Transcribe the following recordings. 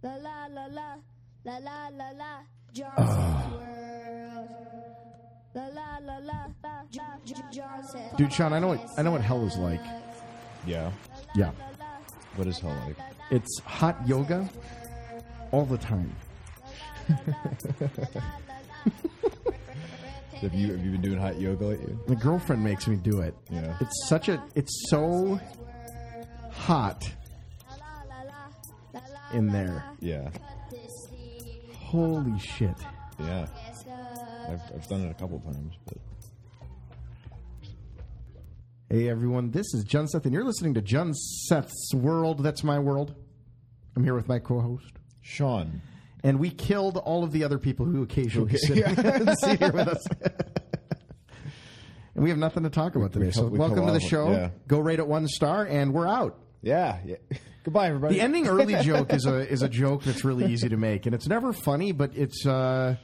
La la la la la la la la Johnson's ah. world. La la la la la J- J- Johnson. Dude, Sean, I know what I know what hell is like. Yeah. Yeah. What is hell like? It's hot yoga all the time. Have you have you been doing hot yoga lately? My girlfriend makes me do it. Yeah. It's such a it's so hot in there. Yeah. Holy shit. Yeah. I've, I've done it a couple times, but Hey everyone, this is Junseth, and you're listening to Junseth's World. That's my world. I'm here with my co-host, Sean. and we killed all of the other people who occasionally sit, sit here with us. and we have nothing to talk about today. We So we welcome to the show. yeah. Go rate it one star, and we're out. Yeah. Yeah. Goodbye, everybody. The ending early joke is a is a joke that's really easy to make, and it's never funny, but it's uh,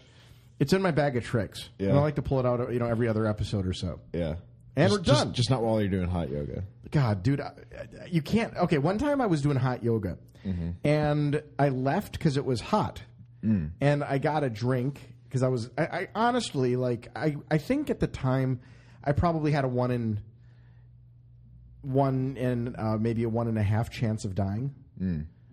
it's in my bag of tricks. Yeah. And I like to pull it out, you know, every other episode or so. Yeah. And just, we're done. Just, not while you're doing hot yoga. God, dude, I, you can't. Okay, one time I was doing hot yoga, and I left because it was hot, and I got a drink because I was. I, I honestly like. I I think at the time, I probably had a one in one in uh, maybe a one and a half chance of dying.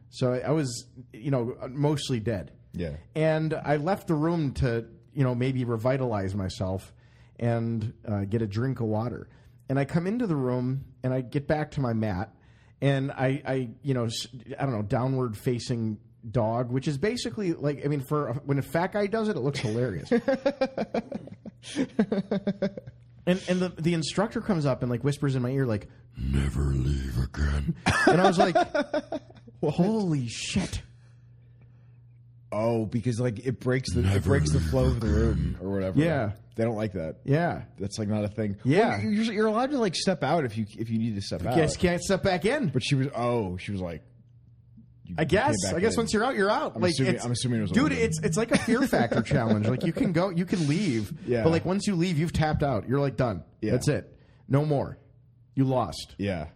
So I, I was, you know, mostly dead. Yeah. And I left the room to, you know, maybe revitalize myself and uh, get a drink of water. And I come into the room and I get back to my mat and I, I you know, I don't know, downward facing dog, which is basically like, I mean, for a, when a fat guy does it, it looks hilarious. and and the the instructor comes up and like whispers in my ear like, "Never leave again." and I was like, "Holy shit!" Oh, because like it breaks the it breaks the flow of the room or whatever. Yeah. They don't like that. Yeah. That's like not a thing. Yeah. Well, you're, you're allowed to like step out if you if you need to step out. Guess can't step back in. But she was oh she was like. You- I guess. I guess in. once you're out, you're out. I'm like assuming- it's, I'm assuming it was dude. It's it's like a fear factor challenge. Like you can go, you can leave, Yeah. But like once you leave, you've tapped out. You're like done. Yeah. That's it. No more. You lost. yeah.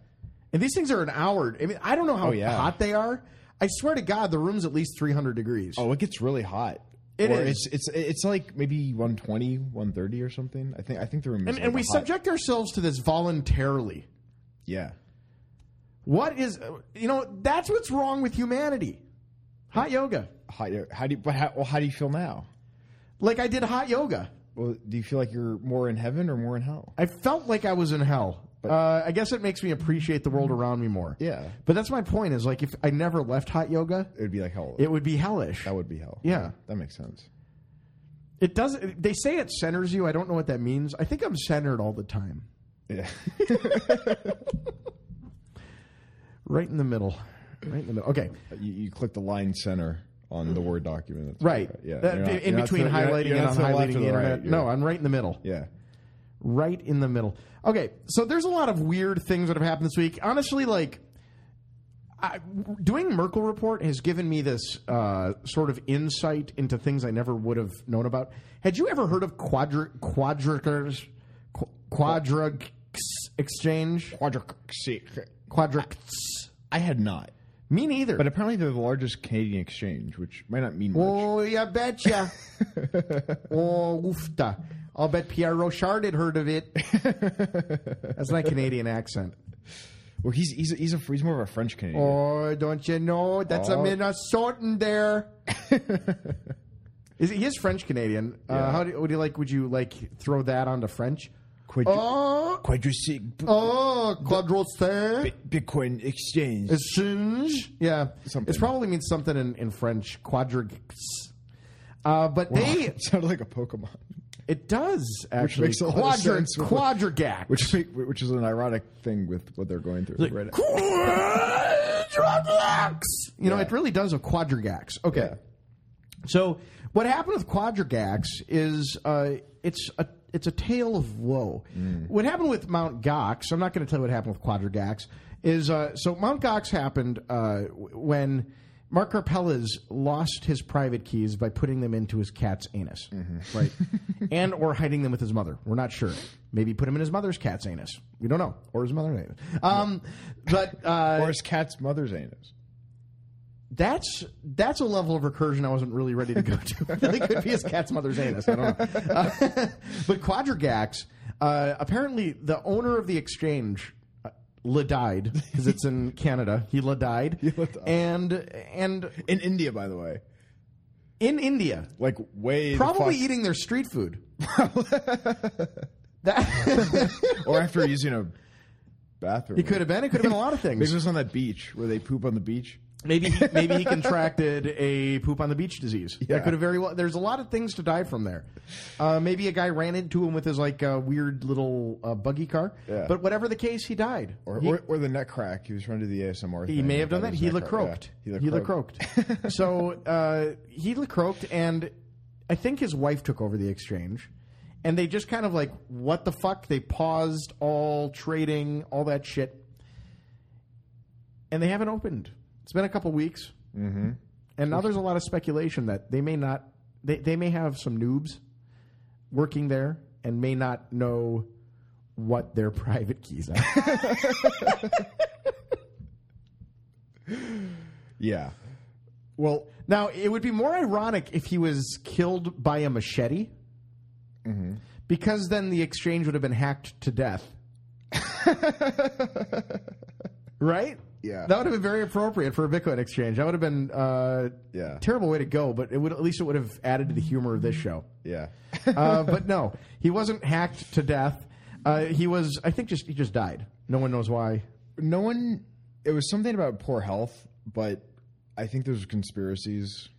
And these things are an hour. I mean, I don't know how Oh, yeah. hot they are. I swear to God, the room's at least 300 degrees. Oh, it gets really hot. It or is. It's it's it's like maybe 120, 130 or something. I think I think the room is and, and we hot- subject ourselves to this voluntarily. Yeah. What is, you know, that's what's wrong with humanity. Hot yoga. Hot, how do you, but how, well, how do you feel now? Like I did hot yoga. Well, do you feel like you're more in heaven or more in hell? I felt like I was in hell. Uh, I guess it makes me appreciate the world around me more. Yeah. But that's my point is like if I never left hot yoga, It would be like hell. it would be hellish. that would be hell. Yeah. that makes sense. It does they say it centers you. I don't know what that means. I think I'm centered all the time. Yeah. Right in the middle. Right in the middle. Okay. you, you click the line center on the Word document. That's Right. Yeah. That- You're not- in you're not between to you're not- highlighting you're and to the left or the the internet. right. no, I'm right in the middle. Yeah. right in the middle. Okay, so there's a lot of weird things that have happened this week. Honestly, like I, doing Merkel report has given me this uh, sort of insight into things I never would have known about. Had you ever heard of quadra quadricers qu- quadrug exchange quadrix? I had not. Me neither. But apparently they're the largest Canadian exchange, which might not mean much. Oh, yeah, betcha. oh, oofta. I'll bet Pierre Rochard had heard of it. That's my Canadian accent. Well, he's he's he's a he's more of a French Canadian. Oh, don't you know? That's a Oh. Minnesotan there. is he is French Canadian? Uh, how do, would you like? Would you like throw that onto French? Quadru- Oh, Quadrusi- oh. Bitcoin exchange. Exchange. Yeah, Something. it probably means something in, in French. Quadrix. Uh, but they, sounded like a Pokemon, it does actually. makes a lot of sense what- which which is an ironic thing with what they're going through. right? QuadrigaCX. You know, Yeah. it really does a QuadrigaCX. Okay. Yeah. So what happened with QuadrigaCX is uh, it's a it's a tale of woe. What happened with Mount Gox? I'm not going to tell you what happened with QuadrigaCX. Is uh, so Mount Gox happened uh, when Mark Karpelès lost his private keys by putting them into his cat's anus, right, and or hiding them with his mother. We're not sure. Maybe put them in his mother's cat's anus. We don't know, or his mother's anus. Um, but uh, Or his cat's mother's anus. That's that's a level of recursion I wasn't really ready to go to. I think it could be his cat's mother's anus. I don't know. Uh, but QuadrigaCX, uh, apparently the owner of the exchange, uh, la died because it's in Canada. He la died, la died. and and In India, by the way, in India, like way the probably fuck- eating their street food. that or after using a bathroom. he could have been. It could have been a lot of Maybe things. it was on that beach where they poop on the beach. Maybe he, maybe he contracted a poop on the beach disease. Yeah. That could have very well. There's a lot of things to die from there. Uh, maybe a guy ran into him with his like uh, weird little uh, buggy car. Yeah. But whatever the case, he died. Or, he, or, or the neck crack. He was trying to do the ASMR he may have done that. He croaked. Yeah, He croaked. so uh, he croaked, and I think his wife took over the exchange. And they just kind of like, what the fuck? They paused all trading, all that shit. And they haven't opened. It's been a couple weeks. Mm-hmm. And now there's a lot of speculation that they may not, they, they may have some noobs working there and may not know what their private keys are. Yeah. Well, Now, it would be more ironic if he was killed by a machete, because then the exchange would have been hacked to death. right? Yeah. That would have been very appropriate for a Bitcoin exchange. That would have been uh, Yeah. terrible way to go, but it would at least it would have added to the humor of this show. yeah. Uh, but no, he wasn't hacked to death. Uh, he was, I think, just he just died. No one knows why. no one. It was something about poor health, but I think there's conspiracies.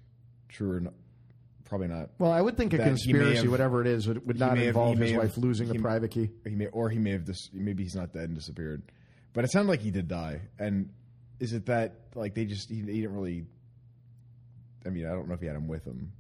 True or not? Probably not. Well, I would think a That he may conspiracy, have- whatever it is, would, would not have- involve he his have- wife losing the private key. He may, or he may have dis, maybe he's not dead and disappeared. But it sounded like he did die. And is it that like they just he, he didn't really? I mean, I don't know if he had him with him.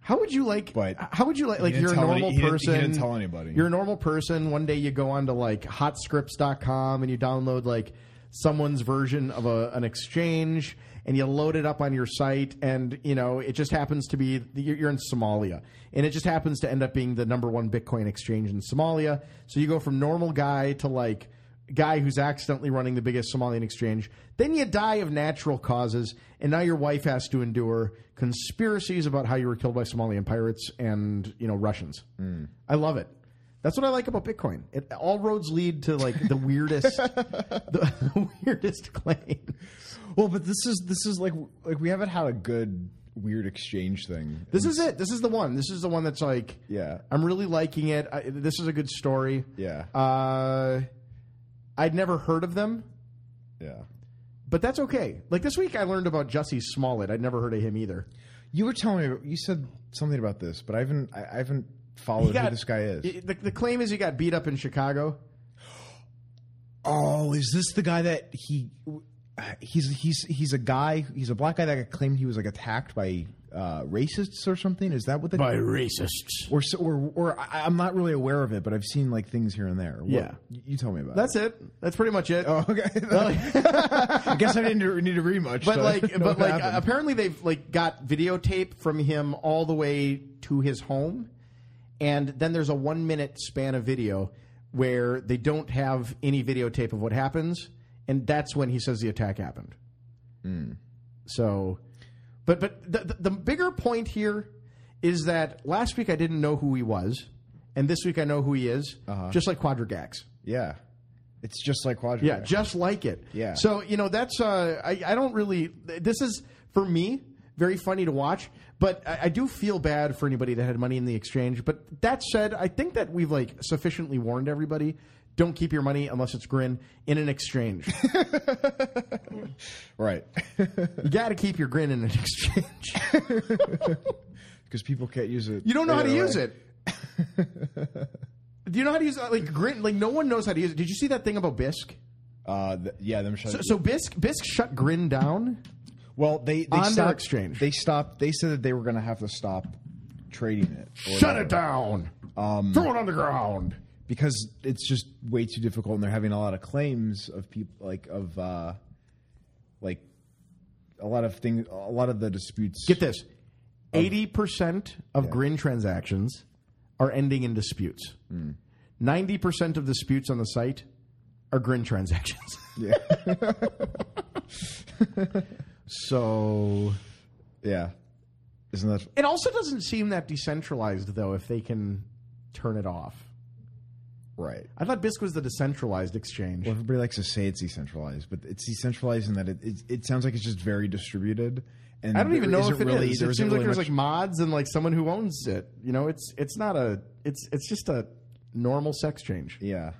How would you like? But how would you like? Like you're a tell any- normal he didn't- he person. didn't tell anybody. You're a normal person. One day you go on to like hotscripts.com and you download like someone's version of a, an exchange and you load it up on your site and you know it just happens to be you're you're in Somalia and it just happens to end up being the number one Bitcoin exchange in Somalia. So you go from normal guy to like guy who's accidentally running the biggest Somalian exchange. Then you die of natural causes, and now your wife has to endure conspiracies about how you were killed by Somalian pirates and you know Russians. I love it. That's what I like about Bitcoin. It, all roads lead to like the weirdest, the weirdest claim. Well, but this is this is like like we haven't had a good weird exchange thing. This is it. This is the one. This is the one that's like, Yeah. I'm really liking it. I, this is a good story. Yeah. Uh, I'd never heard of them. Yeah. But that's okay. Like this week, I learned about Jussie Smollett. I'd never heard of him either. You were telling me you said something about this, but I haven't I, I haven't followed who this guy is. The, the claim is he got beat up in Chicago. Oh, is this the guy that he? He's he's he's a guy. He's a black guy that claimed he was like attacked by uh, racists or something. Is that what the racists. or so- or or I, I'm not really aware of it, but I've seen like things here and there. What- Yeah. you tell me about. That's it. That's pretty much it. it. Oh, okay. I guess I didn't need to read much. but to like, but like, happened. apparently they've like got videotape from him all the way to his home, and then there's a one minute span of video where they don't have any videotape of what happens, and that's when he says the attack happened. So, but but the, the the bigger point here is that last week I didn't know who he was, and this week I know who he is, just like QuadrigaCX. yeah, it's just like Quadra. Yeah, just like it. Yeah. So you know that's uh, I I don't really. This is for me very funny to watch, but I, I do feel bad for anybody that had money in the exchange. But that said, I think that we've like sufficiently warned everybody. Don't keep your money unless it's Grin in an exchange. right. you got to keep your Grin in an exchange. Because people can't use it. You don't know how to use it. Do you know how to use it? Like Grin? Like no one knows how to use it. Did you see that thing about Bisq? Uh, th- yeah, them shut. So, so Bisq Bisq shut Grin down. well, they they on their stopped, exchange. They stopped. They said that they were going to have to stop trading it. or Shut whatever. it down. Throw it on the ground. Because it's just way too difficult, and they're having a lot of claims of people like of uh, like a lot of things. A lot of the disputes. Get this: eighty percent of Yeah. Grin transactions are ending in disputes. Ninety percent of disputes on the site are Grin transactions. Yeah. So Yeah, isn't that it also doesn't seem that decentralized though. If they can turn it off, right? I thought Bisq was the decentralized exchange. Well, everybody likes to say it's decentralized, but it's decentralized in that it it, it sounds like it's just very distributed. And I don't even know if it really, is. It seems like there's much- like mods and like someone who owns it. You know, it's it's not a it's it's just a normal sex change. Yeah.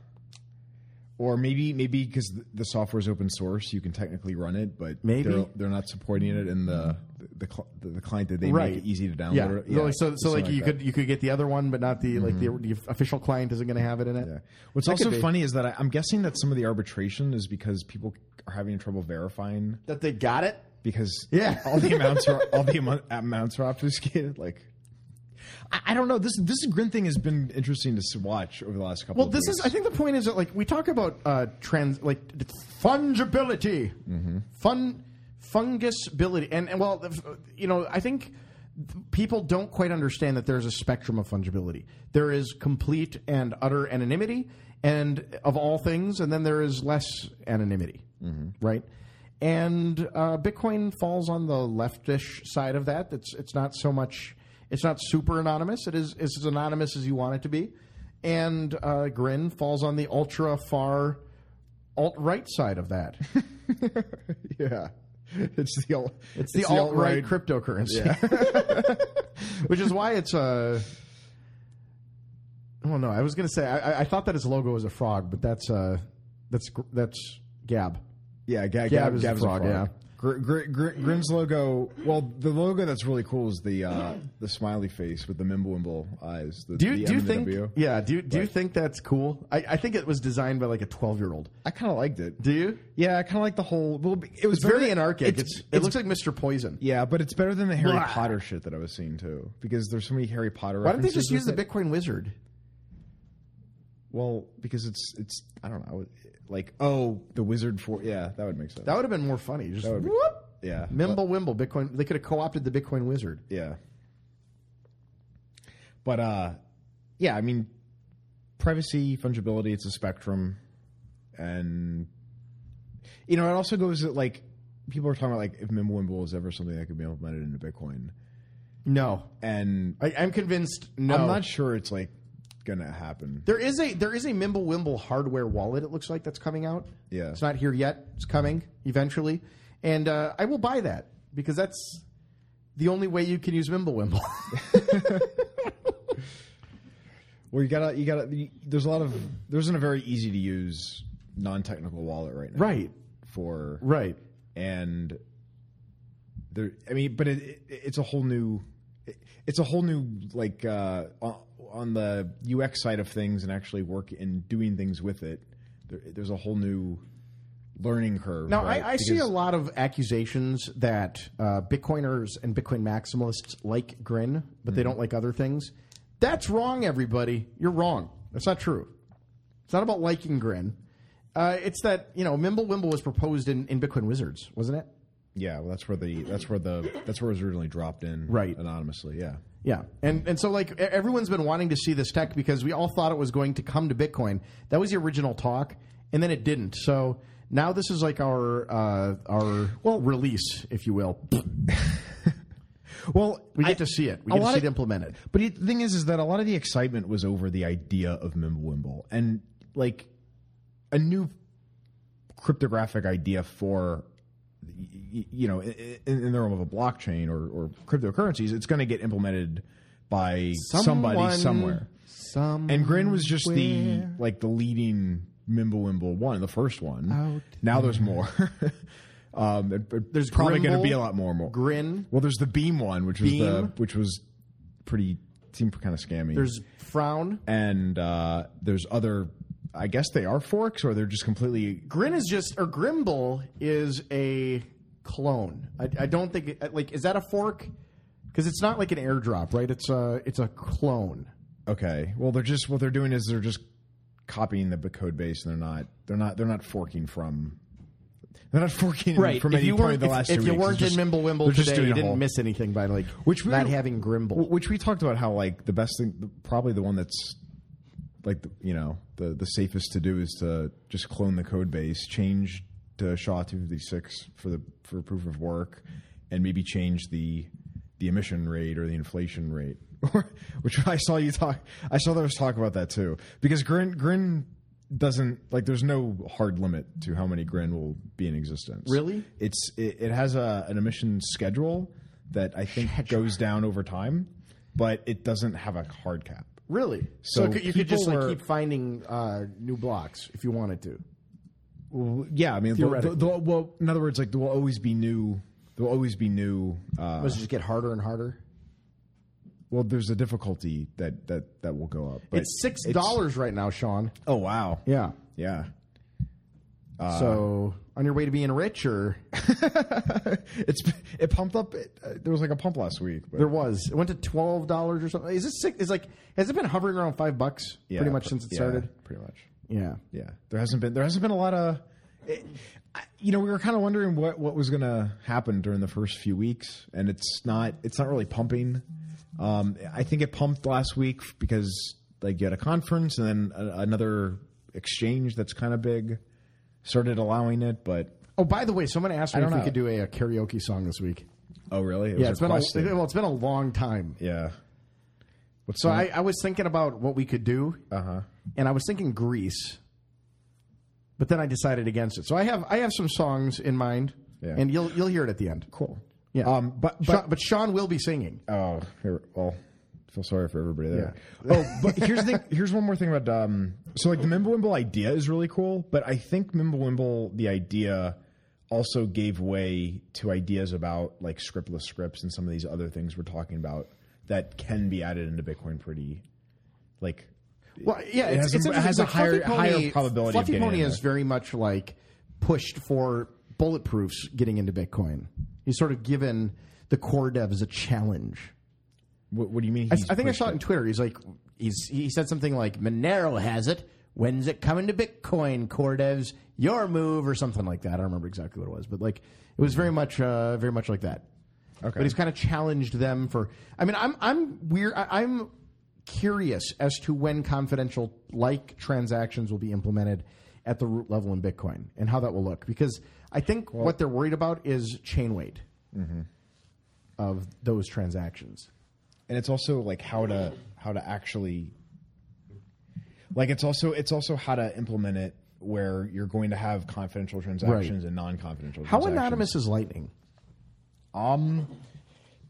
Or maybe maybe because the software is open source, you can technically run it, but Maybe. they're, they're not supporting it in the the, the, the client that they Right. make it easy to download. Yeah. it. So, like, so, so like you that. could you could get the other one, but not the like mm-hmm. the, the official client isn't going to have it in it. Yeah. What's That also funny is that I, I'm guessing that some of the arbitration is because people are having trouble verifying That they got it. because Yeah. all the amounts are all the amounts are obfuscated. Like, I, I don't know. This this grin thing has been interesting to watch over the last couple. Well, of this is. weeks. I think the point is that like we talk about uh, trans like fungibility, fun fungusability, and and well, you know, I think people don't quite understand that there's a spectrum of fungibility. There is complete and utter anonymity, and of all things, and then there is less anonymity, right? And uh, Bitcoin falls on the leftish side of that. It's it's not so much. It's not super anonymous. It is it's as anonymous as you want it to be. And uh, Grin falls on the ultra far alt right side of that. yeah. It's the alt, It's the alt right cryptocurrency, which is why it's a. Well, no, I was going to say I, I- thought that his logo was a frog, but that's uh, that's that's Gab. Yeah, Gab, Gab Gab, is a Gab's frog, yeah. Gr- Gr- Gr- Grin's logo. Well, the logo that's really cool is the uh, the smiley face with the Mimblewimble eyes. The, Do you the do you think? W. Yeah. Do you, do you Right. think that's cool? I, I think it was designed by like a twelve year old. I kind of liked it. Do you? Yeah, I kind of like the whole. Well, it was It's very better- anarchic. It's, it looks like Mr. Poison. Yeah, but it's better than the Harry Blah. Potter shit that I was seeing too, because there's so many Harry Potter. Why don't they just use the. Bitcoin Wizard? Well, because it's it's I don't know, like oh the wizard for yeah that would make sense. That would have been more funny. Just That would be- whoop, yeah, Mimble Wimble Bitcoin. They could have co opted the Bitcoin Wizard. Yeah. But uh yeah, I mean privacy, fungibility, it's a spectrum. And you know, it also goes that like people are talking about like if Mimblewimble is ever something that could be implemented into Bitcoin. No, And I, I'm convinced. No, I'm not sure it's like gonna happen. There is a there is a Mimblewimble hardware wallet. It looks like that's coming out. Yeah. it's not here yet. It's coming eventually, and uh, I will buy that because that's the only way you can use Mimblewimble. Well, you gotta, you gotta. you- There's a lot of. There isn't a very easy to use non-technical wallet right now. right, For right. and there. I mean, but it, it, it's a whole new. it- It's a whole new like uh, on- the UX side of things and actually work in doing things with it. There, there's a whole new learning curve. Now, right? I, I see a lot of accusations that uh, Bitcoiners and Bitcoin maximalists like Grin, but they don't like other things. That's wrong, everybody. You're wrong. That's not true. It's not about liking Grin. Uh, it's that you know Mimblewimble was proposed in, in Bitcoin Wizards, wasn't it? Yeah, well, that's where the that's where the that's where it was originally dropped in, Right. Anonymously, yeah. Yeah, and and so like everyone's been wanting to see this tech because we all thought it was going to come to Bitcoin. That was the original talk, and then it didn't. So now this is like our uh, our Well- release, if you will. Well, We get I- to see it. We get to see of- it implemented. But it, the thing is, is that a lot of the excitement was over the idea of Mimblewimble and like a new cryptographic idea for you know in, in the realm of a blockchain or, or cryptocurrencies. It's going to get implemented by somebody Someone- somewhere. Some And Grin was just the like the leading Mimblewimble one, the first one. Out now there's more. um, it- it- There's probably going to be a lot more. more. Grin. Well, there's the Beam one, which was the which was pretty seemed kind of scammy. There's Frown. and uh, there's other. I guess they are forks, or they're just completely. Grin is just or Grimble is a clone. I, I don't think it, like is that a fork? Because it's not like an airdrop, right? It's a it's a clone. Okay, well, they're just what they're doing is they're just copying the code base, and they're not they're not they're not forking from. They're not forking from if any you point weren't, in the last if two you weeks. weren't It's in just- Mimblewimble they're just today, doing you a didn't whole- miss anything by like Which we- not having Grimble. Which we talked about how like the best thing, probably the one that's like the, you know the the safest to do is to just clone the code base, change to SHA two fifty six for the for proof of work, and maybe change the the emission rate or the inflation rate. Which I saw you talk. I saw there was talk about that too because Grin Grin doesn't like. There's no hard limit to how many Grin will be in existence. Really? It's it, it has a an emission schedule that I think goes down over time, but it doesn't have a hard cap. Really? So, So you could- just like were- keep finding uh, new blocks if you wanted to. Well, yeah, I mean, there'll- Theoretically. there'll- well, in other words, like there will always be new. There will always be new. Uh, just get harder and harder? well, there's a difficulty that that that will go up. but It's six dollars right now, Sean. Oh wow! Yeah. Yeah, so on your way to being rich, or it's it pumped up. It, uh, there was like a pump last week. But there was it went to twelve dollars or something. Is it sick? Is like has it been hovering around five bucks yeah, pretty much pr- since it yeah, started? Pretty much. Yeah. Yeah, there hasn't been there hasn't been a lot of. It, I- you know, we were kind of wondering what what was going to happen during the first few weeks, and it's not it's not really pumping. Um, I think it pumped last week because like you had a conference and then a, another exchange that's kind of big started allowing it, but Oh, by the way, someone asked me if don't we could do a, a karaoke song this week. oh really? It Yeah, it's been a, well, it's been a long time. yeah. What's So I, I was thinking about what we could do, uh huh. and I was thinking Grease, but then I decided against it. So I have I have some songs in mind, Yeah. and you'll you'll hear it at the end. Cool. Yeah, Um, but Sean, but but Sean will be singing. Oh, here, well, feel sorry for everybody there. oh, but here's the thing. Here's one more thing about um. So like the Mimblewimble idea is really cool, but I think Mimblewimble the idea also gave way to ideas about like scriptless scripts and some of these other things we're talking about that can be added into Bitcoin pretty, like. Well, yeah, It it's, has a- it's it has a Like, higher- Fluffy higher probability of Fluffy Pony is very much like pushed for bulletproofs getting into Bitcoin. He's sort of given the core devs a challenge. What, what do you mean? I, I think I saw it on Twitter. He's like, he's he said something like, "Monero has it. When's it coming to Bitcoin? Core devs, your move," or something like that. I don't remember exactly what it was, but like it was very much, uh, very much like that. Okay. But he's kind of challenged them for. I mean, I'm I'm weird. I, I'm curious as to when confidential like transactions will be implemented at the root level in Bitcoin and how that will look because I think what they're worried about is chain weight of those transactions. And it's also like how to how to actually like it's also it's also how to implement it where you're going to have confidential transactions and non-confidential transactions. How transactions. anonymous is Lightning? um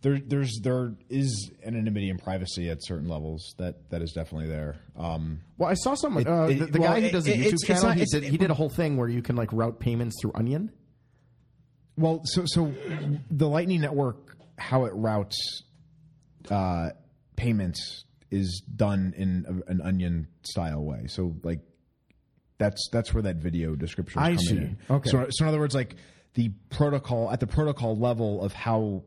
there there's there is anonymity and privacy at certain levels that that is definitely there um Well, I saw someone. It- uh, it- the the well, guy who it- does a it- YouTube it's- it's channel, not- he, it's- did, he did a whole thing where you can like route payments through Onion. well so so the lightning network how it routes uh payments is done in a, an onion style way so like that's that's where that video description is I coming see. in. Okay. So, so in other words, like the protocol at the protocol level of how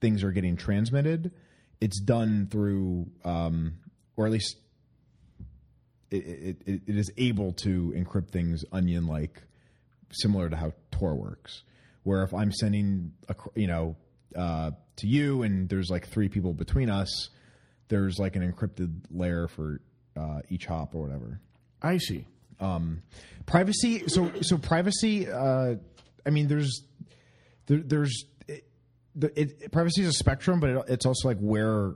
things are getting transmitted, it's done through, um, or at least it, it, it, it is able to encrypt things onion like, similar to how Tor works. Where if I'm sending, a, you know, uh, to you and there's like three people between us, there's like an encrypted layer for uh, each hop or whatever I see. um, privacy. So so privacy. Uh, I mean, there's there, there's it, it, privacy is a spectrum, but it, it's also like where,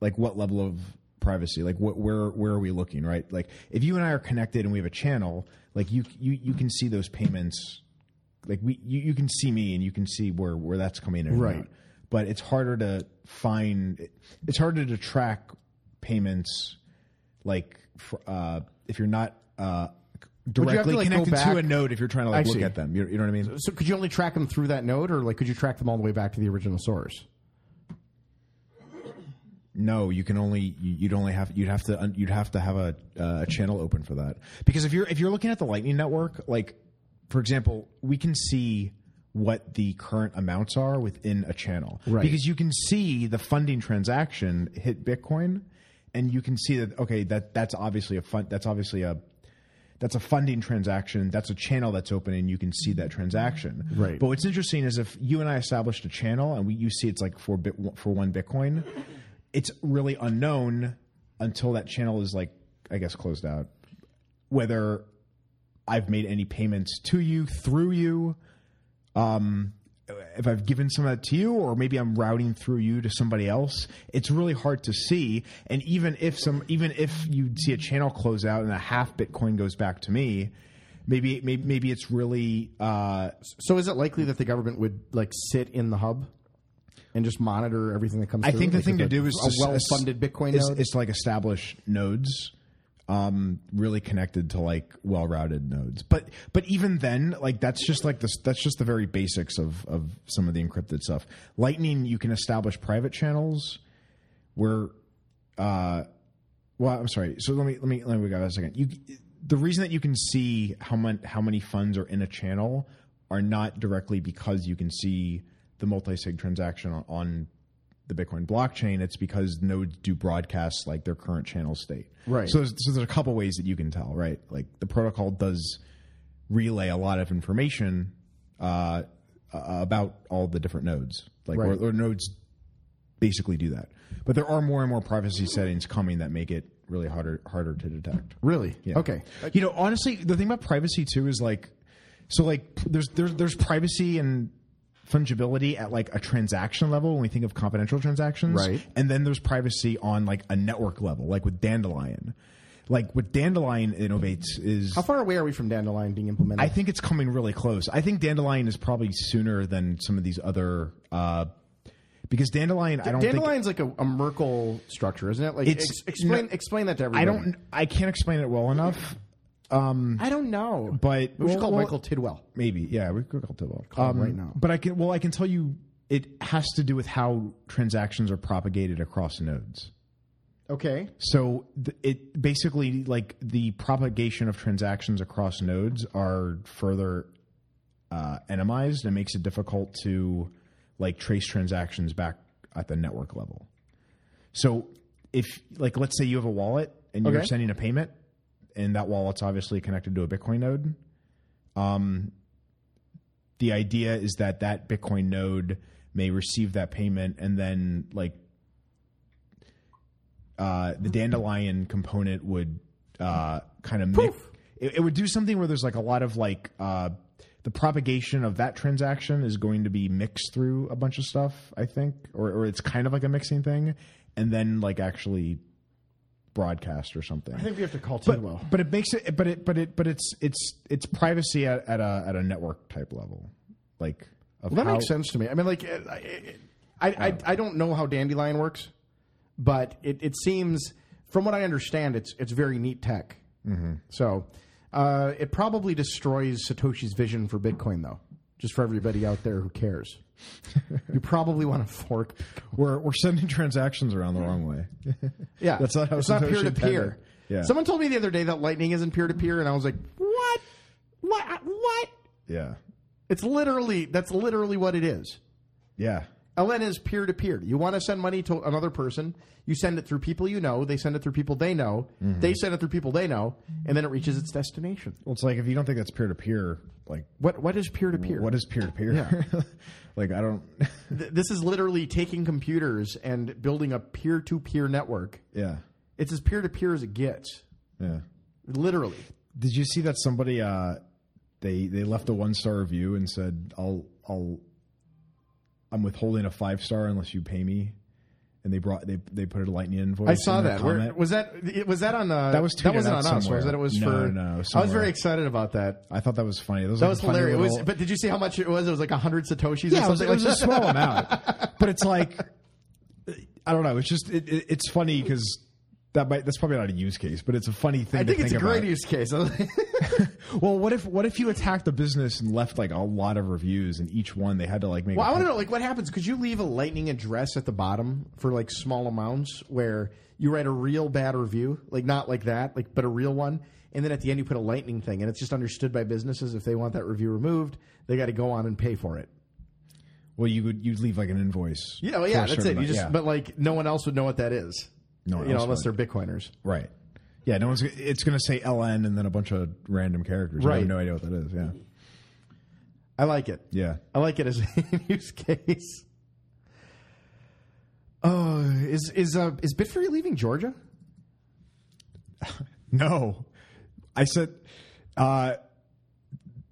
like what level of privacy, like what where where are we looking, right? Like if you and I are connected and we have a channel, like you you you can see those payments. Like we, you, you can see me and you can see where, where that's coming in, Right. But it's harder to find. It's harder to track payments like fr- uh, if you're not uh, you have to, directly like, go connected to a node if you're trying to I like look see. at them. You, you know what I mean? So could you only track them through that node, or like could you track them all the way back to the original source? No, you can only you- you'd only have you'd have to you'd have to have a uh, a channel open for that because if you're if you're looking at the Lightning network, like for example, we can see what the current amounts are within a channel Right. because you can see the funding transaction hit Bitcoin, and you can see that okay that that's obviously a fund that's obviously a that's a funding transaction. That's a channel that's open, and you can see that transaction. Right. But what's interesting is if you and I established a channel, and we you see it's like for bit for one Bitcoin, it's really unknown until that channel is like I guess closed out. Whether I've made any payments to you through you. Um, if I've given some of that to you, or maybe I'm routing through you to somebody else, it's really hard to see. And even if some, even if you see a channel close out and a half Bitcoin goes back to me, maybe maybe, maybe it's really uh, So is it likely that the government would like sit in the hub and just monitor everything that comes? I through? think the Like, thing to do is a well-funded Bitcoin is, node. is to like establish nodes, um, really connected to like well routed nodes. But but even then, like that's just like this. That's just the very basics of of some of the encrypted stuff. Lightning, you can establish private channels where. Uh, well, I'm sorry. So let me let me let me go a second. You, the reason that you can see how many how many funds are in a channel are not directly because you can see the multi-sig transaction on, on the Bitcoin blockchain. It's because nodes do broadcasts like their current channel state. Right. So there's, so there's a couple ways that you can tell. Right. Like the protocol does relay a lot of information uh, uh, about all the different nodes. Like Right. or, or nodes basically do that. But there are more and more privacy settings coming that make it really harder harder to detect. really Yeah. okay. You know, honestly, the thing about privacy too is like, so like there's there's there's privacy and fungibility at like a transaction level when we think of confidential transactions, Right. And then there's privacy on like a network level, like with Dandelion. Like what Dandelion innovates is How far away are we from Dandelion being implemented? I think it's coming really close. I think Dandelion is probably sooner than some of these other uh because Dandelion I don't think Dandelion's like a, a Merkle structure, isn't it? Like It's- ex- explain no- explain that to everybody. I don't I can't explain it well enough. I don't know. But we should well, call well, Michael Tidwell. Maybe, yeah, we could call Tidwell. Call him right now. But I can, well, I can tell you, it has to do with how transactions are propagated across nodes. Okay. So th- it basically like the propagation of transactions across nodes are further uh, endomized and makes it difficult to like trace transactions back at the network level. So if like let's say you have a wallet and you're Okay. sending a payment and that wallet's obviously connected to a Bitcoin node, um, the idea is that that Bitcoin node may receive that payment and then like uh, the dandelion component would uh, kind of mix. It, it would do something where there's like a lot of like uh, the propagation of that transaction is going to be mixed through a bunch of stuff. I think, or or it's kind of like a mixing thing, and then like actually broadcast or something. I think we have to call Tidwell. But it makes it, but it, but it, but it's it's it's privacy at, at a at a network type level, like of Well, that how- makes sense to me. I mean, like, uh, I, I, I, I don't know how Dandelion works, but it, it seems, from what I understand, it's it's very neat tech. Mm-hmm. So, uh, it probably destroys Satoshi's vision for Bitcoin, though. Just for everybody out there who cares, you probably want to fork. We're we're sending transactions around the wrong way. Yeah, That's not how it's not peer to peer. Yeah. Someone told me the other day that Lightning isn't peer to peer, and I was like, what? What? What? yeah, It's literally that's literally what it is. yeah, LN is peer to peer. You want to send money to another person, you send it through people you know, they send it through people they know, Mm-hmm. they send it through people they know, and then it reaches its destination. Well, it's like if you don't think that's peer to peer, like What what is peer to peer? what is peer to peer? Like I don't. This is literally taking computers and building a peer to peer network. yeah, It's as peer to peer as it gets. yeah. Literally. Did you see that somebody uh, they they left a one star review and said I'll I'll I'm withholding a five star unless you pay me, and they brought they they put a lightning invoice. I saw in that. Where, was that it- was that on uh, That was that wasn't on us, was it? It was No, for no, was I was very excited about that. I thought that was funny. That was, That like was hilarious. It was, but did you see how much it was? It was like hundred satoshis yeah, or it was, something it was a small amount, but it's like I don't know. It's just it, it, it's funny because that might that's probably not a use case, but it's a funny thing. I to think it's a about. great use case. Well, what if what if you attacked the business and left like a lot of reviews, and each one they had to like make. Well, a I want to know, like, what happens? Could you leave a lightning address at the bottom for like small amounts where you write a real bad review, like not like that, like but a real one, and then at the end you put a lightning thing, and it's just understood by businesses if they want that review removed, they got to go on and pay for it. Well, you would you'd leave like an invoice. Yeah, well, yeah, that's it. You just, yeah. but like, no one else would know what that is. No one you know, unless would. they're Bitcoiners. right. Yeah, no one's. It's going to say LN and then a bunch of random characters. I Right. have no idea what that is. Yeah, I like it. yeah. I like it as a use case. Oh, is is uh, is Bitfury leaving Georgia? No, I said. Uh,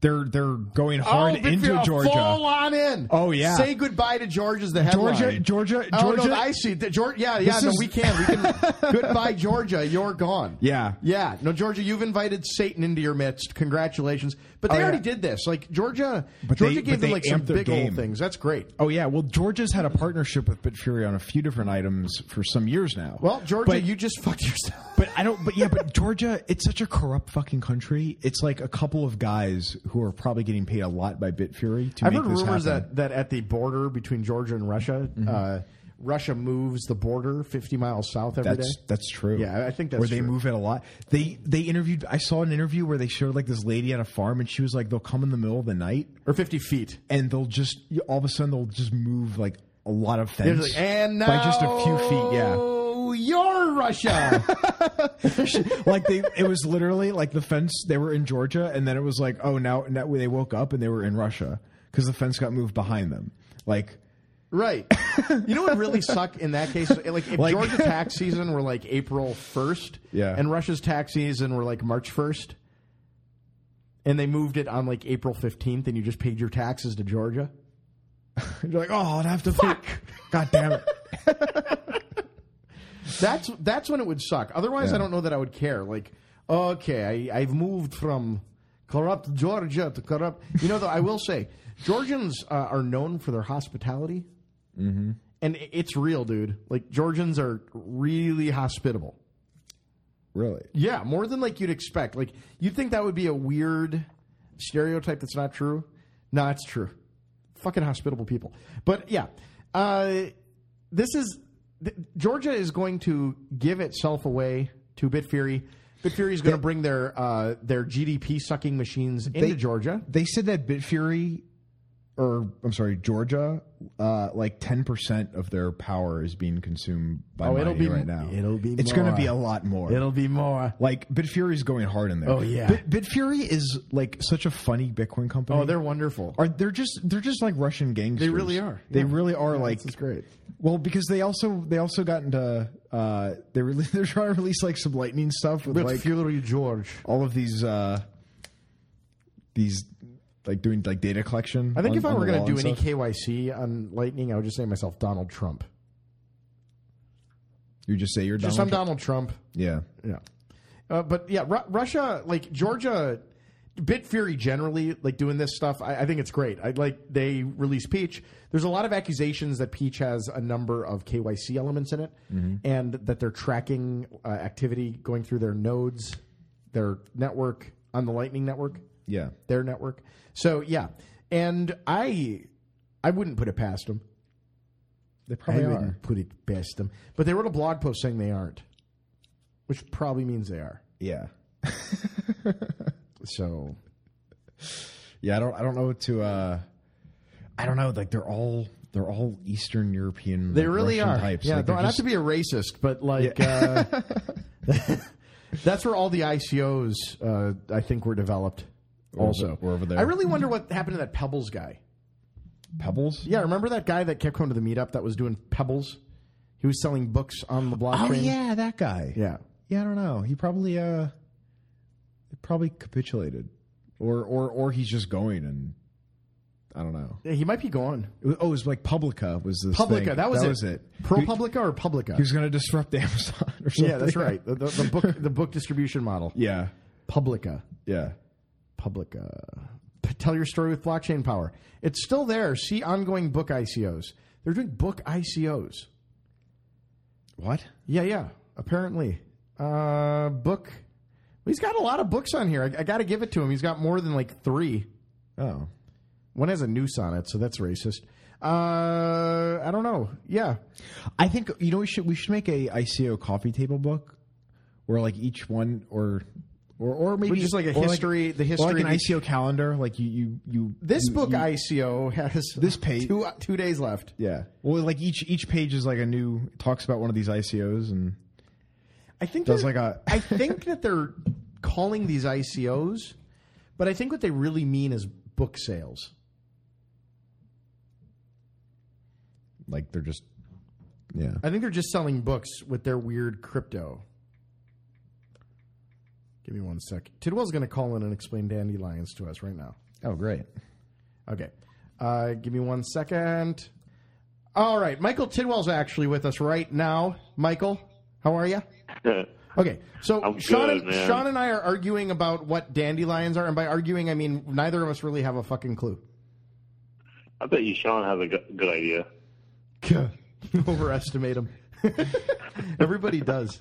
they're they're going Oh, hard Bitfury, into oh, Georgia. Full on in. Oh, yeah. Say goodbye to Georgia's the headline. Georgia, oh, Georgia, Oh Georgia. no, I see. The, Georgia, yeah, yeah. This No, is- we can. We can. goodbye, Georgia. You're gone. Yeah. yeah. No, Georgia, you've invited Satan into your midst. Congratulations. But they Oh, yeah. already did this. Like Georgia, But Georgia they- gave them like some big old things. That's great. Oh yeah, well Georgia's had a partnership with Bitfury on a few different items for some years now. Well, Georgia, but, you just fucked yourself. but I don't. But yeah, but Georgia, it's such a corrupt fucking country. It's like a couple of guys who are probably getting paid a lot by Bitfury to I've make heard this rumors happen. that, that at the border between Georgia and Russia, uh, Russia moves the border 50 miles south every day. That's that's true. Yeah, I think that's where they true. move it a lot. They they interviewed. I saw an interview where they showed like this lady at a farm, and she was like, they'll come in the middle of the night, or 50 feet. and they'll just all of a sudden they'll just move like a lot of fence like, and now by just a few feet. Yeah. You're Russia. like they it was literally like the fence they were in Georgia and then it was like oh now, now they woke up and they were in Russia because the fence got moved behind them like right. You know what really suck in that case? Like if Like- Georgia tax season were like April 1st, Yeah. and Russia's tax season were like March 1st, and they moved it on like April 15th, and you just paid your taxes to Georgia. you're like oh I'd have to Fuck. pay god damn it That's that's when it would suck. Otherwise, Yeah. I don't know that I would care. Like, okay, I, I've moved from corrupt Georgia to corrupt. You know, though, I will say, Georgians uh, are known for their hospitality, mm-hmm. and it's real, dude. Like Georgians are really hospitable. really Yeah, more than like you'd expect. Like you'd think that would be a weird stereotype that's not true. No, it's true. Fucking hospitable people. But yeah, uh, this is th- Georgia is going to give itself away to Bitfury. Bitfury is going to bring their uh, their GDP sucking machines into Georgia. they said that Bitfury or I'm sorry Georgia uh, like 10% of their power is being consumed by Oh, it'll be- right now it'll be it's going to be a lot more It'll be more. like Bitfury is going hard in there Oh, yeah. Bit, Bitfury is like such a funny Bitcoin company Oh, they're wonderful. are they're just they're just like Russian gangsters. They really are. They Yeah. really are like This is great. Well, because they also they also got into uh they really they're trying to release like some lightning stuff with like Bitfury George. all of these uh these like doing like data collection. I think on- if I were going to do any stuff. KYC on Lightning, I would just say myself Donald Trump. you just say you're Just Donald I'm Trump? Donald Trump. Yeah. Yeah. Uh, but yeah, Ru- Russia, like Georgia, Bitfury generally, like doing this stuff, I, I think it's great. I like they release Peach. There's a lot of accusations that Peach has a number of KYC elements in it, and that they're tracking uh, activity going through their nodes, their network on the Lightning network, Yeah. their network. So yeah, and I, I wouldn't put it past them. They I probably are. wouldn't put it past them. But they wrote a blog post saying they aren't, which probably means they are. Yeah. So Yeah, I don't I don't know what to uh I don't know, like they're all they're all Eastern European they like, really Russian are. types. Yeah, Like, don't, not to be a racist, but like uh, that's where all the ICOs uh, I think were developed. We're also, over- we're over there. I really wonder what happened to that Pebbles guy. Pebbles? Yeah, remember that guy that kept coming to the meetup that was doing Pebbles? He was selling books on the blockchain. Oh yeah, that guy. yeah. Yeah, I don't know. He probably uh probably capitulated. Or or or he's just going and I don't know. Yeah, he might be gone. Oh, it was like Publica was this Publica, thing. that was that it. was it. ProPublica or Publica? He was going to disrupt Amazon or something. yeah, that's right. The, the, the book, the book distribution model. Yeah. Publica. Yeah. Publica. P- Tell your story with blockchain power. It's still there. See ongoing book ICOs. They're doing book ICOs. What? Yeah, yeah. Apparently, uh, book. He's got a lot of books on here. I, I got to give it to him. He's got more than like three. Oh. One has a noose on it, so that's racist. Uh, I don't know. Yeah, I think you know we should we should make a ICO coffee table book where like each one or or or maybe just like a or history- the history like an ICO calendar like you you you this you- book you- ICO has This page- two two days left. yeah well like each each page is like a new talks about one of these ICOs and I think Does like a- I think that they're calling these ICOs, but I think what they really mean is book sales. like they're just yeah I think they're just selling books with their weird crypto. Give me one sec. Tidwell's going to call in and explain dandelions to us right now. Oh, great. Okay. Uh, give me one second. All right. Michael Tidwell's actually with us right now. Michael, how are you? Okay, so I'm Sean, good, and, man. Sean and I are arguing about what dandelions are, and by arguing, I mean neither of us really have a fucking clue. I bet you Sean has a good, good idea. Overestimate him. Everybody does.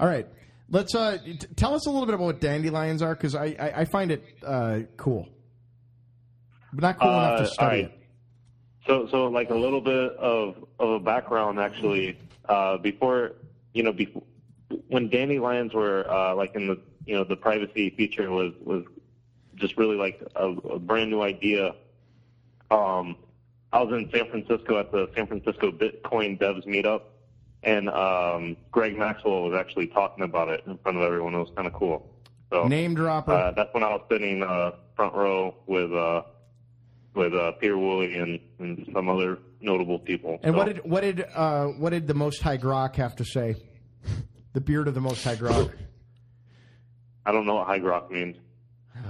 All right, let's uh, t- tell us a little bit about what dandelions are, because I, I, I find it uh, cool, but not cool enough to Uh, study right. it. So, so like a little bit of of a background actually. Uh, before you know, before when dandelions were uh, like in the you know the privacy feature was was just really like a, a brand new idea. Um, I was in San Francisco at the San Francisco Bitcoin Devs meetup, and um, Greg Maxwell was actually talking about it in front of everyone. It was kind of cool. So Name dropper. uh, that's when I was sitting uh, front row with uh, with uh, Pieter Wuille and, and some other notable people. and So, what did what did uh, what did the Most High Grok have to say? The beard of the Most High Grok. I don't know what high grok means.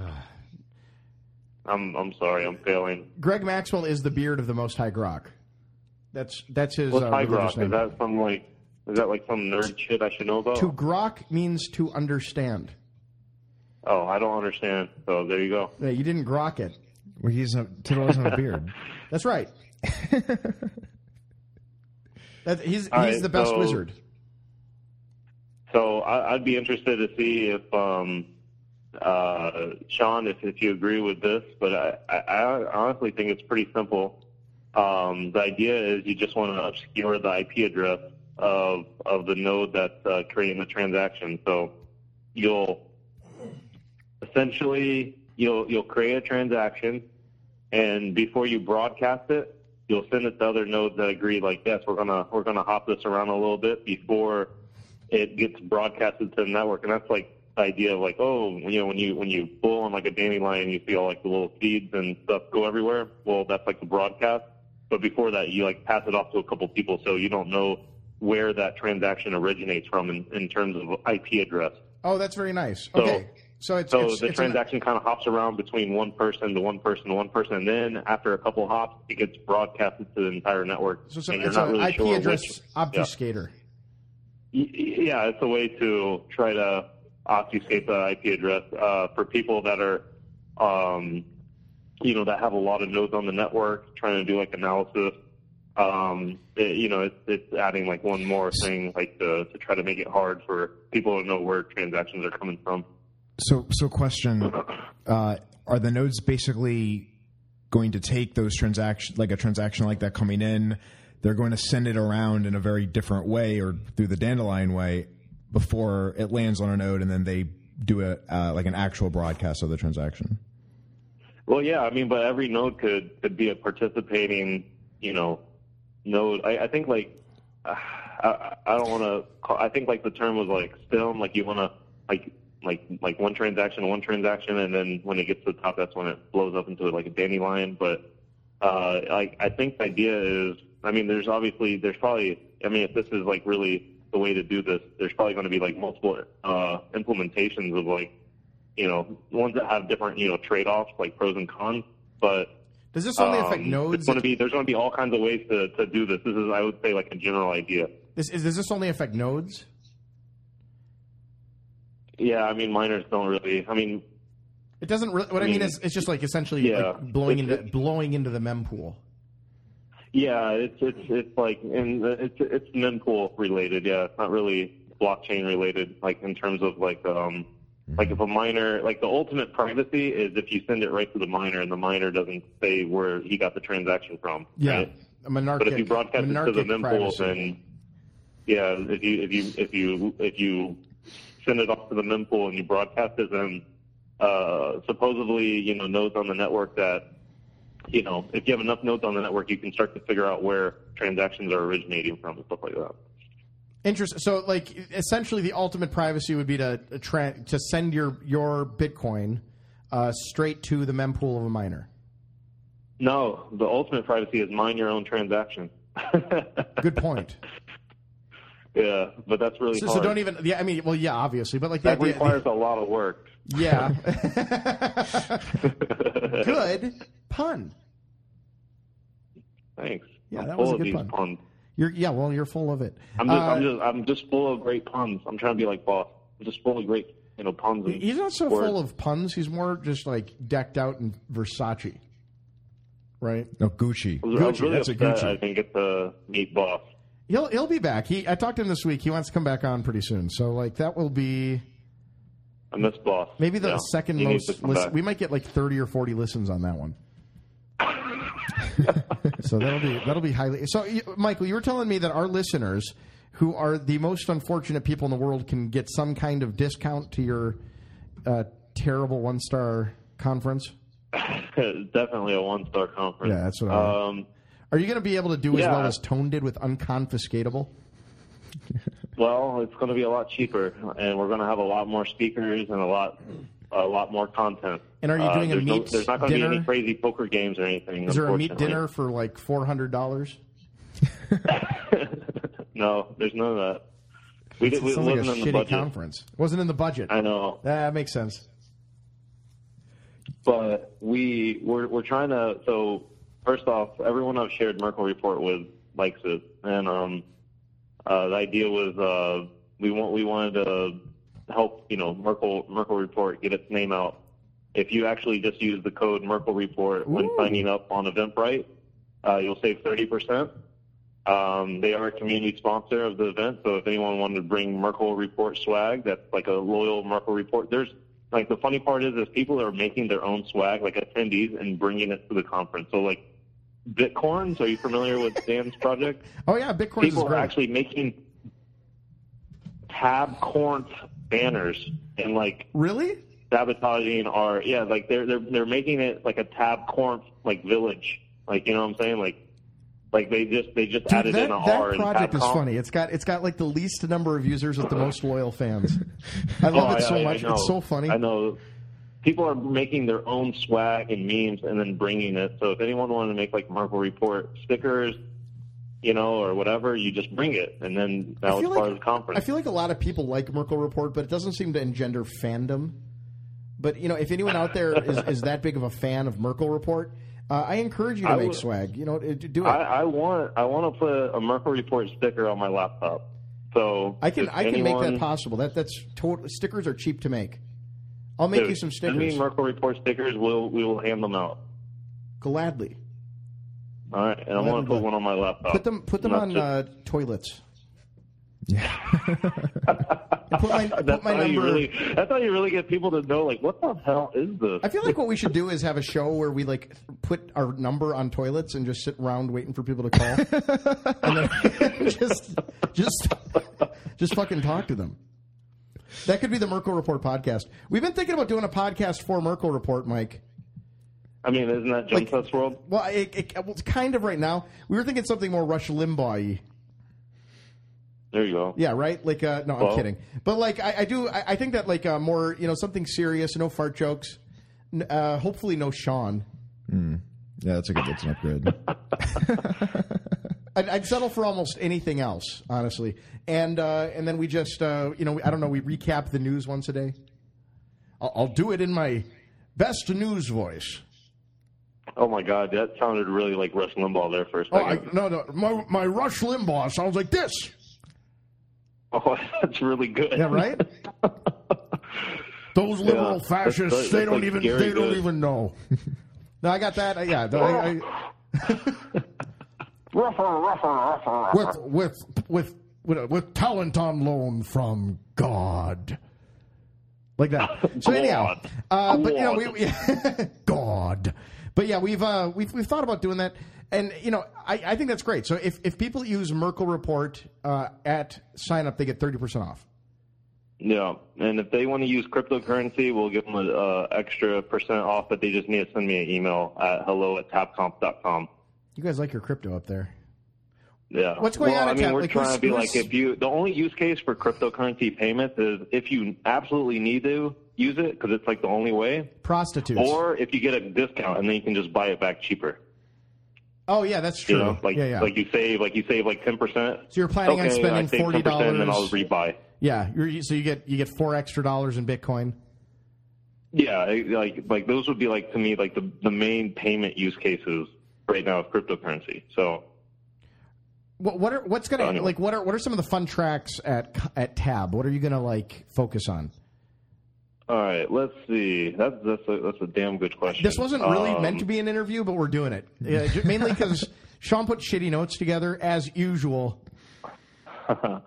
I'm I'm sorry, I'm failing. Greg Maxwell is the beard of the Most High Grok. That's that's his What's uh, high grok? name. Is that some like is that like some nerd shit I should know about? To grok means to understand. Oh, I don't understand. So there you go. Yeah, you didn't grok it. Well, he's a Tidwell doesn't have a beard. That's right. that, he's All he's right, the best so- wizard. So I, I'd be interested to see if um, uh, Sean, if, if you agree with this, but I, I, I honestly think it's pretty simple. Um, the idea is you just want to obscure the IP address of of the node that's uh, creating the transaction. So you'll essentially you'll you'll create a transaction, and before you broadcast it, you'll send it to other nodes that agree. Like, yes, we're gonna we're gonna hop this around a little bit before it gets broadcasted to the network, and that's like the idea of like, oh, you know, when you when you pull on like a dandelion, you see all like the little seeds and stuff go everywhere. Well, that's like the broadcast. But before that, you like pass it off to a couple people, so you don't know where that transaction originates from in, in terms of IP address. Oh, that's very nice. So- Okay, so it's So it's, the it's an- transaction kind of hops around between one person to one person to one person, and then after a couple hops, it gets broadcasted to the entire network, so, so and you're it's not an really IP sure address which. Obfuscator. Y- Yeah, it's a way to try to obfuscate the IP address uh, for people that are, um, you know, that have a lot of nodes on the network, trying to do like analysis. Um, it, you know, it's, it's adding like one more thing, like to, to try to make it hard for people to know where transactions are coming from. So, so question: uh, Are the nodes basically going to take those transactions, like a transaction like that coming in? They're going to send it around in a very different way, or through the dandelion way, before it lands on a node, and then they do a uh, like an actual broadcast of the transaction. Well, yeah, I mean, but every node could could be a participating, you know, node. I, I think like uh, I, I don't want to. I think like the term was like stem. Like you want to like like like one transaction, one transaction, and then when it gets to the top, that's when it blows up into like a dandelion. But uh, I I think the idea is, I mean, there's obviously there's probably. I mean, if this is like really the way to do this, there's probably going to be like multiple uh, implementations of like you know, ones that have different, you know, trade-offs like pros and cons. But Does this only affect um, nodes? It's going to be there's going to be all kinds of ways to, to do this. This is, I would say, like a general idea. This, is, does this only affect nodes? Yeah, I mean, miners don't really. I mean, It doesn't. Really, what I, I mean mean, is, it's just like essentially yeah, like blowing into blowing into the mempool. yeah, it's it's it's like and it's it's mempool related. Yeah, it's not really blockchain related. Like in terms of like um like if a miner like the ultimate privacy is if you send it right to the miner and the miner doesn't say where he got the transaction from. Yeah, right? a monarchic. But if you broadcast it to the mempool, then yeah, if you if you if you if you send it off to the mempool and you broadcast it, then uh, supposedly you know nodes on the network that you know if you have enough nodes on the network, you can start to figure out where transactions are originating from and stuff like that. Interesting. So, like, essentially, the ultimate privacy would be to tra- to send your your Bitcoin uh, straight to the mempool of a miner. No, the ultimate privacy is mine your own transaction. Good point. Yeah, but that's really So, so don't even. Yeah, I mean, well, yeah, obviously, but like that idea. requires a lot of work. yeah. good pun. Thanks. Yeah, I'm that was a good pun. puns. You're yeah. Well, you're full of it. I'm just, Uh, I'm just, I'm just full of great puns. I'm trying to be like boss. I'm just full of great, you know, puns. And He's not so words. full of puns. He's more just like decked out in Versace, right? No, Gucci. I was, Gucci, really that's a Gucci. I didn't get to meet boss. He'll he'll be back. He I talked to him this week. He wants to come back on pretty soon. So like that will be I miss boss. maybe the Yeah, second he most. Listen, we might get like thirty or forty listens on that one. so that'll be that'll be highly. So Michael, you were telling me that our listeners, who are the most unfortunate people in the world, can get some kind of discount to your uh, terrible one star conference. Definitely a one star conference. Yeah, that's what I Um, Are you going to be able to do as well as Tone did with unconfiscatable? well, it's going to be a lot cheaper, and we're going to have a lot more speakers and a lot, a lot more content. And are you Uh, doing a there's no- There's not going to be any crazy poker games or anything. Is there a meat dinner for like four hundred dollars? No, there's none of that. We did. It like a wasn't in the shitty budget. conference. Wasn't in the budget. I know. That makes sense. but we we're we're trying to so first off everyone I've shared Merkle report with likes it and um uh the idea was uh we want we wanted to help you know Merkle Merkle report get its name out if you actually just use the code Merkle report when Ooh. signing up on Eventbrite uh you'll save 30% um, they are a community sponsor of the event, so if anyone wanted to bring Merkle Report swag, that's like a loyal Merkle Report. There's like the funny part is, is people are making their own swag, like attendees, and bringing it to the conference. So like Bitcoins, are you familiar with Dan's project? Oh yeah, Bitcoin is People are actually making tab corn banners and like really? sabotaging our yeah, like they're they're they're making it like a tab corn like village, like you know what I'm saying, like. Like they just they just Dude, added that, in a that R in project is funny. It's got it's got like the least number of users with the most loyal fans. I love Oh, it so I- I much. know. It's so funny. I know. People are making their own swag and memes and then bringing it. So if anyone wanted to make like Merkle Report stickers, you know, or whatever, you just bring it, and then that was feel part like of the conference. I feel like a lot of people like Merkle Report, but it doesn't seem to engender fandom. But you know, if anyone out there is, is that big of a fan of Merkle Report, uh, I encourage you to I make would- swag. You know, do it. I, I want I want to put a Merkle Report sticker on my laptop. So I can I can make that possible. That that's total. Stickers are cheap to make. I'll make Dude, you some Send me stickers Merkle Report stickers. We'll we will hand them out. gladly. All right, and I want to put one on my laptop. Put them put them Not on just- uh, toilets. Yeah. Put my, That's put my number. really. That's how you really get people to know. Like, what the hell is this? I feel like what we should do is have a show where we like put our number on toilets and just sit around waiting for people to call, and then just just just fucking talk to them. That could be the Merkle Report podcast. We've been thinking about doing a podcast for Merkle Report, Mike. I mean, isn't that Jump Like- Test World? Well, it, it, well, it's kind of right now. We were thinking something more Rush Limbaugh-y. There you go. Yeah, right. Like, uh, no, I'm kidding. But like, I, I do. I, I think that like uh, more, you know, something serious. No fart jokes. N- Uh, hopefully, no Sean. Yeah, that's a good. That's an upgrade. I'd, I'd settle for almost anything else, honestly. And uh, and then we just, uh, you know, I don't know. We recap the news once a day. I'll, I'll do it in my best news voice. Oh my God, that sounded really like Rush Limbaugh there for a Oh, I, no, no, my my Rush Limbaugh sounds like this. Oh, that's really good. Yeah, right. Those liberal that's- fascists, that's they don't like even Gary they don't even know. no, I got that. Yeah, I, I, with with with with with talent on loan from God. Like that. So anyhow, uh, but you know, we, we God. But yeah, we've uh, we've we've thought about doing that, and you know, I, I think that's great. So if if people use Merkle Report uh, at sign up, they get thirty percent off. Yeah, and if they want to use cryptocurrency, we'll give them an uh, extra percent off, but they just need to send me an email at hello at tabconf.com. You guys like your crypto up there? Yeah. What's going well, on I mean, we're Like, trying to be like, if you, the only use case for cryptocurrency payments is if you absolutely need to use it because it's like the only way, Prostitutes. or if you get a discount and then you can just buy it back cheaper. Oh yeah, that's true. You know, like yeah, yeah. like you save like you save like ten percent. So you're planning on spending save ten percent, then I'll $40. rebuy. yeah, so you get you get four extra dollars in Bitcoin. Yeah, like like those would be like to me like the the main payment use cases right now of cryptocurrency. So What, what are what's gonna So anyway. like? What are what are some of the fun tracks at at Tab? What are you gonna like focus on? All right, let's see. That's that's a, that's a damn good question. This wasn't really Um, meant to be an interview, but we're doing it yeah, mainly because Sean put shitty notes together as usual.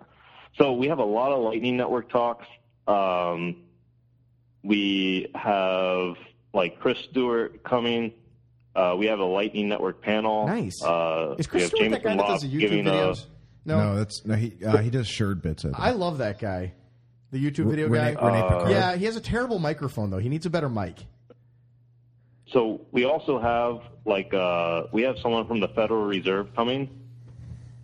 So we have a lot of Lightning Network talks. Um, we have like Chris Stewart coming. Uh, we have a Lightning Network panel. Nice. Uh, Is Chris have Stewart that Jameson guy that does the YouTube giving a- videos? No, No, that's no. He uh, he does Suredbits. I. I love that guy. The YouTube video Rene- guy. Rene Pickhardt. yeah, he has a terrible microphone though. He needs a better mic. So we also have like uh, we have someone from the Federal Reserve coming,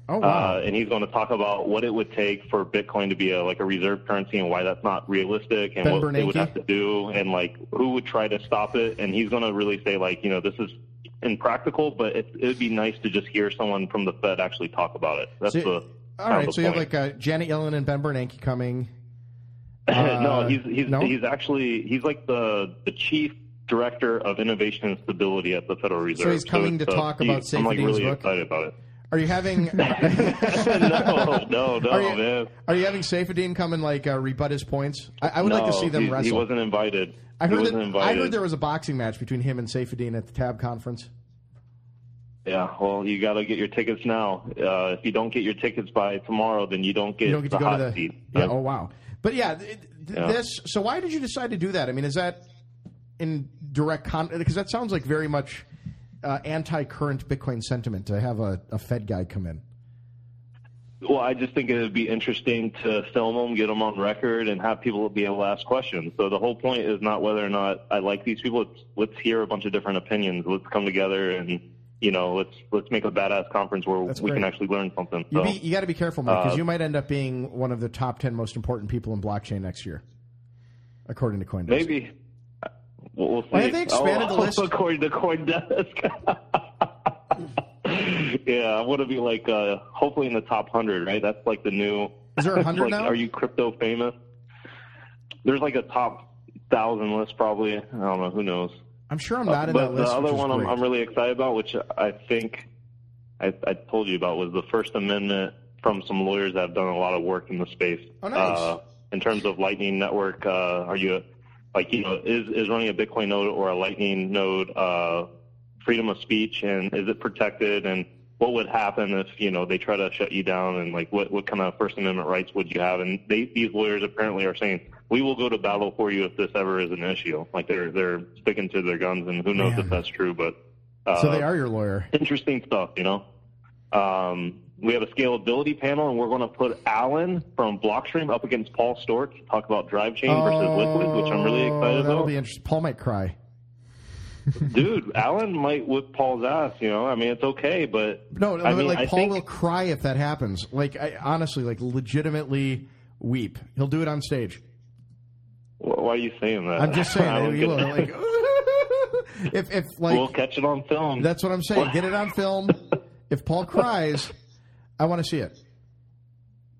Oh wow. uh, and he's going to talk about what it would take for Bitcoin to be a like a reserve currency and why that's not realistic and Ben what they would have to do and like who would try to stop it. And he's going to really say like you know this is impractical, but it would be nice to just hear someone from the Fed actually talk about it. That's So- the All kind of right, the so you have point. like uh, Janet Yellen and Ben Bernanke coming. No, Uh, he's he's no? he's actually he's like the the chief director of innovation and stability at the Federal Reserve. So he's coming to it's, uh, talk he- about I'm like really book? excited about it. Are you having? no, no, no, Are you, man. are you having Saifedean come and like uh, rebut his points? I, I would like to see them he, wrestle. He wasn't invited. I he heard wasn't that, invited. I heard there was a boxing match between him and Saifedean at the Tab conference. Yeah, well, you got to get your tickets now. Uh, if you don't get your tickets by tomorrow, then you don't get, You don't get the to go hot to the. seat. Yeah, oh wow. But yeah, th- th- Yeah. this. So why did you decide to do that? I mean, is that in direct con? Because that sounds like very much uh, anti-current Bitcoin sentiment to have a, a Fed guy come in. Well, I just think it would be interesting to film them, get them on record, and have people be able to ask questions. So the whole point is not whether or not I like these people. It's let's hear a bunch of different opinions. Let's come together and you know let's let's make a badass conference where That's we can actually learn something. You, So be, you got to be careful, Mike, because Uh, you might end up being one of the top ten most important people in blockchain next year, according to CoinDesk. maybe we'll, we'll see. Why have they expanded Oh, the list? according to CoinDesk? yeah, I want to be like uh, hopefully in the top hundred. Right, that's like the new. Is there a 100 like, now? Are you crypto famous? There's like a top thousand list, probably. I don't know. Who knows? I'm sure I'm not in but that list. the other one I'm. I'm really excited about, which I think I, I told you about, was the First Amendment from some lawyers that have done a lot of work in the space. Oh, nice. Uh, in terms of Lightning Network, uh, are you like you know is is running a Bitcoin node or a Lightning node uh, freedom of speech, and is it protected? And what would happen if you know they try to shut you down? And like what what kind of First Amendment rights would you have? And they, these lawyers apparently are saying we will go to battle for you if this ever is an issue. Like they're they're sticking to their guns, and who knows Man. if that's true, but uh, so they are your lawyer. interesting stuff, you know. Um, we have a scalability panel, and we're going to put Alan from Blockstream up against Paul Sztorc to talk about drive chain versus liquid, which I'm really Oh, excited That'll about. be interesting. Paul might cry. Dude, Alan might whip Paul's ass. You know, I mean, it's okay, but No, no I mean, like I Paul think, will cry if that happens. Like I, honestly, like legitimately weep. He'll do it on stage. Why are you saying that? I'm just saying. get like, if if like we'll catch it on film. that's what I'm saying. Get it on film. if Paul cries, I want to see it.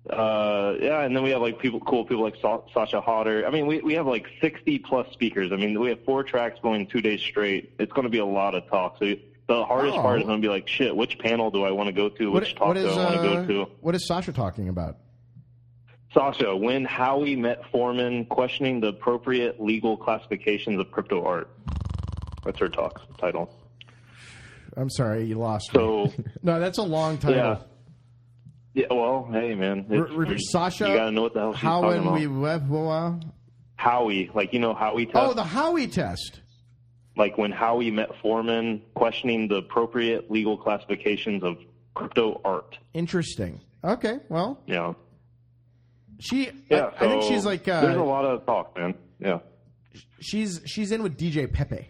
Uh, yeah, and then we have like people, cool people like Sa- Sasha Hodder. I mean, we we have like 60 plus speakers. I mean, we have four tracks going two days straight. It's going to be a lot of talk. So the hardest Oh. part is going to be like, shit, which panel do I want to go to? What, Which talk what is do I want to uh, go to? what is Sasha talking about? Sasha, when Howey met Forman, questioning the appropriate legal classifications of crypto art. That's her talk title. I'm sorry, you lost. me. So no, that's a long title. yeah. Yeah, well, hey man, R- r- Sasha, you gotta know what the hell she's how talking about. we wow. Howey, like you know Howey test. Oh, the Howey test. like when Howey met Forman, questioning the appropriate legal classifications of crypto art. Interesting. Okay, well, know, she. yeah. I, I think she's like. Uh, there's a lot of talk, man. Yeah, She's she's in with DJ Pepe.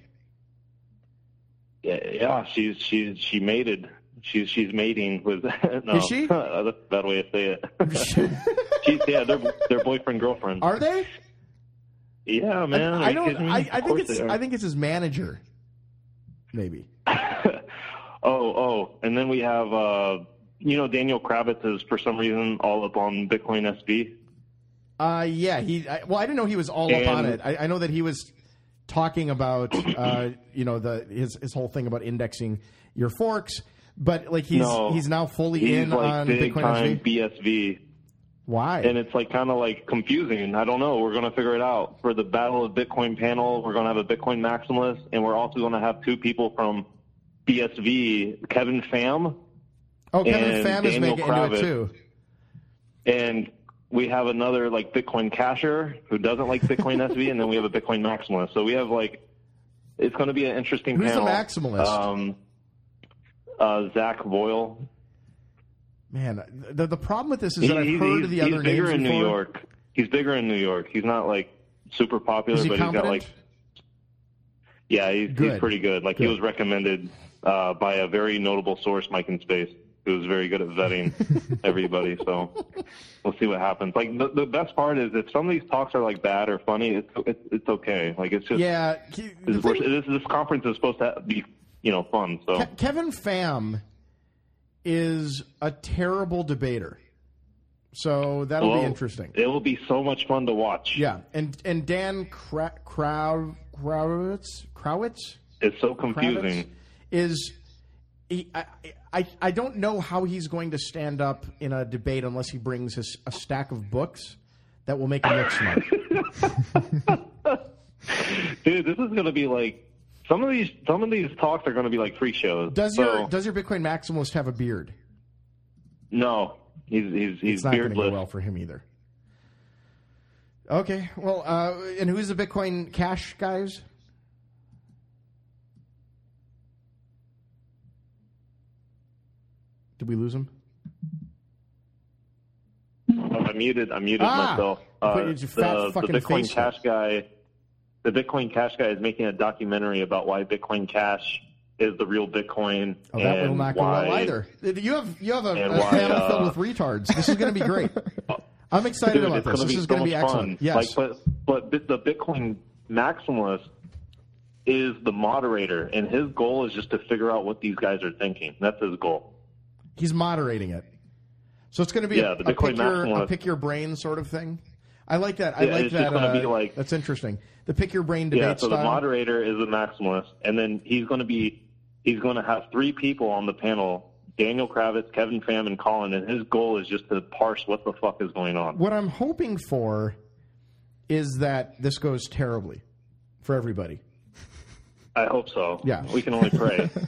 yeah, yeah. She's she's she mated. She's she's mating with. no, Is she? that's a bad way to say it. she's yeah, they're they're boyfriend girlfriend. Are they? yeah, man. I you don't. I, I think it's. I think it's his manager. Maybe. Oh, oh, and then we have, uh, you know, Daniel Krawisz is for some reason all up on Bitcoin SV. Uh, yeah, he. I, well, I didn't know he was all up on it. I, I know that he was talking about, uh, you know, the his his whole thing about indexing your forks, but like he's no, he's now fully he's in like on big Bitcoin time SV. BSV, Why? and it's like kind of like confusing. I don't know. We're gonna figure it out for the Battle of Bitcoin panel. We're gonna have a Bitcoin maximalist, and we're also gonna have two people from BSV, Kevin Pham, oh, Kevin and Pham is Daniel making into it Krawisz. too. and we have another like Bitcoin casher who doesn't like Bitcoin SV, and then we have a Bitcoin maximalist. So we have like it's going to be an interesting Who's the panel. maximalist? Um, uh, Zach Boyle. Man, the the problem with this is He- that I've heard of the he's other bigger names in New. York. He's bigger in New York. He's not like super popular, he but he's got like yeah, he's, he's pretty good. Like Good. he was recommended uh, by a very notable source, Mike in Space, who's very good at vetting everybody. So we'll see what happens. Like the, the best part is if some of these talks are like bad or funny, it's it's, it's okay. Like it's just Yeah, this, thing- this, this conference is supposed to be you know fun. So Ke- Kevin Pham is a terrible debater, so that'll well, be interesting. It will be so much fun to watch. Yeah, and and Dan Kra- Krav- Krawisz Krawisz It's so Krawisz confusing. is he, I, I I don't know how he's going to stand up in a debate unless he brings his, a stack of books that will make him look smart. Dude, this is going to be like some of these some of these talks are going to be like freak shows. Does So, your does your Bitcoin maximalist have a beard? no? He's he's he's It's not going to go well for him either. Okay, well, uh, and who's the Bitcoin Cash guys? Did we lose him? Oh, I muted I muted Ah! myself. Uh, the, the Bitcoin Cash guy, the Bitcoin Cash guy is making a documentary about why Bitcoin Cash is the real Bitcoin. Oh, that will not go well either. You have you have a, a why, panel uh, filled with retards. This is going to be great. I'm excited Dude, about this. This is going to be excellent. fun. Yes. Like, but but the Bitcoin maximalist is the moderator, and his goal is just to figure out what these guys are thinking. That's his goal. He's moderating it. So it's going to be Yeah, a, a pick your, a pick your brain sort of thing. I like that. I Yeah, like that. uh, like- that's interesting. The pick your brain debate Yeah, so the moderator is a maximalist, and then he's going to be he's going to have three people on the panel: Daniel Krawisz, Kevin Pham, and Colin. And his goal is just to parse what the fuck is going on. what I'm hoping for is that this goes terribly for everybody. I hope so. Yeah. we can only pray.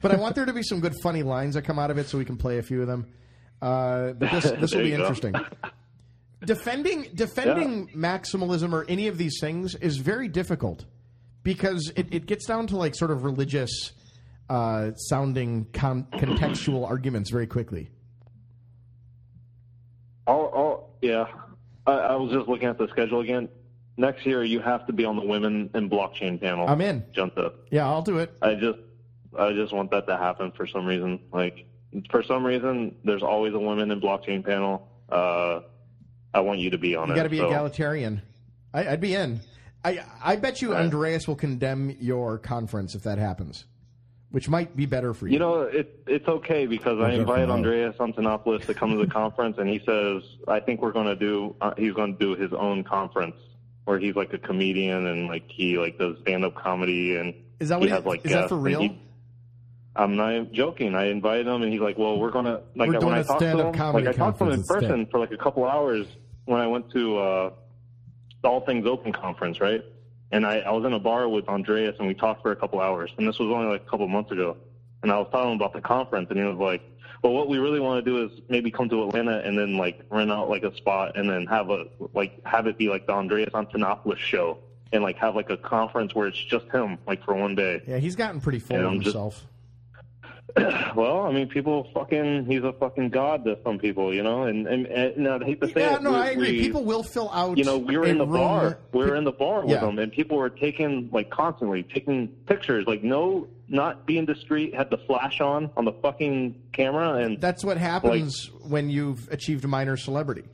But I want there to be some good funny lines that come out of it, so we can play a few of them. Uh, but this this will be interesting. defending defending maximalism or any of these things is very difficult because it, it gets down to like sort of religious uh, sounding con- contextual arguments very quickly. I'll, yeah, I, I was just looking at the schedule again. Next year, you have to be on the women in blockchain panel. I'm in. Junta. Yeah, I'll do it. I just, I just want that to happen for some reason. Like, for some reason, there's always a women in blockchain panel. Uh, I want you to be on You it. You got to be so- egalitarian. I, I'd be in. I I bet you Andreas will condemn your conference if that happens, which might be better for you. You know, it, it's okay because I good invited. Andreas Antonopoulos to come to the conference, and he says I think we're going to do. Uh, he's going to do his own conference where he's like a comedian and like he like does stand up comedy and Is that what he has like is that for real? he- I'm not joking. I invited him, and he's like, "Well, we're gonna like We're when I talked to him, like I talked to him in person instead. for like a couple hours when I went to uh, the All Things Open conference, right? And I, I was in a bar with Andreas, and we talked for a couple hours, and this was only like a couple months ago. And I was telling him about the conference, and he was like, "Well, what we really want to do is maybe come to Atlanta and then like rent out like a spot, and then have a like have it be like the Andreas Antonopoulos show." And like have like a conference where it's just him, like for one day. yeah, he's gotten pretty full of I'm just- himself. Well, I mean, people fucking, he's a fucking god to some people, you know? And, and, and I hate to say Yeah, it. no, we- I agree. we- People will fill out. you know, we were in the room- bar. We were in the bar with Yeah. them, and people were taking, like, constantly taking pictures. Like, no, not being discreet, had the flash on, on the fucking camera. And, That's what happens when you've achieved minor celebrity.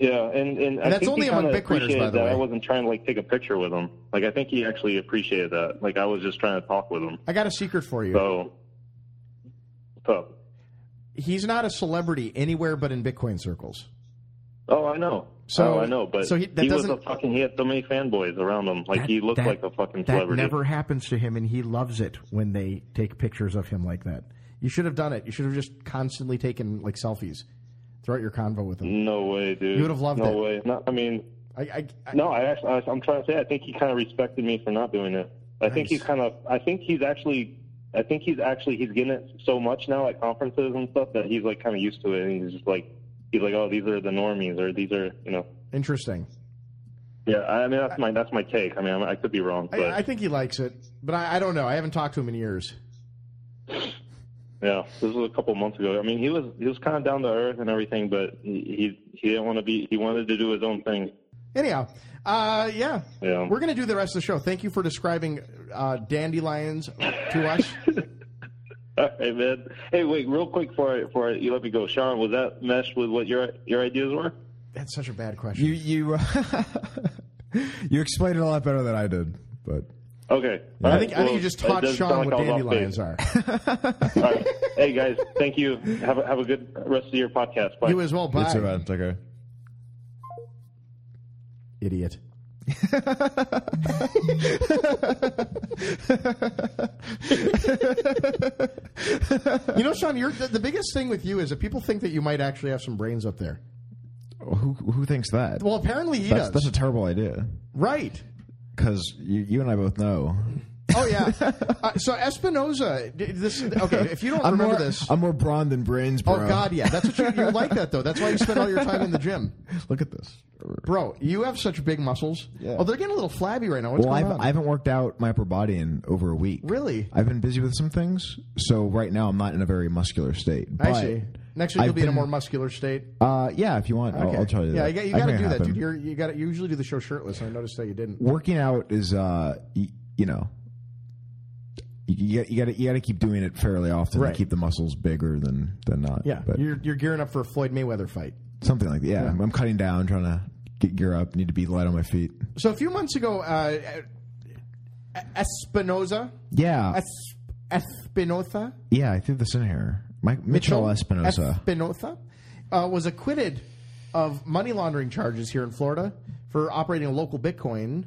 yeah, and, and, I that's think only he among Bitcoiners, by the that. way. I wasn't trying to, like, take a picture with him. Like, I think he actually appreciated that. Like, I was just trying to talk with him. I got a secret for you. So, He's not a celebrity anywhere but in Bitcoin circles. Oh, I know. So- oh, I know, but so he- he, that was a fucking. He had so many fanboys around him. Like he looked That- like a fucking that celebrity. never happens to him, and he loves it when they take pictures of him like that. You should have done it. You should have just constantly taken like selfies throughout your convo with him. No way, dude. You would have loved no it. way. No, I mean, I, I, I, no. I actually, I, I'm trying to say. I think he kind of respected me for not doing it. I think he's kind of. I think he's actually. I think he's actually he's getting it so much now at conferences and stuff that he's like kind of used to it, and he's just like he's like, oh, these are the normies, or these are you know. interesting. Yeah, I mean that's my that's my take. I mean I, I could be wrong, but I, I think he likes it, but I, I don't know. I haven't talked to him in years. Yeah, this was a couple months ago. I mean, he was he was kind of down to earth and everything, but he he, he didn't want to be. He wanted to do his own thing. Anyhow, uh, yeah, Yeah. we're going to do the rest of the show. Thank you for describing uh, dandelions to us. All right, man. Hey, wait, real quick before I, before you let me go, Sean, was that meshed with what your your ideas were? That's such a bad question. You you you explained it a lot better than I did, but Okay. I think right, I think you just taught Sean sound what like I was off dandelions are. All right. Hey guys, thank you. Have a, have a good rest of your podcast. Bye. You as well. Bye, it's about okay. Idiot. you know, Sean, you're, the, the biggest thing with you is that people think that you might actually have some brains up there. Who who thinks that? Well, apparently he that's does. that's a terrible idea right. because you, you and I both know. Oh yeah. uh, so Espinoza, this okay. If you don't I'm remember more, this, I'm more brawn than brains, bro. oh god, yeah, that's what you, you like that though. That's why you spend all your time in the gym, Look at this. Bro. You have such big muscles. Yeah. Oh, they're getting a little flabby right now. What's Well, going I've, on? I haven't worked out my upper body in over a week. Really? I've been busy with some things, so right now I'm not in a very muscular state. I see. Next week I've you'll be in a more muscular state. Uh, yeah, if you want, I'll, I'll tell you yeah, that. you got, you got to do that, dude. You're, you got you usually do the show shirtless. and I noticed that you didn't. Working out is, uh, y- you know, you got you got you got to keep doing it fairly often Right. to keep the muscles bigger than than not. Yeah, but you're you're gearing up for a Floyd Mayweather fight. Something like that. Yeah, I'm cutting down, trying to get gear up. Need to be light on my feet. So a few months ago, uh, Espinoza, Yeah, es- Espinoza, yeah. I threw this in here. Mike Michell, Espinosa. Espinoza uh, was acquitted of money laundering charges here in Florida for operating a local Bitcoin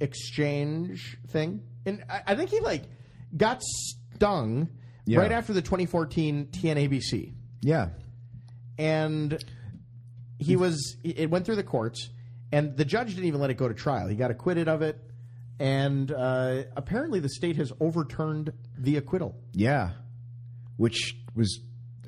exchange thing, and I, I think he like got stung Yeah. right after the 2014 TNABC. Yeah, and he was it went through the courts and the judge didn't even let it go to trial he got acquitted of it and uh, apparently the state has overturned the acquittal yeah. Which was,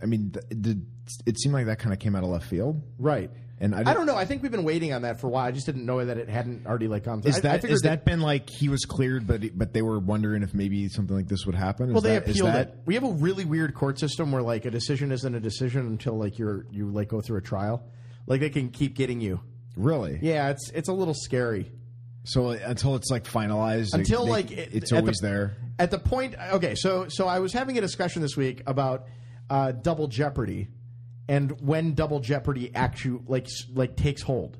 I mean, th- did it seemed like that kind of came out of left field? right And I, I don't know. I think we've been waiting on that for a while. I just didn't know that it hadn't already like gone through. Is I- I that is that been like he was cleared, but but they were wondering if maybe something like this would happen? Is Well, they that, is appealed that- it. We have a really weird court system where like a decision isn't a decision until like you're you like go through a trial. Like they can keep getting you. Really? Yeah, it's it's a little scary. So uh, until it's like finalized, Until they- like it- it's at the- always there. At the point, okay, so so I was having a discussion this week about uh, double jeopardy and when double jeopardy actually like like takes hold.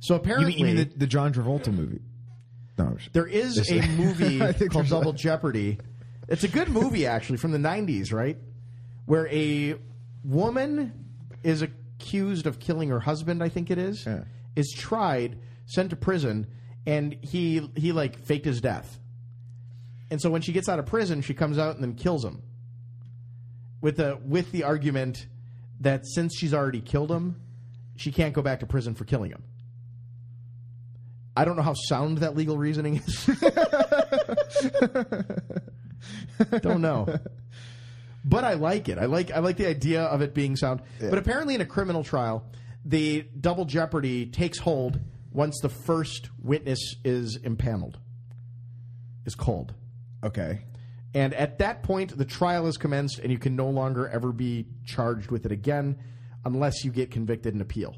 So You apparently, mean, you mean the, the John Travolta movie? No, I'm just- there is a movie called Double Jeopardy. It's a good movie actually from the '90s, right? Where a woman is accused of killing her husband, I think it is, Yeah. is tried, sent to prison, and he he like faked his death. And so when she gets out of prison, she comes out and then kills him. With the with the argument that since she's already killed him, she can't go back to prison for killing him. I don't know how sound that legal reasoning is. don't know. But I like it. I like I like the idea of it being sound. But apparently in a criminal trial, the double jeopardy takes hold once the first witness is impaneled. Is called. okay. And at that point, the trial is commenced, and you can no longer ever be charged with it again unless you get convicted and appeal.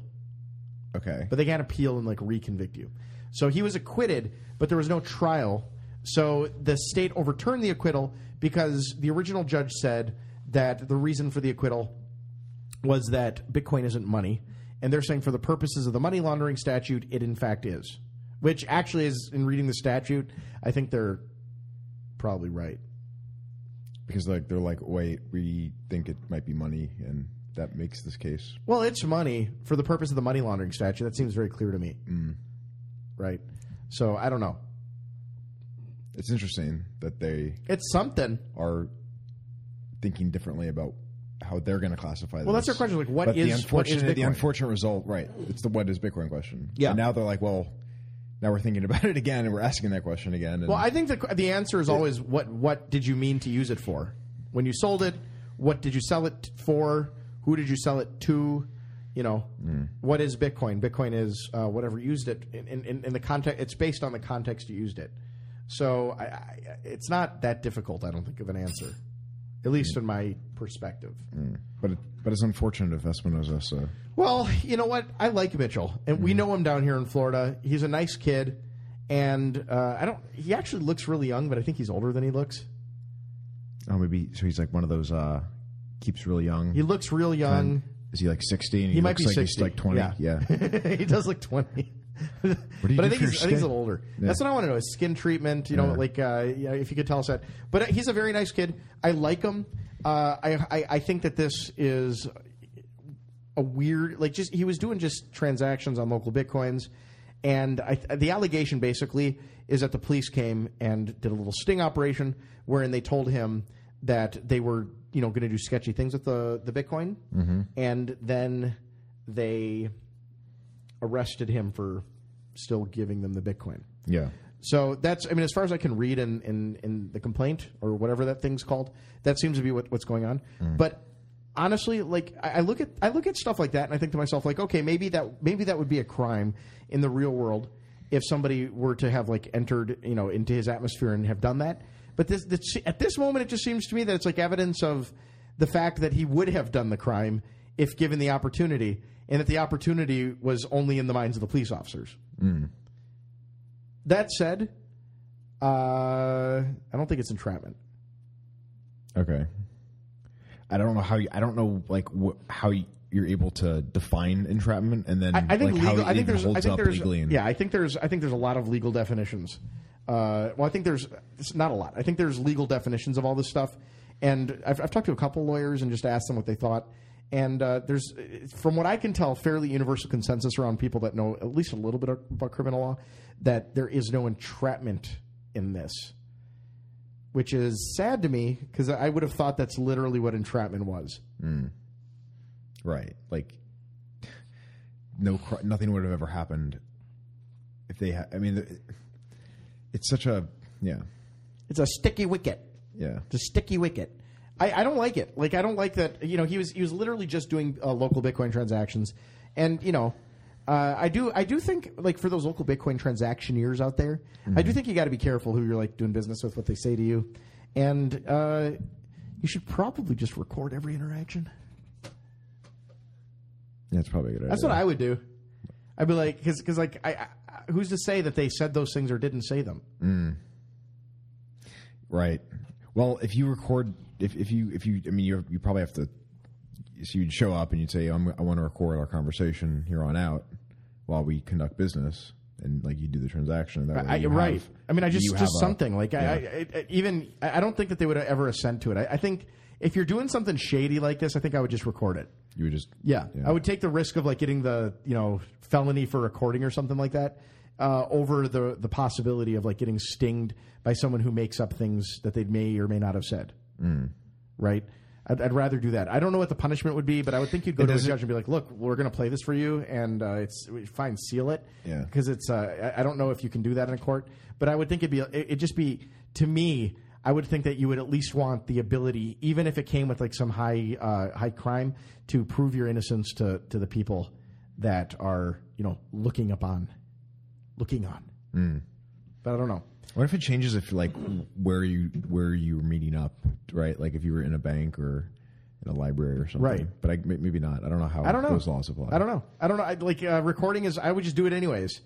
Okay. But they can't appeal and like reconvict you. So he was acquitted, but there was no trial. So the state overturned the acquittal because the original judge said that the reason for the acquittal was that Bitcoin isn't money. And they're saying for the purposes of the money laundering statute, it in fact is. Which actually is, in reading the statute, I think they're probably right. Because like they're like, wait, we think it might be money, and that makes this case. Well, it's money for the purpose of the money laundering statute. That seems very clear to me. Mm. Right. So I don't know. It's interesting that they It's something. are thinking differently about how they're going to classify this. Well, that's their question. Like, what but is the what is unfortunate the unfortunate result? Right, it's the what is Bitcoin question. Yeah. And now they're like, well, now we're thinking about it again, and we're asking that question again. Well, I think the the answer is always what what did you mean to use it for? When you sold it, what did you sell it for? Who did you sell it to? You know, mm. what is Bitcoin? Bitcoin is uh, whatever used it in, in, in the context. It's based on the context you used it. So I, I, it's not that difficult. I don't think of an answer, at least mm. in my perspective. Mm. but it, but it's unfortunate if Espinoza. Well, you know what? I like Michell, and we know him down here in Florida. He's a nice kid, and uh, I don't. He actually looks really young, but I think he's older than he looks. Oh, maybe so. He's like one of those uh, keeps really young. He looks real young. Is he like sixteen? He, He might looks be like 60. He's like twenty. Yeah. Yeah. he does look twenty. but I think he's, I think he's a little older. Yeah. That's what I want to know: is skin treatment. You know, Yeah. like uh, you know, if you could tell us that. But uh, he's a very nice kid. I like him. Uh, I, I I think that this is a weird like just he was doing just transactions on LocalBitcoins and I, the allegation basically is that the police came and did a little sting operation wherein they told him that they were you know going to do sketchy things with the the bitcoin and then they arrested him for still giving them the bitcoin yeah. So that's, I mean, as far as I can read in, in, in the complaint or whatever that thing's called, that seems to be what, what's going on. Mm. But honestly, like I, I look at I look at stuff like that and I think to myself, like, okay, maybe that maybe that would be a crime in the real world if somebody were to have like entered, you know, into his atmosphere and have done that. But this, this at this moment, it just seems to me that it's like evidence of the fact that he would have done the crime if given the opportunity, and that the opportunity was only in the minds of the police officers. Mm. That said, uh, I don't think it's entrapment. Okay. I don't know how you, I don't know like wh- how you, you're able to define entrapment and then I, I think like, how legal. it I think there's. holds I think up there's. legally. And, yeah, I think there's. I think there's a lot of legal definitions. Uh, well, I think there's. Not a lot. I think there's legal definitions of all this stuff, and I've, I've talked to a couple lawyers and just asked them what they thought. And uh, there's, from what I can tell, fairly universal consensus around people that know at least a little bit about criminal law that there is no entrapment in this, which is sad to me because I would have thought that's literally what entrapment was. Right. Like no cr- nothing would have ever happened if they had I mean it's such a yeah. It's a sticky wicket. Yeah. it's a sticky wicket. I, I don't like it. Like I don't like that. You know, he was he was literally just doing uh, local Bitcoin transactions, and you know, uh, I do I do think like for those local Bitcoin transactioneers out there, I do think you got to be careful who you're like doing business with, what they say to you, and uh, you should probably just record every interaction. Yeah, it's probably a good That's idea. what I would do. I'd be like, because because like I, I, who's to say that they said those things or didn't say them? Right. Well, if you record, if, if you if you, I mean, you you probably have to. So you'd show up and you'd say, I'm, "I want to record our conversation here on out while we conduct business," and like you do the transaction. That I, right. have- I mean, I just just have a- something like I, yeah. I, I, I- even I don't think that they would ever assent to it. I, I think if you're doing something shady like this, I think I would just record it. you would just Yeah, Yeah. I would take the risk of like getting the you know felony for recording or something like that uh, over the the possibility of like getting stinged by someone who makes up things that they may or may not have said. Mm. Right. I'd, I'd rather do that. I don't know what the punishment would be, but I would think you'd go to a does it- judge and be like, "Look, we're going to play this for you, and uh, it's fine, seal it." Yeah. because it's. Uh, I I don't know if you can do that in a court, but I would think it'd be. It, it'd just be to me. I would think that you would at least want the ability, even if it came with like some high uh, high crime, to prove your innocence to to the people that are you know looking upon, looking on. Hmm. But I don't know. What if it changes if like where you where you were meeting up, right? Like if you were in a bank or in a library or something, Right. But I, maybe not. I don't know how I don't know. those laws apply. I don't know. I don't know. I, like uh, recording is. I would just do it anyways,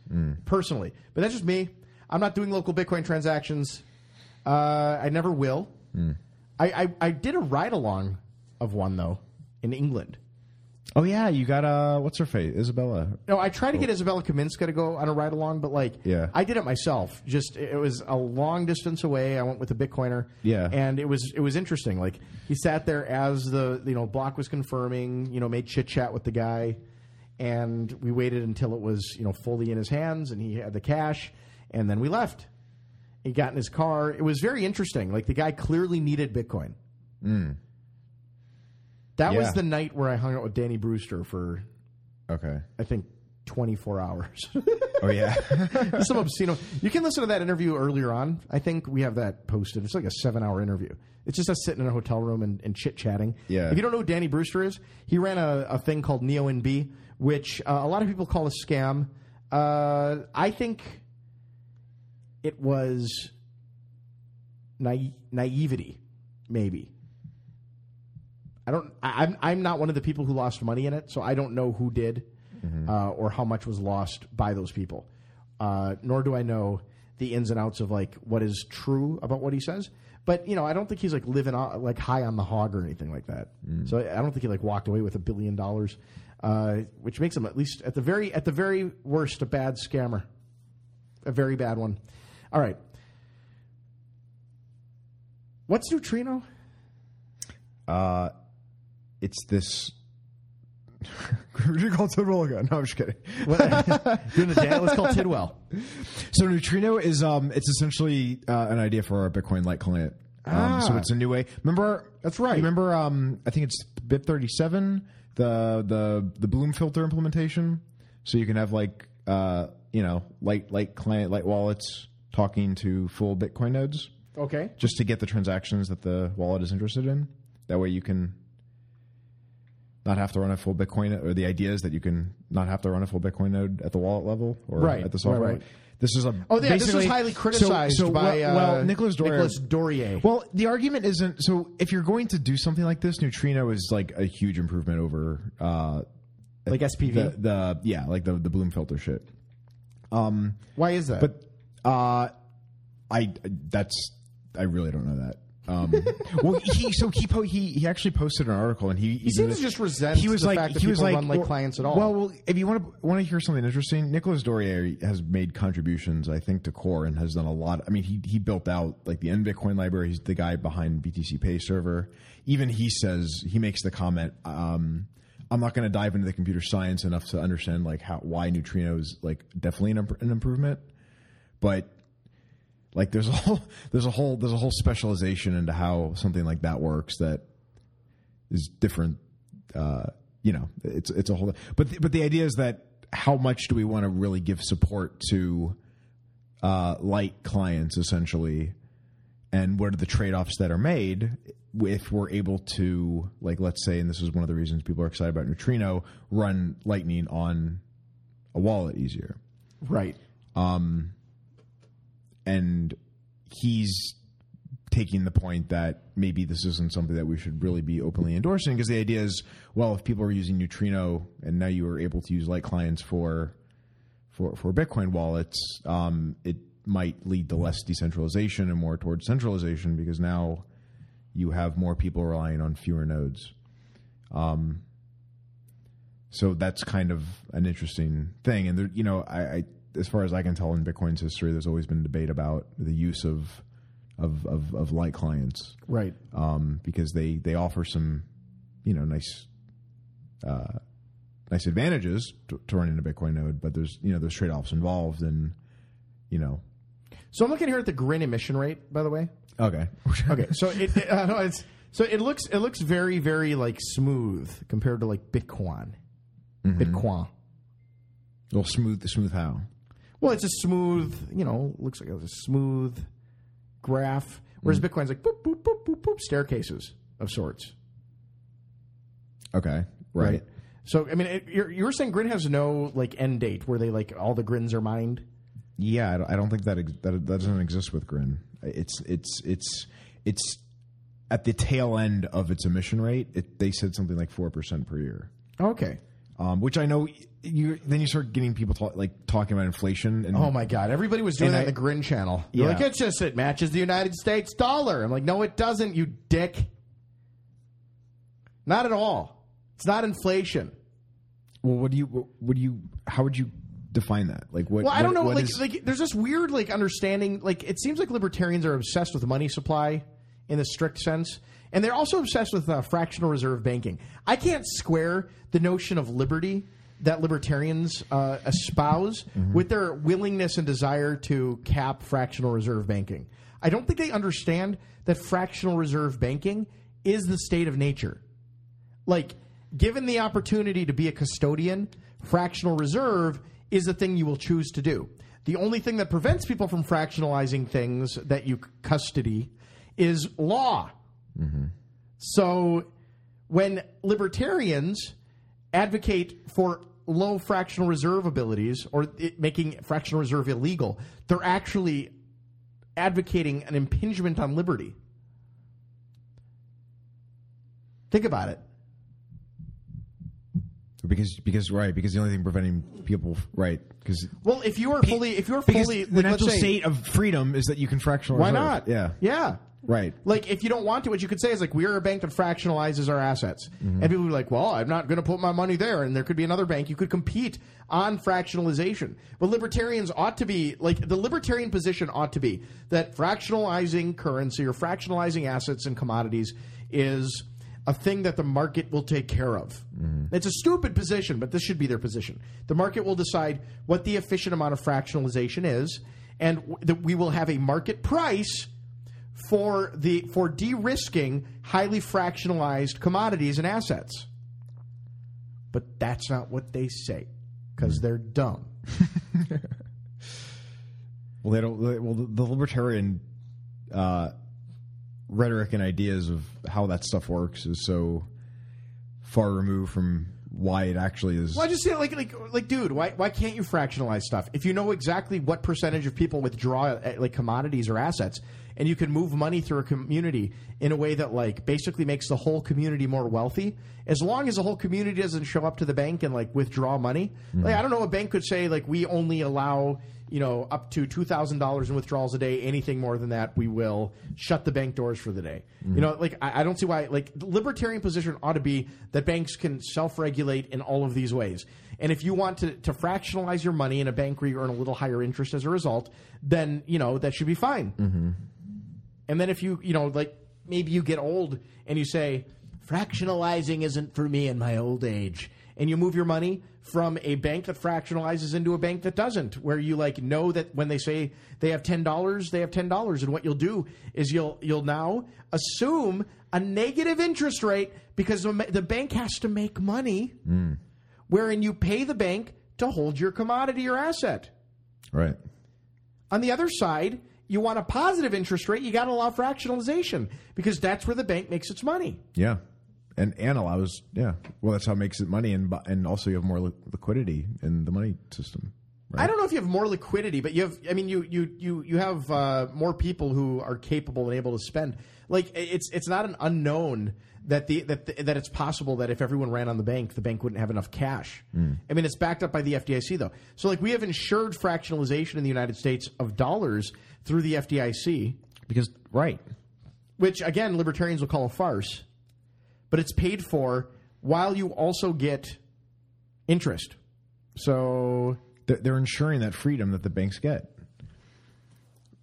personally. But that's just me. I'm not doing local Bitcoin transactions. Uh, I never will. I, I I did a ride along of one though in England, Oh yeah, you got uh, what's her face, Isabella. No, I tried to get Isabella Kaminska to go on a ride along, but like, Yeah. I did it myself. Just it was a long distance away. I went with a Bitcoiner. Yeah. and it was it was interesting. Like he sat there as the you know block was confirming. You know, made chit chat with the guy, and we waited until it was you know fully in his hands, and he had the cash, and then we left. He got in his car. It was very interesting. Like the guy clearly needed Bitcoin. That was the night where I hung out with Danny Brewster for Okay. I think 24 hours. Oh yeah. Some obscene. You can listen to that interview earlier on. I think we have that posted. It's like a seven hour interview. It's just us sitting in a hotel room and, and chit chatting. Yeah. If you don't know who Danny Brewster is, he ran a, a thing called Neo & Bee, which uh, a lot of people call a scam. Uh, I think it was naive, naivety, maybe. I don't. I, I'm I'm not one of the people who lost money in it, so I don't know who did uh, or how much was lost by those people. Uh, nor do I know the ins and outs of like what is true about what he says. But you know, I don't think he's like living on, like high on the hog or anything like that. So I I don't think he like walked away with a billion dollars, uh, which makes him at least at the very at the very worst a bad scammer, a very bad one. All right. What's neutrino? Uh, it's this. Would you call Tidwell again? No, I'm just kidding. What, doing the Dan, let's call Tidwell. So neutrino is um, it's essentially uh, an idea for a Bitcoin Lite client. Um, so Ah. it's a new way. Remember, That's right. Remember, um, I think it's BIP thirty seven, the the the Bloom filter implementation. So you can have like uh, you know light light client light wallets talking to full Bitcoin nodes Okay. just to get the transactions that the wallet is interested in. That way you can not have to run a full Bitcoin, or the idea is that you can not have to run a full Bitcoin node at the wallet level or Right, at the software. right, right. This is a Oh, yeah, this was highly so- criticized so, by well, uh, well, Nicolas Dorier. Nicolas Dorier. Well, the argument isn't so. If you're going to do something like this, Neutrino is like a huge improvement over uh, like SPV. the the yeah, like the the Bloom filter shit. Um, Why is that? but uh, I that's I really don't know that. Um, well, he so he po- he he actually posted an article and he He seems to just resent he was the like fact that he was people like run like well- clients at all. Well, well, if you want to want to hear something interesting, Nicolas Dorier has made contributions, I think, to Core and has done a lot. I mean, he he built out like the NBitcoin library. He's the guy behind BTC Pay server. Even he says he makes the comment. Um, I'm not going to dive into the computer science enough to understand like how why neutrino is like definitely an, imp- an improvement, but like there's a whole there's a whole there's a whole specialization into how something like that works that is different uh, you know it's it's a whole but the, but the idea is that how much do we want to really give support to uh, light clients essentially and what are the trade-offs that are made if we're able to like let's say and this is one of the reasons people are excited about neutrino run lightning on a wallet easier right. And he's taking the point that maybe this isn't something that we should really be openly endorsing because the idea is well if people are using neutrino and now you are able to use light clients for for for bitcoin wallets um, it might lead to less decentralization and more towards centralization because now you have more people relying on fewer nodes. Um, so that's kind of an interesting thing. And there, you know I, I as far as i can tell in bitcoin's history there's always been debate about the use of of of, of light clients Right. um, because they they offer some you know nice uh, nice advantages to, to running a bitcoin node but there's you know there's trade-offs involved and you know So I'm looking here at the grin emission rate, by the way. okay Okay, so it, it uh, no, it's so it looks it looks very very like smooth compared to like Bitcoin. Bitcoin. well smooth the smooth how Well, it's a smooth, you know, looks like it's a smooth graph. Whereas mm. Bitcoin's like boop boop boop boop boop staircases of sorts. okay right, So I mean, it, you're you're saying Grin has no like end date where they like all the grins are mined. Yeah, I don't, I don't think that, ex- that that doesn't exist with Grin. It's it's it's it's at the tail end of its emission rate. It, they said something like four percent per year, Okay. Um, which I know you. Then you start getting people talk, like talking about inflation. And Oh my God! Everybody was doing that I- in the Grin channel. You're Yeah. like, it's just it matches the United States dollar. I'm like, no, it doesn't. You dick. Not at all. It's not inflation. Well, what do you? What, what do you? How would you define that? Like what? Well, I don't know. Like, is- like, there's this weird like understanding. Like, it seems like libertarians are obsessed with money supply in the strict sense, and they're also obsessed with uh, fractional reserve banking. I can't square the notion of liberty that libertarians uh, espouse with their willingness and desire to cap fractional reserve banking. I don't think they understand that fractional reserve banking is the state of nature like given the opportunity to be a custodian fractional reserve is the thing you will choose to do the only thing that prevents people from fractionalizing things that you custody is law so when libertarians advocate for low fractional reserve abilities or making fractional reserve illegal they're actually advocating an impingement on liberty. Think about it because because right because the only thing preventing people right because Well, if you are fully, if you're fully, the like, natural say, state of freedom is that you can fractional. why not? Yeah. yeah, Right. Like, if you don't want to, what you could say is like, we are a bank that fractionalizes our assets, Mm-hmm. and people be like, well, I'm not going to put my money there, and there could be another bank. You could compete on fractionalization, but libertarians ought to be like the libertarian position ought to be that fractionalizing currency or fractionalizing assets and commodities is a thing that the market will take care of. It's a stupid position, but this should be their position. The market will decide what the efficient amount of fractionalization is, and w- that we will have a market price for the for de-risking highly fractionalized commodities and assets. But that's not what they say because they're dumb. Well, they don't. Well, the, the libertarian uh, rhetoric and ideas of how that stuff works is so far removed from why it actually is. Well, I just say like like like dude, why why can't you fractionalize stuff? If you know exactly what percentage of people withdraw uh, like commodities or assets and you can move money through a community in a way that like basically makes the whole community more wealthy, as long as the whole community doesn't show up to the bank and like withdraw money. Mm-hmm. Like I don't know, a bank could say like we only allow you know up to two thousand dollars in withdrawals a day. Anything more than that, we will shut the bank doors for the day. Mm-hmm. You know, like I, I don't see why. Like the libertarian position ought to be that banks can self-regulate in all of these ways. And if you want to, to fractionalize your money in a bank where you earn a little higher interest as a result, then you know that should be fine. Mm-hmm. And then if you, you know, like maybe you get old and you say, fractionalizing isn't for me in my old age. And you move your money from a bank that fractionalizes into a bank that doesn't, where you like know that when they say they have ten dollars, they have ten dollars. And what you'll do is you'll you'll now assume a negative interest rate because the the bank has to make money, hmm. wherein you pay the bank to hold your commodity or asset. right. On the other side, you want a positive interest rate, you got to allow fractionalization because that's where the bank makes its money. Yeah. And and allows yeah. Well, that's how it makes it money, and and also you have more li- liquidity in the money system. Right? I don't know if you have more liquidity, but you have. I mean, you you you you have uh, more people who are capable and able to spend. Like it's it's not an unknown that the that the, that it's possible that if everyone ran on the bank, the bank wouldn't have enough cash. I mean, it's backed up by the FDIC though. So like we have insured fractionalization in the United States of dollars through the FDIC. because right. which again libertarians will call a farce, but it's paid for while you also get interest. So They're, they're ensuring that freedom that the banks get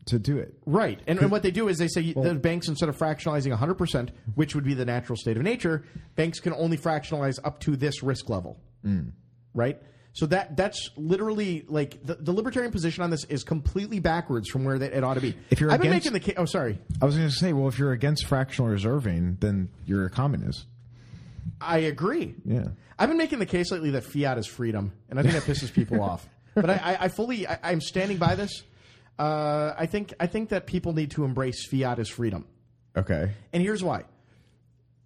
to do it. right, and, and what they do is they say the banks instead of fractionalizing 100 percent, which would be the natural state of nature, banks can only fractionalize up to this risk level. Mm. Right. So that that's literally like the, the libertarian position on this is completely backwards from where that it ought to be. If you're I've been making the case. Oh, sorry. I was going to say, well, if you're against fractional reserving, then you're a communist. I agree. Yeah. I've been making the case lately that fiat is freedom, and I think that pisses people off. But I, I, I fully, I, I'm standing by this. Uh, I think, I think that people need to embrace fiat as freedom, Okay. and here's why.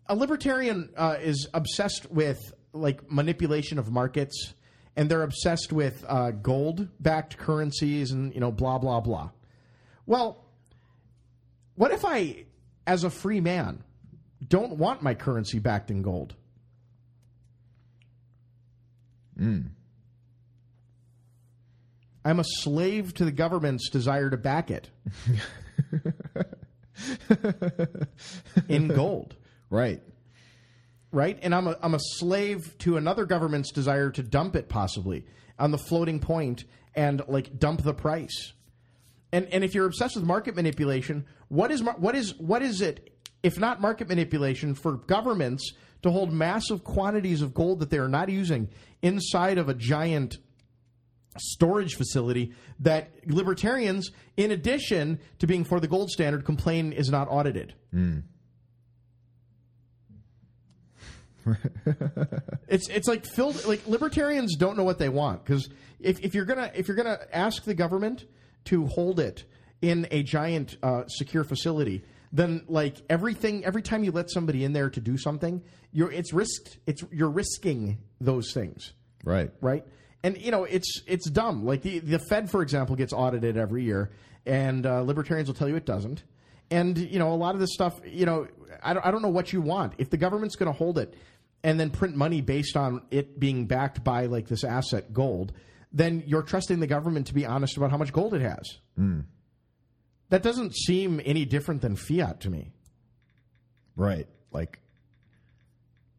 A libertarian uh, is obsessed with like manipulation of markets, and they're obsessed with uh, gold-backed currencies, and you know, blah blah blah. Well, what if I, as a free man, don't want my currency backed in gold? I'm a slave to the government's desire to back it in gold. Right. Right? And I'm a, I'm a slave to another government's desire to dump it possibly on the floating point and like dump the price. And and if you're obsessed with market manipulation, what is what is what is it if not market manipulation for governments to hold massive quantities of gold that they are not using inside of a giant storage facility that libertarians in addition to being for the gold standard complain is not audited. Mm. it's it's like filled like libertarians don't know what they want because if, if you're gonna if you're gonna ask the government to hold it in a giant uh, secure facility then like everything every time you let somebody in there to do something you're it's risked it's you're risking those things Right. right? And you know, it's it's dumb. Like the the Fed, for example, gets audited every year, and uh, libertarians will tell you it doesn't. And you know, a lot of this stuff, you know, I don't, I don't know what you want. If the government's going to hold it and then print money based on it being backed by like this asset, gold, then you're trusting the government to be honest about how much gold it has. Hmm. That doesn't seem any different than fiat to me. Right. Like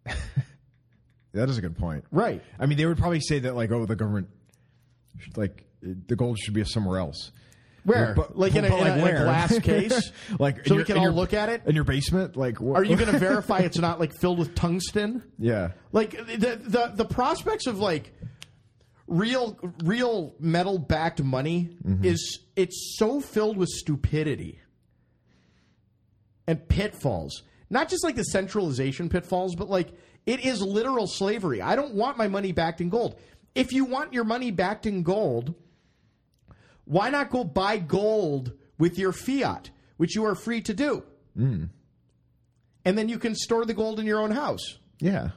that is a good point. Right. I mean, they would probably say that like, oh, the government, should, like, the gold should be somewhere else. Where? But- like in a, but, in a- like, in a glass case? like, so we can all your- look at it? in your basement. Like, wh- Are you going to verify it's not like filled with tungsten? Yeah. Like the the the prospects of like real real metal backed money mm-hmm. is it's so filled with stupidity and pitfalls. Not just like the centralization pitfalls, but like it is literal slavery. I don't want my money backed in gold. If you want your money backed in gold, why not go buy gold with your fiat, which you are free to do? Hmm. And then you can store the gold in your own house. Yeah.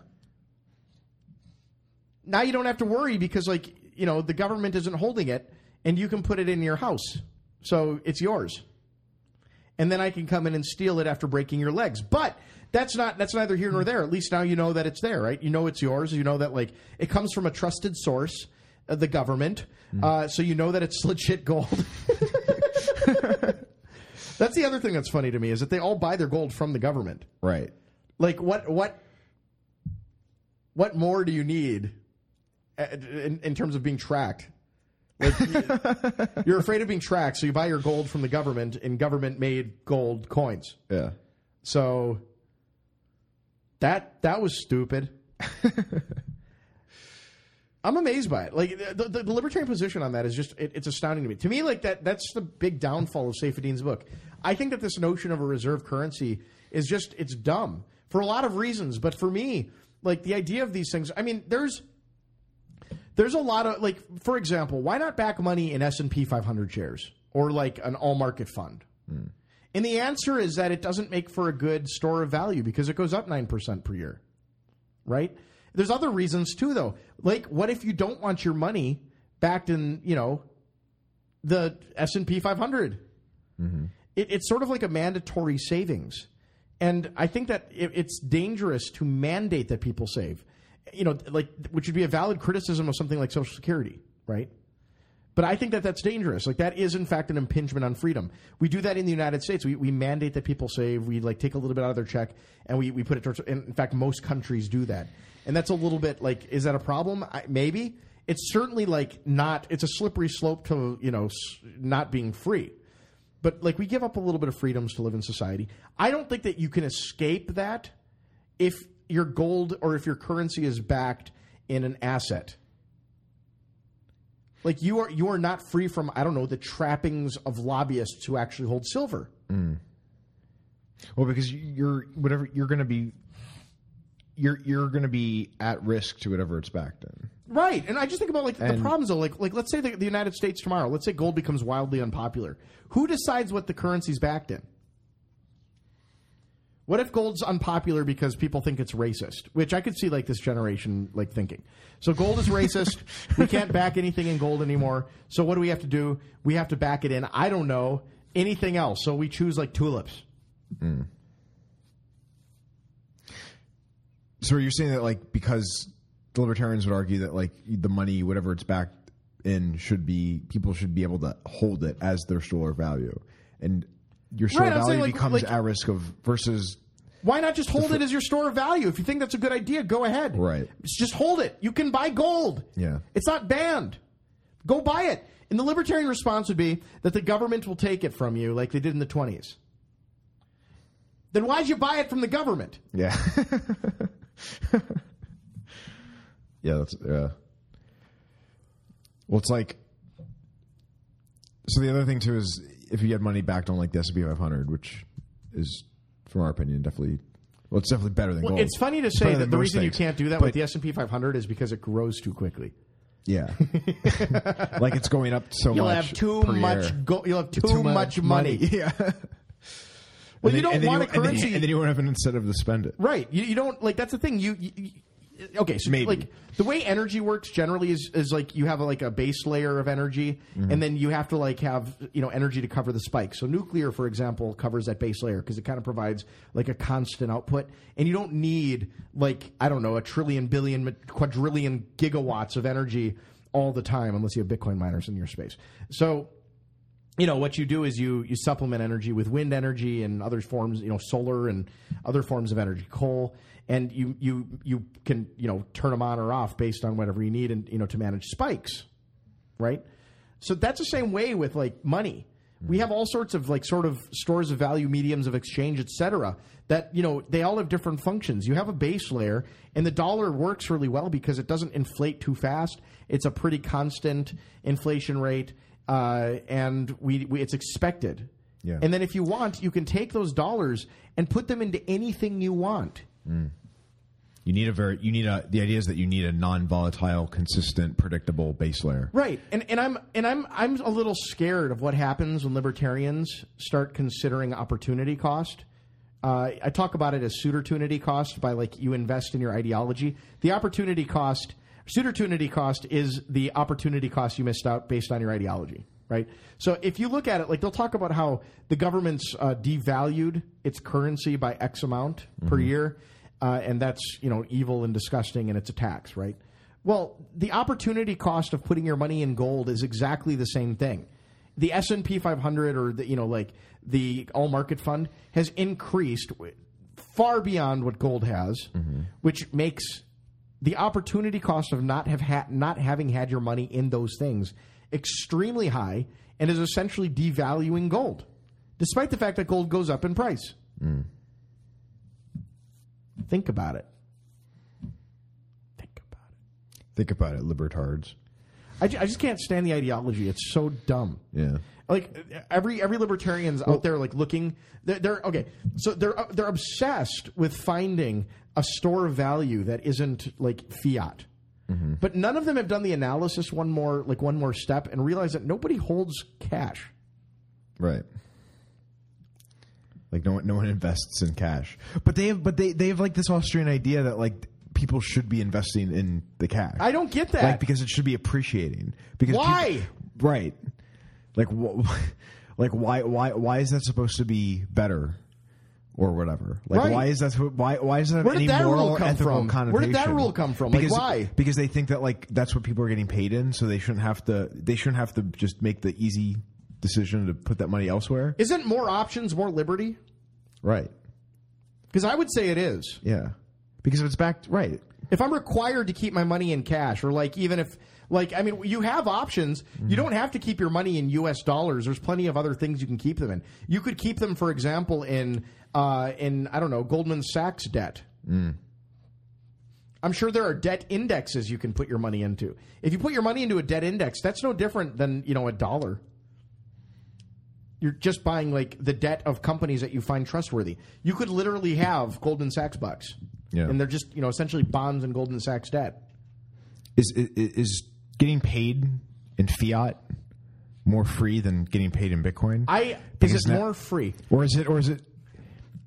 now you don't have to worry because like you know the government isn't holding it and you can put it in your house. So it's yours. And then i can come in and steal it after breaking your legs. But that's not that's neither here nor hmm. there. At least now you know that it's there right? You know it's yours. You know that like it comes from a trusted source the government. Uh, so you know that it's legit gold. That's the other thing that's funny to me is that they all buy their gold from the government. Right. like what what what more do you need uh, in, in terms of being tracked? Like you- you're afraid of being tracked so you buy your gold from the government in government made gold coins. Yeah. so that that was stupid I'm amazed by it. Like the, the, the libertarian position on that is just it, it's astounding to me. To me, like that that's the big downfall of Saifedean's book. I think that this notion of a reserve currency is just it's dumb for a lot of reasons. But for me, like the idea of these things, I mean, there's there's a lot of like for example, why not back money in S and P 500 shares or like an all market fund? Hmm. And the answer is that it doesn't make for a good store of value because it goes up 9% per year. Right? There's other reasons too though. Like what if you don't want your money backed in, you know, the S&P 500? Mm-hmm. It, it's sort of like a mandatory savings. And I think that it, it's dangerous to mandate that people save. You know, like which would be a valid criticism of something like social security, right? But I think that that's dangerous. Like that is in fact an impingement on freedom. We do that in the United States. We, we mandate that people save. We like take a little bit out of their check and we, we put it towards. In fact, most countries do that. And that's a little bit like, is that a problem? I, maybe it's certainly like not. It's a slippery slope to you know not being free. But like we give up a little bit of freedoms to live in society. I don't think that you can escape that if your gold or if your currency is backed in an asset. Like you are you are not free from I don't know the trappings of lobbyists who actually hold silver. Mm. Well, because you're whatever you're going to be, you're you're going to be at risk to whatever it's backed in. Right, and I just think about like the problems though. Like, like let's say the, the United States tomorrow. Let's say gold becomes wildly unpopular. Who decides what the currency's backed in? What if gold's unpopular because people think it's racist? Which I could see like this generation like thinking. So gold is racist. we can't back anything in gold anymore. So what do we have to do? We have to back it in. I don't know anything else. So we choose like tulips. Mm. So you're saying that like because the libertarians would argue that like the money, whatever it's backed in, should be people should be able to hold it as their store of value, and your store Right, of value like- becomes like- at risk of versus Why not just hold it as your store of value? If you think that's a good idea, go ahead. Right. Just hold it. You can buy gold. Yeah. It's not banned. Go buy it. And the libertarian response would be that the government will take it from you like they did in the 20s. Then why'd you buy it from the government? Yeah. yeah, that's yeah. Well, it's like so. The other thing too is if you get money backed on like the S and P 500, which is, from our opinion, definitely well, it's definitely better than Well, gold. it's funny to say that the reason you can't do that But- with the S&P 500 is because it grows too quickly. Yeah, like it's going up so You'll much. have too per much go- you'll have too, much, money. Yeah. Well, you don't want a currency and then you won't have an incentive to spend it. Right. You, you don't like that's the thing. You, you, you okay? So Maybe. like the way energy works generally is is like you have a, like a base layer of energy, mm-hmm. and then you have to like have you know energy to cover the spike. So nuclear, for example, covers that base layer because it kind of provides like a constant output, and you don't need like I don't know a trillion, billion, quadrillion gigawatts of energy all the time unless you have Bitcoin miners in your space. So you know what you do is you you supplement energy with wind energy and other forms you know solar and other forms of energy coal. And you you you can you know turn them on or off based on whatever you need and you know to manage spikes right? So that's the same way with like money. We have all sorts of like sort of stores of value mediums of exchange etc that you know they all have different functions. You have a base layer and the dollar works really well because it doesn't inflate too fast. It's a pretty constant inflation rate uh, and we, we it's expected Yeah. and then if you want you can take those dollars and put them into anything you want You need a very you need a the idea is that you need a non-volatile, consistent, predictable base layer. Right, and and I'm and I'm I'm a little scared of what happens when libertarians start considering opportunity cost. Uh, I talk about it as pseudotunity cost by like you invest in your ideology. The opportunity cost, pseudotunity cost is the opportunity cost you missed out based on your ideology. Right. So if you look at it, like they'll talk about how the government's uh, devalued its currency by X amount per year, uh, and that's you know evil and disgusting, and it's a tax, right? Well, the opportunity cost of putting your money in gold is exactly the same thing. The S and P 500 or the you know like the all market fund has increased far beyond what gold has, which makes the opportunity cost of not have ha- not having had your money in those things extremely high and is essentially devaluing gold, despite the fact that gold goes up in price. Mm. Think about it. Think about it. Think about it, libertards. I, ju- I just can't stand the ideology. It's so dumb. Yeah. Like every every libertarian's out there, like looking. They're, they're okay. So they're they're obsessed with finding a store of value that isn't like fiat. Mm-hmm. But none of them have done the analysis one more like one more step and realize that nobody holds cash. Right. Like no one, no one invests in cash, but they have, but they, they have like this Austrian idea that like people should be investing in the cash. I don't get that. like because it should be appreciating. Because Why? people- right. Like wh- like why why why is that supposed to be better? Or whatever. Like, Right. why is that? Why? Why is that Where did any that moral rule or come ethical from? connotation? Where did that rule come from? Like, Because, why? Because they think that like that's what people are getting paid in, so they shouldn't have to. They shouldn't have to just make the easy decision to put that money elsewhere. Isn't more options more liberty? Right. Because I would say it is. Yeah. Because if it's backed right. if I'm required to keep my money in cash, or like even if like I mean, you have options. You mm-hmm. don't have to keep your money in U.S. dollars. There's plenty of other things you can keep them in. You could keep them, for example, in uh, in I don't know Goldman Sachs debt. I'm sure there are debt indexes you can put your money into. If you put your money into a debt index, that's no different than you know a dollar. You're just buying like the debt of companies that you find trustworthy. You could literally have Goldman Sachs bucks, Yeah. and they're just you know essentially bonds and Goldman Sachs debt. Is is, is getting paid in fiat more free than getting paid in Bitcoin? I is Because it now- more free? or is it or is it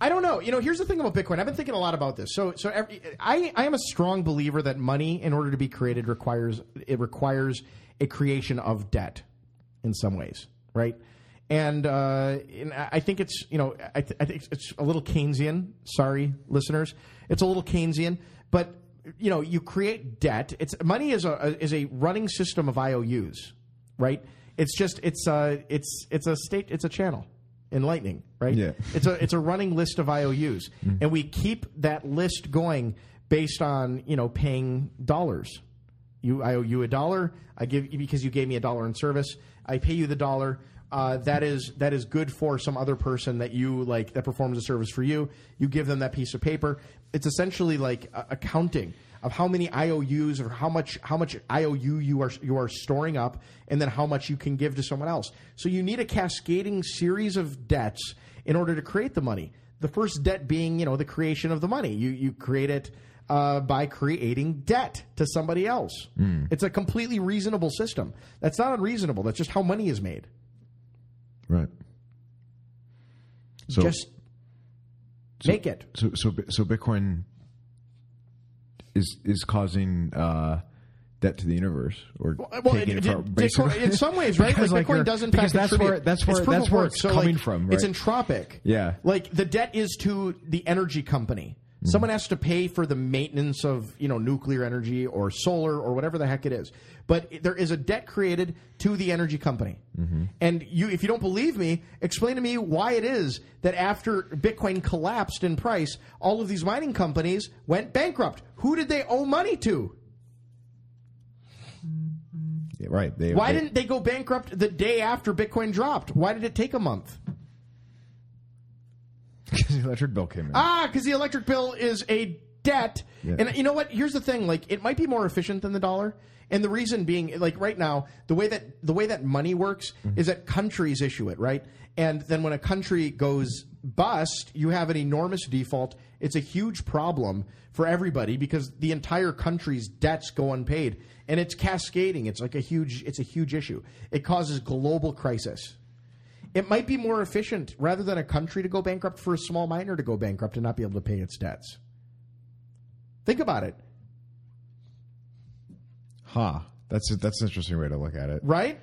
I don't know. You know, here's the thing about Bitcoin. I've been thinking a lot about this. So, so every, I, I am a strong believer that money, in order to be created, requires it requires a creation of debt, in some ways, right? And, uh, and I think it's you know I, th- I think it's a little Keynesian. Sorry, listeners, it's a little Keynesian, but you know you create debt. It's money is a is a running system of IOUs, right? It's just it's uh it's it's a state it's a channel in Lightning, right? Yeah. It's a it's a running list of IOUs, mm-hmm. and we keep that list going based on you know paying dollars. You, I owe you a dollar. I give because you gave me a dollar in service. I pay you the dollar. Uh, that is that is good for some other person that you like that performs a service for you. You give them that piece of paper. It's essentially like uh, accounting of how many IOUs or how much how much IOU you are you are storing up, and then how much you can give to someone else. So you need a cascading series of debts in order to create the money. The first debt being you know the creation of the money. You you create it uh, by creating debt to somebody else. It's a completely reasonable system. That's not unreasonable. That's just how money is made. Right. So just make it. so so so Bitcoin is is causing uh, debt to the universe or Well, taking it- it, it- Bitcoin- in some ways, right? Because, like, like, Bitcoin you're- does in because fact that's where- that's where- It's that's where it's So, coming like, from, It's right? entropic. Yeah. like the debt is to the energy company. Mm-hmm. Someone has to pay for the maintenance of you know nuclear energy or solar or whatever the heck it is. But there is a debt created to the energy company. Mm-hmm. And you, if you don't believe me, explain to me why it is that after Bitcoin collapsed in price, all of these mining companies went bankrupt. Who did they owe money to? Mm-hmm. Yeah, right. They, Why they- didn't they go bankrupt the day after Bitcoin dropped? Why did it take a month? The electric bill came in? Ah, because the electric bill is a debt. Yeah. And you know what? Here's the thing: like, it might be more efficient than the dollar. And the reason being, like right now, the way that the way that money works is that countries issue it, right? And then when a country goes bust, you have an enormous default. It's a huge problem for everybody because the entire country's debts go unpaid, and it's cascading. It's like a huge, it's a huge issue. It causes global crisis. It might be more efficient rather than a country to go bankrupt for a small miner to go bankrupt and not be able to pay its debts. Think about it, Huh. That's a, that's an interesting way to look at it. right?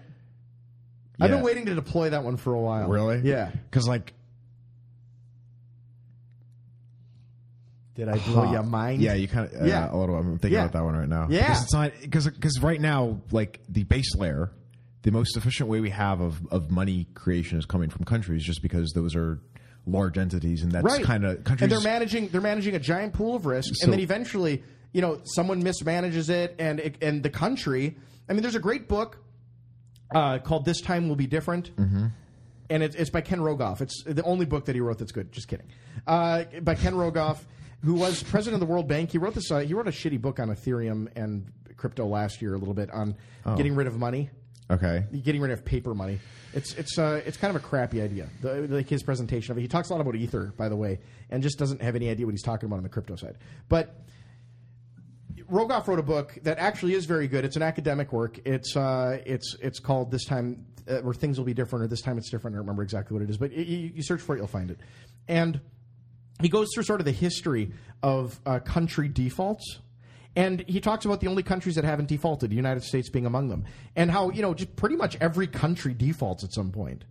I've been waiting to deploy that one for a while. Really? Yeah. Because like, Did I blow huh. your mind? Yeah, you kind of. Uh, Yeah. A little. I'm thinking Yeah. about that one right now. Yeah. Because it's not because because right now like the base layer, the most efficient way we have of of money creation is coming from countries, just because those are large entities, and that's right. kind of countries. And they're managing they're managing a giant pool of risk, So- and then eventually, you know, someone mismanages it, and it, and the country. I mean, there's a great book uh, called "This Time Will Be Different." Mm-hmm. And it's, it's by Ken Rogoff. It's the only book that he wrote that's good. Just kidding. Uh, by Ken Rogoff, who was president of the World Bank. He wrote this. Uh, he wrote a shitty book on Ethereum and crypto last year, a little bit on getting rid of money okay. getting rid of paper money. It's it's uh, it's kind of a crappy idea. The, like his presentation of it. He talks a lot about ether, by the way, and just doesn't have any idea what he's talking about on the crypto side. But Rogoff wrote a book that actually is very good. It's an academic work. It's uh, it's it's called this time uh, where things will be different, or this time it's different. I don't remember exactly what it is, but y- you, you search for it, you'll find it. And he goes through sort of the history of uh, country defaults. And he talks about the only countries that haven't defaulted, the United States being among them, and how you know just pretty much every country defaults at some point.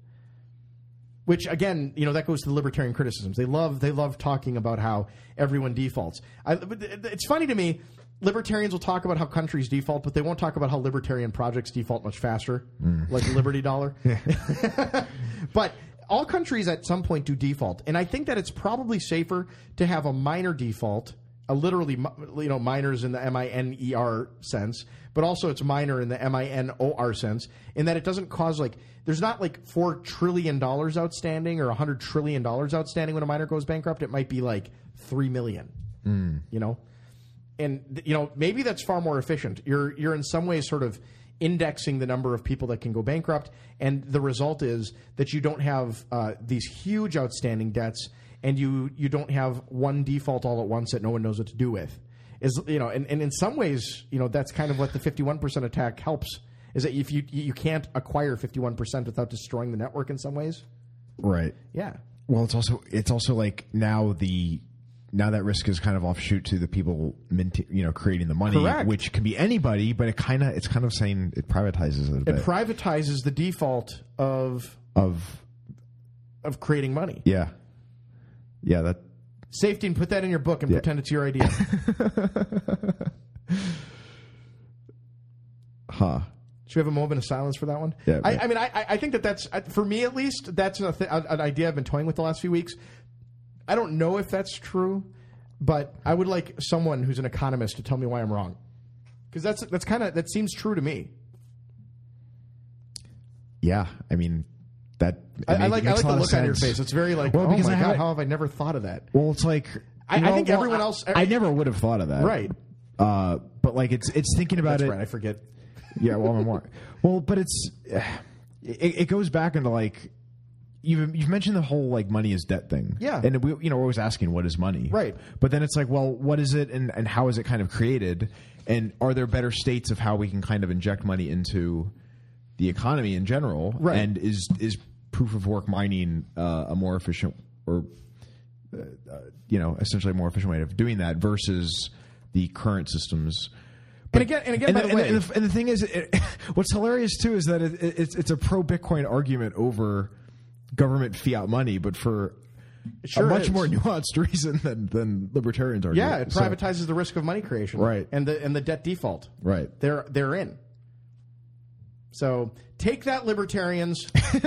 Which again, you know, that goes to the libertarian criticisms. They love they love talking about how everyone defaults. I, it's funny to me. Libertarians will talk about how countries default, but they won't talk about how libertarian projects default much faster, mm. like Liberty Dollar. but all countries at some point do default, and I think that it's probably safer to have a minor default, a literally you know minors in the M I N E R sense, but also it's minor in the M I N O R sense, in that it doesn't cause like there's not like four trillion dollars outstanding or a hundred trillion dollars outstanding when a miner goes bankrupt. It might be like three million. You know, and you know maybe that's far more efficient. You're you're in some ways sort of indexing the number of people that can go bankrupt, and the result is that you don't have uh, these huge outstanding debts, and you you don't have one default all at once that no one knows what to do with. Is you know, and, and in some ways, you know, that's kind of what the fifty one percent attack helps. Is that if you you can't acquire fifty one percent without destroying the network in some ways? Right. Yeah. Well, it's also it's also like now the now that risk is kind of offshoot to the people you know creating the money, Correct. which can be anybody, but it kind of it's kind of saying it privatizes it a It bit privatizes the default of of of creating money. yeah, yeah that Saifedean put that in your book and Yeah. pretend it's your idea. huh Should we have a moment of silence for that one? Yeah, I. I mean, I, I think that that's for me at least. That's a th- an idea I've been toying with the last few weeks. I don't know if that's true, but I would like someone who's an economist to tell me why I'm wrong, because that's that's kind of that seems true to me. Yeah, I mean that. I, I like I like the look on your face. It's very like, Well, oh because my I god, have- how have I never thought of that? Well, it's like I- I think everyone else- I, never would have thought of that. Right. Uh, but like it's it's thinking about That's it. right. I forget. Yeah, well, I'm more. Well, but it's it, it goes back into like you've you've mentioned the whole like money is debt thing. Yeah. and we you know we're always asking what is money, Right. But then it's like, well, what is it, and and how is it kind of created, and are there better states of how we can kind of inject money into the economy in general, Right. And is is proof of work mining uh, a more efficient or uh, you know essentially a more efficient way of doing that versus the current systems. And again, and again, And by the, the, way, and, the, and the thing is, it, what's hilarious too is that it, it's it's a pro Bitcoin argument over government fiat money, but for sure a much is. more nuanced reason than than libertarians are. yeah, it privatizes the risk of money creation, Right. And the and the debt default, Right. They're they're in. So take that, libertarians. you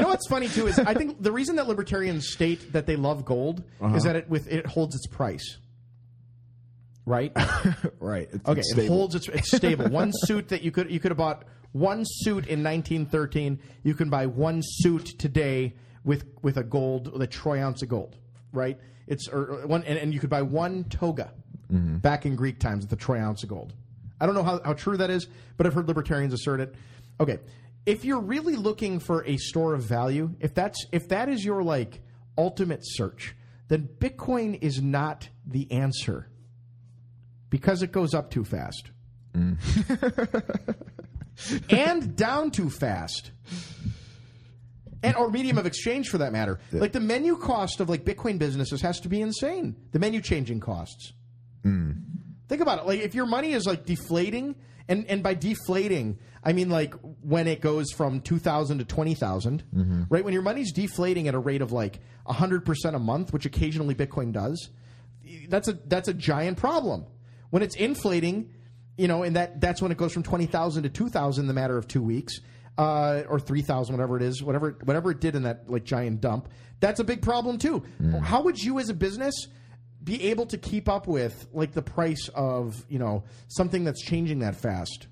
know what's funny too is I think the reason that libertarians state that they love gold Uh-huh. is that it with it holds its price. Right. right. It's, Okay, it's it holds its it's stable. one suit that you could you could have bought one suit in 1913. You can buy one suit today with with a gold with a troy ounce of gold. Right. It's or one and, and you could buy one toga back in Greek times with a troy ounce of gold. I don't know how, how true that is, but I've heard libertarians assert it. Okay, if you're really looking for a store of value, if that's if that is your like ultimate search, then Bitcoin is not the answer because it goes up too fast. Mm. And down too fast. And or medium of exchange for that matter. Like the menu cost of like bitcoin businesses has to be insane. The menu changing costs. Mm. Think about it. Like if your money is like deflating and and by deflating i mean like when it goes from 2000 to 20000 right when your money's deflating at a rate of like 100% a month which occasionally bitcoin does that's a that's a giant problem. When it's inflating, you know, and that that's when it goes from twenty thousand to two thousand in the matter of two weeks, uh, or three thousand, whatever it is, whatever whatever it did in that like giant dump. That's a big problem too. How would you, as a business, be able to keep up with like the price of you know something that's changing that fast?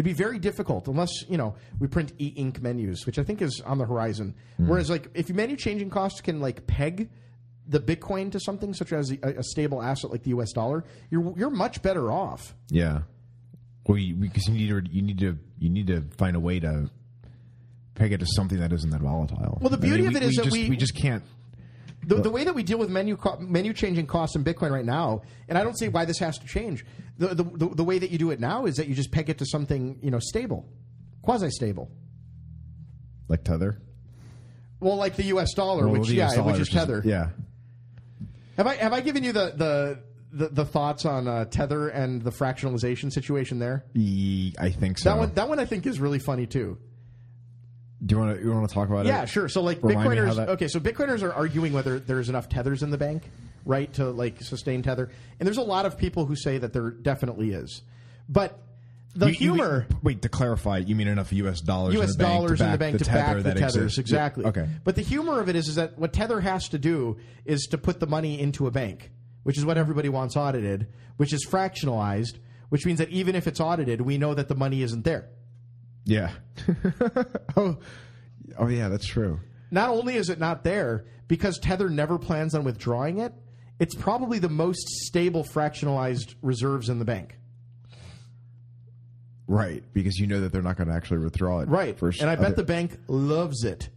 It'd be very difficult unless you know we print e-ink menus, which I think is on the horizon. Hmm. Whereas, like, if menu changing costs can like peg the Bitcoin to something such as a, a stable asset like the U.S. dollar, you're you're much better off. Yeah. Well, you, because you need to you need to you need to find a way to peg it to something that isn't that volatile. Well, the I mean, beauty of we- it is that just, we- we just can't. The, the way that we deal with menu co- menu changing costs in Bitcoin right now, and I don't see why this has to change. The, the the the way that you do it now is that you just peg it to something you know stable, quasi stable. Like tether, Well, like the U.S. dollar, Well, which the yeah, US dollar which is tether. Yeah, Have I have I given you the the the, the thoughts on uh, tether and the fractionalization situation there? E- I think so. That one that one I think is really funny too. Do you want to you want to talk about it? Yeah, sure. So like Remind Bitcoiners, that- okay, so Bitcoiners are arguing whether there's enough tethers in the bank, right, to like sustain tether. And there's a lot of people who say that there definitely is. But the You- you- humor wait, to clarify, you mean enough U.S. dollars U.S. in the bank dollars to in the back bank the to back the tethers, exists? exactly. Yeah, Okay. But the humor of it is, is that what Tether has to do is to put the money into a bank, which is what everybody wants audited, which is fractionalized, which means that even if it's audited, we know that the money isn't there. Yeah. oh, oh yeah, that's true. Not only is it not there, because Tether never plans on withdrawing it, it's probably the most stable fractionalized reserves in the bank. Right, because you know that they're not going to actually withdraw it. Right. And I bet other- the bank loves it.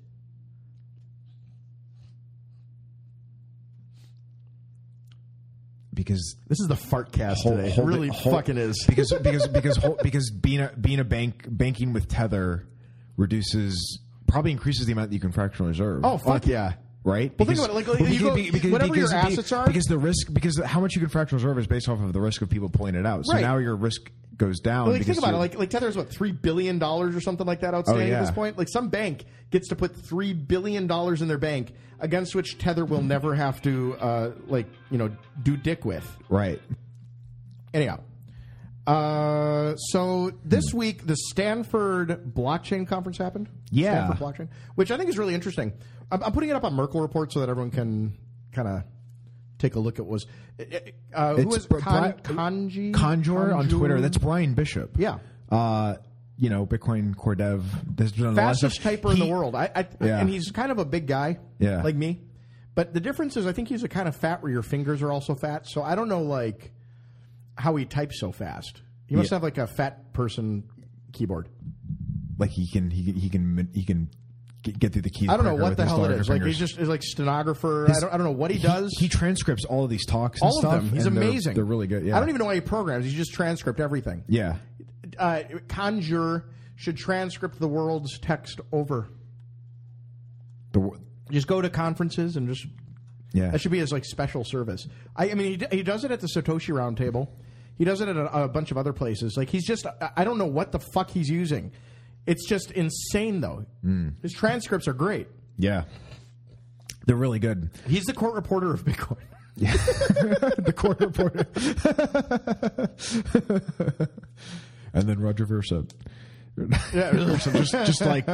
Because This is the fart cast hold- today. hold it really hold- fucking is. because because because hol- because being a being a bank banking with tether reduces probably increases the amount that you can fractional reserve. Oh, fuck yeah. Right. Well, think about it, like, like, you go- whatever your assets are- because the risk because how much you can fractional reserve is based off of the risk of people pulling it out. So Right. now your risk goes down. Well, like, think about it. you're- Like, Tether is what three billion dollars or something like that outstanding Oh, yeah. at this point. Like some bank gets to put three billion dollars in their bank against which Tether will never have to, uh, like you know, do dick with. right. Anyhow, Uh, so this week the Stanford blockchain conference happened. Yeah. Stanford blockchain, which I think is really interesting. I'm, I'm putting it up on Merkle Report so that everyone can kind of take a look at what was. Uh, who It's was Con, Bri- Kanji Kanzure on Twitter. That's Bryan Bishop. Yeah. Uh, you know, Bitcoin core dev. There's been a lot of fastest typer in the world. I, I Yeah. and he's kind of a big guy, Yeah. like me. But the difference is, I think he's a kind of fat where your fingers are also fat. So I don't know, like how he types so fast. He must Yeah. have like a fat person keyboard. Like he can, he can, he can, he can get, get through the keys. I don't know what the hell it is. Like he's just is like stenographer. His- I don't I don't know what he, he does. He transcripts all of these talks. And all stuff, of them. He's and they're- amazing. They're, really good. Yeah. I don't even know why he programs. He's just transcript everything. Yeah. Uh, Kanzure should transcript the world's text over. The, Just go to conferences and just yeah. That should be his like special service. I, I mean, he, he does it at the Satoshi Roundtable. He does it at a, a bunch of other places. Like he's just, I, I don't know what the fuck he's using. It's just insane though. Hmm. His transcripts are great. yeah. They're really good. He's the court reporter of Bitcoin. the court reporter. and then Roger Versa. Yeah, So just, just like,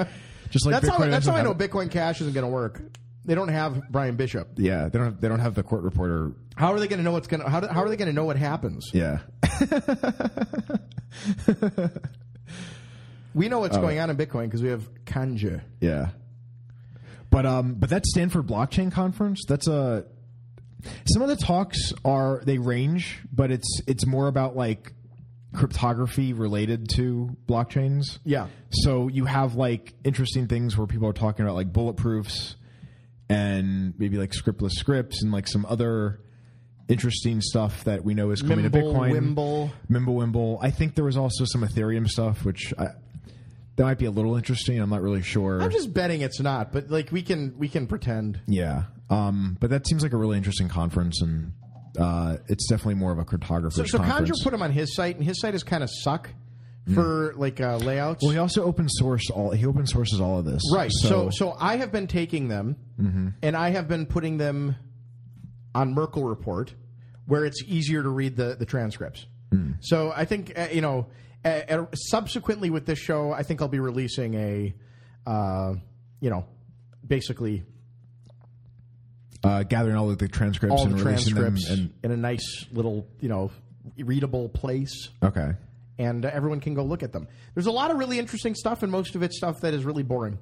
just like that's how. That's how I know Bitcoin Cash isn't going to work. They don't have Bryan Bishop. Yeah, they don't. They don't have the court reporter. How are they going to know what's going to? How, do- how are they going to know what happens? Yeah, We know what's going on in Bitcoin because we have Kanzure. yeah. But um, but that Stanford blockchain conference. That's a. Some of the talks are they range, but it's it's more about like cryptography related to blockchains. Yeah. So you have like interesting things where people are talking about like bulletproofs and maybe like scriptless scripts and like some other interesting stuff that we know is coming to Bitcoin. Wimble. Mimble Wimble. I think there was also some Ethereum stuff, which I, that might be a little interesting. I'm not really sure. I'm just betting it's not, but like we can we can pretend. yeah. Um, but that seems like a really interesting conference, and uh, it's definitely more of a cryptographer's So, so Kanzure put him on his site, and his site is kind of suck for like uh, layouts. well, he also open source all. He open sources all of this, right. So, so I have been taking them, and I have been putting them on Merkle Report, where it's easier to read the the transcripts. So I think uh, you know. Subsequently, with this show, I think I'll be releasing a, uh, you know, basically uh, gathering all of the transcripts all and the releasing transcripts them. And, in a nice little, you know, readable place. okay. and uh, everyone can go look at them. There's a lot of really interesting stuff, and most of it's stuff that is really boring.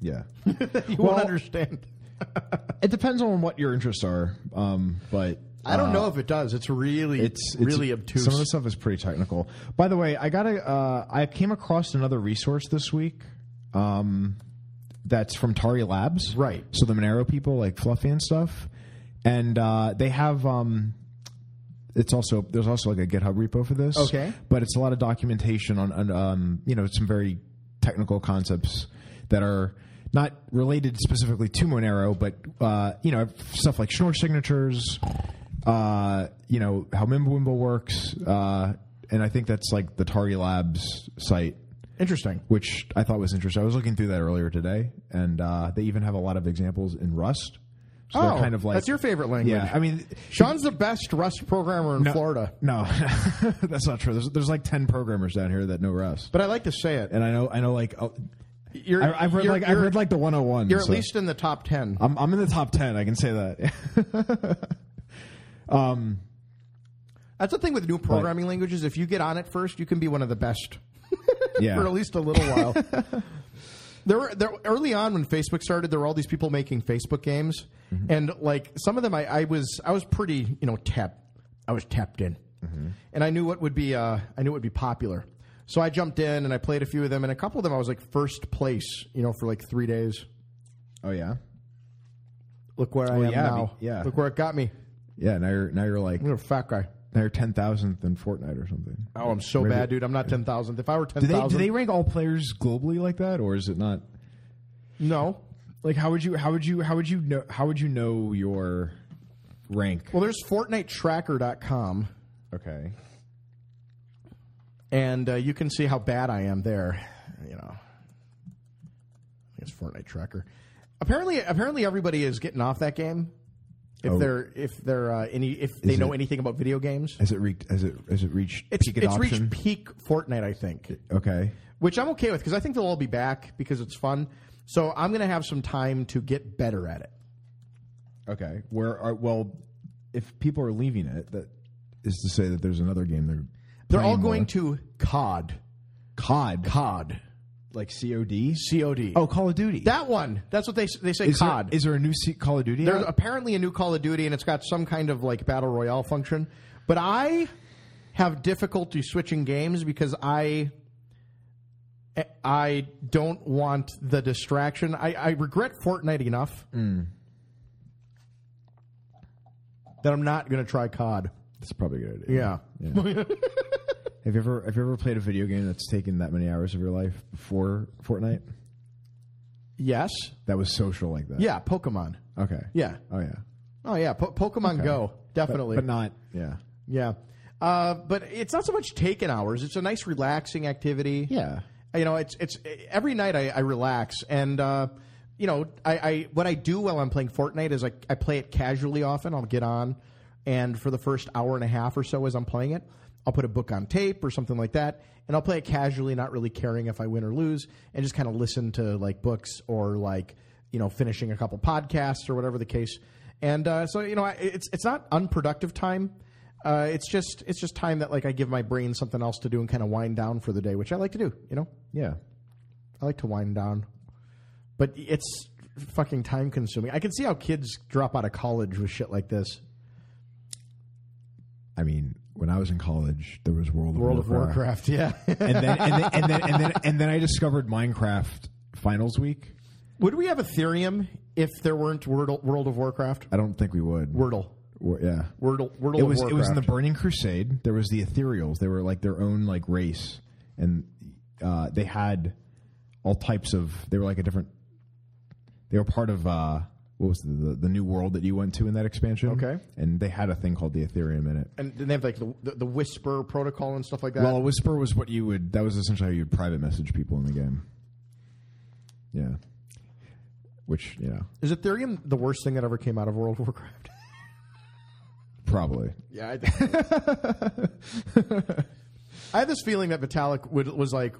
Yeah. You Well- won't understand. it depends on what your interests are, um, but I don't uh, know if it does. It's really, It's, it's really obtuse. Some of the stuff is pretty technical. By the way, I got to uh, I came across another resource this week. Um, that's from Tari Labs, Right. So the Monero people like Fluffy and stuff, and uh, they have. Um, it's also there's also like a GitHub repo for this. Okay. but it's a lot of documentation on, on um, you know some very technical concepts that are not related specifically to Monero, but uh, you know stuff like Schnorr signatures, uh, you know how Mimblewimble works, uh, and I think that's like the Tari Labs site, Interesting. which I thought was interesting. I was looking through that earlier today, and uh, they even have a lot of examples in Rust. So oh, kind of like that's your favorite language. Yeah, I mean, Sean's the best Rust programmer in no, Florida, No, that's not true. There's, there's like ten programmers down here that know Rust, but I like to say it. and I know I know like oh, You're, I, I've read you're- like I've you're- read like the 101. You're at so- least in the top ten. I'm I'm in the top ten. I can say that. um, That's the thing with new programming languages. If you get on it first, you can be one of the best yeah, for at least a little while. there were there early on when Facebook started, there were all these people making Facebook games, Mm-hmm. and like some of them, I, I was I was pretty you know tapped, I was tapped in, Mm-hmm. and I knew what would be uh, I knew what would be popular. So I jumped in and I played a few of them, and a couple of them I was like first place, you know, for like three days. oh yeah, Look where I am yeah, now. be- yeah. Look where it got me. Yeah. Now you're now you're like I'm a fat guy. now you're ten thousandth in Fortnite or something. Oh, I'm so Maybe- bad, dude. I'm not ten thousandth. If I were ten Do they do thousand, they rank all players globally like that, or is it not? no. Like how would you how would you how would you know how would you know your rank? Well, there's FortniteTracker.com. Okay. and uh, you can see how bad I am there. You know, I it's Fortnite Tracker. Apparently, apparently everybody is getting off that game, If Oh. they're if they're uh, any if they Is know it- anything about video games, Has it reached? Has it? Has it reached it's peak it's reached peak Fortnite, I think, okay. which I'm okay with because I think they'll all be back because it's fun. So I'm going to have some time to get better at it. Okay. Where are well, if people are leaving it, that is to say that there's another game they're They're all going more. to COD, COD, COD, like COD. COD. Oh, Call of Duty. that one. That's what they they say. is COD. is there a new C- Call of Duty? There's out? apparently a new Call of Duty, and it's got some kind of like battle royale function. But I have difficulty switching games because I eh, I don't want the distraction. I, I regret Fortnite enough mm. that I'm not going to try COD. That's probably a good idea. Yeah. Have you ever have you ever played a video game that's taken that many hours of your life before Fortnite? Yes. That was social like that. Yeah. Pokemon. Okay. Yeah. Oh yeah. Oh yeah. Po- Pokemon Go. Definitely. But not. Yeah. Yeah. Uh, but it's not so much taking hours. It's a nice relaxing activity. Yeah. You know, it's it's every night I, I relax and uh, you know I, I what I do while I'm playing Fortnite is I, I play it casually. Often I'll get on and for the first hour and a half or so as I'm playing it, I'll put a book on tape or something like that, and I'll play it casually, not really caring if I win or lose, and just kind of listen to like books or like you know finishing a couple podcasts or whatever the case. And uh, so you know, I- it's it's not unproductive time. Uh, it's just it's just time that like I give my brain something else to do and kind of wind down for the day, which I like to do. You know, Yeah. I like to wind down, but it's fucking time consuming. I can see how kids drop out of college with shit like this. I mean, when I was in college, there was World of World of Warcraft. Warcraft, yeah. and then and then and then and then and then I discovered Minecraft Finals Week. Would we have Ethereum if there weren't Wordle, World of Warcraft? I don't think we would. Wordle, Wa- yeah. Wordle, Wordle. It was it was in the Burning Crusade. There was the Ethereals. They were like their own like race, and uh, they had all types of. They were like a different. They were part of uh, what was the, the the new world that you went to in that expansion. Okay. and they had a thing called the Ethereum in it. and then they have like the, the, the Whisper protocol and stuff like that. Well, whisper was what you would. That was essentially how you would private message people in the game. Yeah, which you know Is Ethereum the worst thing that ever came out of World of Warcraft? probably. Yeah, I, think. I have this feeling that Vitalik would, was like,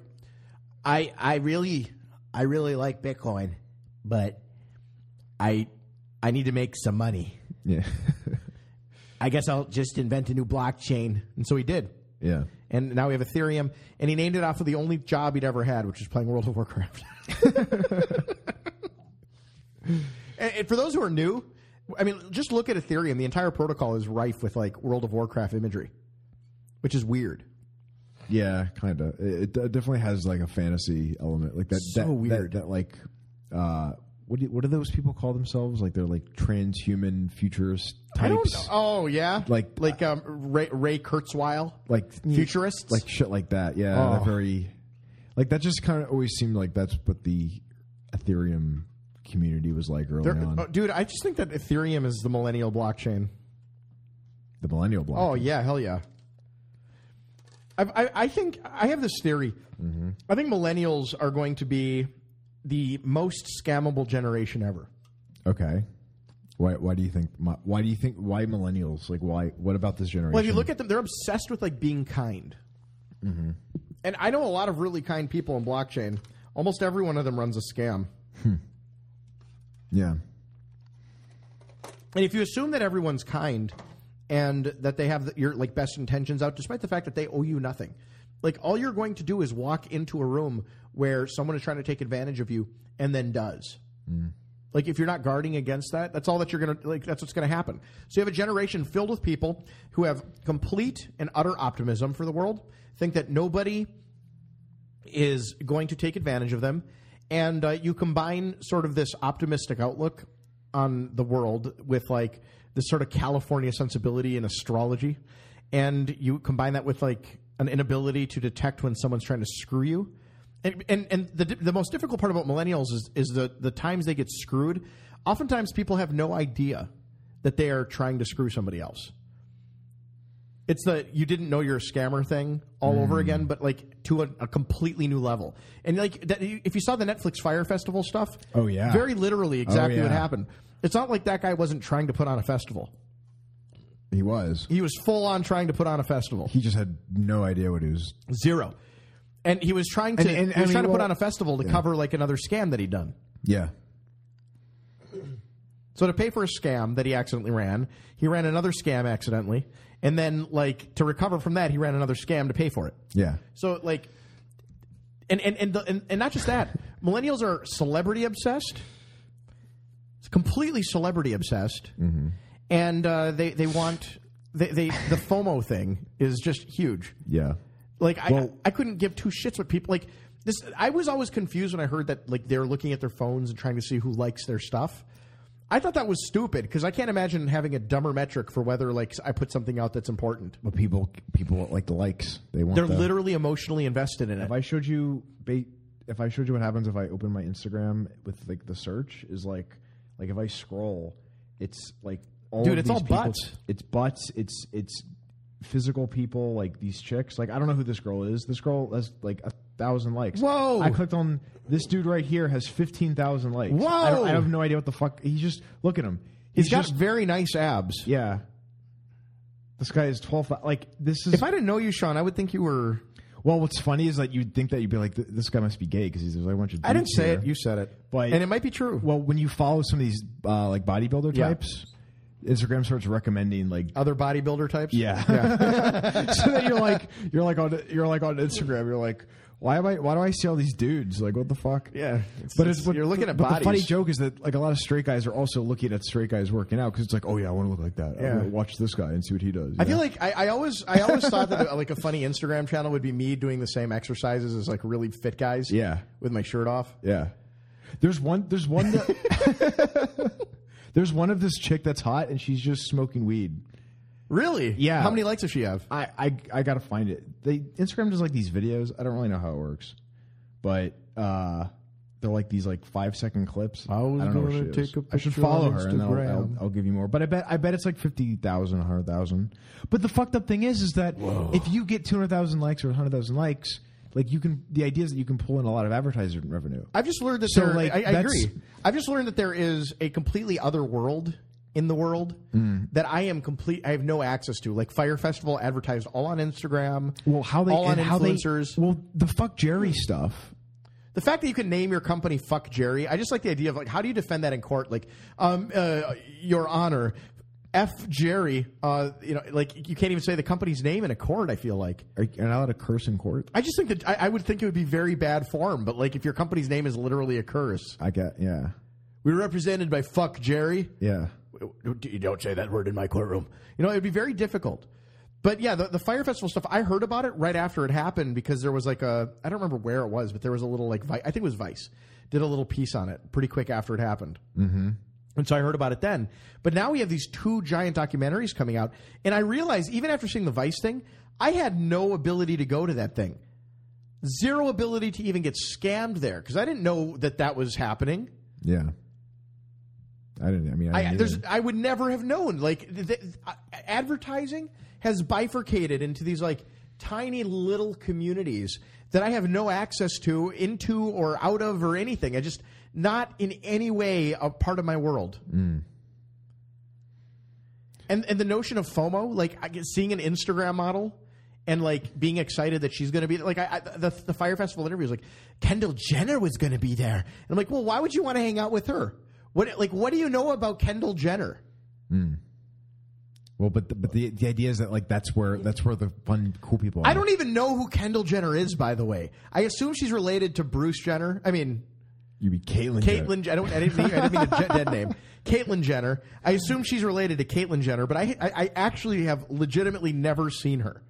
I I really I really like Bitcoin, but I I need to make some money. Yeah, I guess I'll just invent a new blockchain. and so he did. yeah. And now we have Ethereum, and he named it after the only job he'd ever had, which is playing World of Warcraft. and, and for those who are new, I mean, just look at Ethereum. The entire protocol is rife with like World of Warcraft imagery, which is weird. Yeah, kind of. It, it definitely has like a fantasy element, like that. So that, weird. That, that like, uh, what do what do those people call themselves? Like they're like transhuman futurist I don't types. Oh yeah, Like- like um, Ray, Ray Kurzweil, Like futurists. like shit like that. Yeah, Oh. they're very like that. Just kind of always seemed like that's what the Ethereum community was like early They're- on. oh, dude, I just think that Ethereum is the millennial blockchain. the millennial block. Oh yeah, hell yeah. I've, I I think I have this theory. I think millennials are going to be the most scammable generation ever. okay. Why? Why do you think? Why do you think? Why millennials? Like why? What about this generation? Well, if you look at them, they're obsessed with like being kind. Mm-hmm. And I know a lot of really kind people in blockchain. Almost every one of them runs a scam. Hmm. yeah, And if you assume that everyone's kind and that they have the, your like best intentions out, despite the fact that they owe you nothing, like all you're going to do is walk into a room where someone is trying to take advantage of you and then does. Like if you're not guarding against that, that's all that you're gonna like. That's what's gonna happen. So you have a generation filled with people who have complete and utter optimism for the world, think that nobody is going to take advantage of them, and uh, you combine sort of this optimistic outlook on the world with like this sort of California sensibility in astrology, and you combine that with like an inability to detect when someone's trying to screw you. And, and and the the most difficult part about millennials is is the the times they get screwed. Oftentimes, people have no idea that they are trying to screw somebody else. It's the you didn't know you're a scammer thing all Mm. over again, but like to a, a completely new level. And like that, if you saw the Netflix Fire Festival stuff, Oh, yeah. very literally exactly what yeah. happened. It's not like that guy wasn't trying to put on a festival. He was. He was full on trying to put on a festival. He just had no idea what he was. Zero. And he was trying to And- and, he was trying to put well- on a festival to cover like another scam that he'd done. Yeah. So to pay for a scam that he accidentally ran, he ran another scam accidentally, and then like to recover from that, he ran another scam to pay for it. Yeah. So like, and and and, the, and, and not just that, millennials are celebrity obsessed. It's completely celebrity obsessed, and uh, they they want they, they the FOMO thing is just huge. Yeah. Like I, Well- I couldn't give two shits what people like. This I was always confused when I heard that like they're looking at their phones and trying to see who likes their stuff. I thought that was stupid because I can't imagine having a dumber metric for whether like I put something out that's important. But people people like the likes. They want They're the, literally emotionally invested in it. If I showed you ba- if I showed you what happens if I open my Instagram with like the search is like like if I scroll, it's like all Dude, of it's these all people- butts. It's butts. It's it's physical people like these chicks. Like I don't know who this girl is. This girl has like a thousand likes. Whoa. I clicked on this dude right here has fifteen thousand likes. Whoa. I, I have no idea what the fuck. He's just look at him. He's He's got just very nice abs. yeah. This guy is twelve. Like this is If I didn't know you, Sean, I would think you were. well, what's funny is that you'd think that you'd be like, this guy must be gay because there's like a bunch of. I didn't say here. it. You said it. But- and it might be true. Well, when you follow some of these uh, like bodybuilder Yeah. Instagram starts recommending like. Other bodybuilder types. Yeah. so then you're like you're like on you're like on Instagram. You're like, why am I? Why do I see all these dudes? Like, what the fuck? Yeah. But it's, but you're looking at but bodies. The funny joke is that like a lot of straight guys are also looking at straight guys working out because it's like, oh yeah, I want to look like that. Yeah. Watch this guy and see what he does. I feel like I, I always I always thought that like a funny Instagram channel would be me doing the same exercises as like really fit guys. Yeah. With my shirt off. Yeah. There's one. There's one. That, there's one of this chick that's hot and she's just smoking weed. Really? Yeah. How many likes does she have? I I, I gotta find it. They Instagram does like these videos. I don't really know how it works, but uh, they're like these like five second clips. I was don't know where she is. I should follow her and I'll, I'll, I'll give you more. But I bet I bet it's like 50,000, 100,000. But the fucked up thing is, is that if you get two hundred thousand likes or hundred thousand likes, like you can. The idea is that you can pull in a lot of advertising revenue. I've just learned that So, there. like, I, I that's- agree. I've just learned that there is a completely other world in the world Mm. that I am complete. I have no access to. Like Fire Festival advertised all on Instagram. Well, how they all on and how they influencers. well the fuck Jerry stuff. the fact that you can name your company "fuck Jerry," I just like the idea of like, how do you defend that in court? Like, um, uh, Your Honor, F Jerry. Uh, you know, like you can't even say the company's name in a court. I feel like. Are you not allowed to curse in court? I just think that I, I would think it would be very bad form. But like, if your company's name is literally a curse, I get yeah we're represented by "fuck Jerry." yeah. You don't say that word in my courtroom. You know, it'd be very difficult. But yeah, the, the fire festival stuff. I heard about it right after it happened because there was like a I don't remember where it was, but there was a little like Vi- I think it was Vice did a little piece on it pretty quick after it happened. Mm-hmm. And so I heard about it then. But now we have these two giant documentaries coming out, and I realized even after seeing the Vice thing, I had no ability to go to that thing. Zero ability to even get scammed there because I didn't know that that was happening. Yeah. I didn't. I mean, I, I, there's, either. I would never have known. Like th- th- uh, advertising has bifurcated into these like tiny little communities that I have no access to, into or out of, or anything. I just not in any way a part of my world. Mm. And and the notion of FOMO, like I get seeing an Instagram model. And like being excited that she's going to be like I, I, the the Fire Festival interview was like Kendall Jenner was going to be there, and I'm like, well, why would you want to hang out with her? What like what do you know about Kendall Jenner? well, but the, but the the idea is that like that's where that's where the fun cool people. Are. I don't even know who Kendall Jenner is, by the way. I assume she's related to Bruce Jenner. I mean, You be Caitlyn. Caitlyn. I don't. I didn't mean, I didn't mean a dead name. Caitlyn Jenner. I assume she's related to Caitlyn Jenner, but I, I I actually have legitimately never seen her.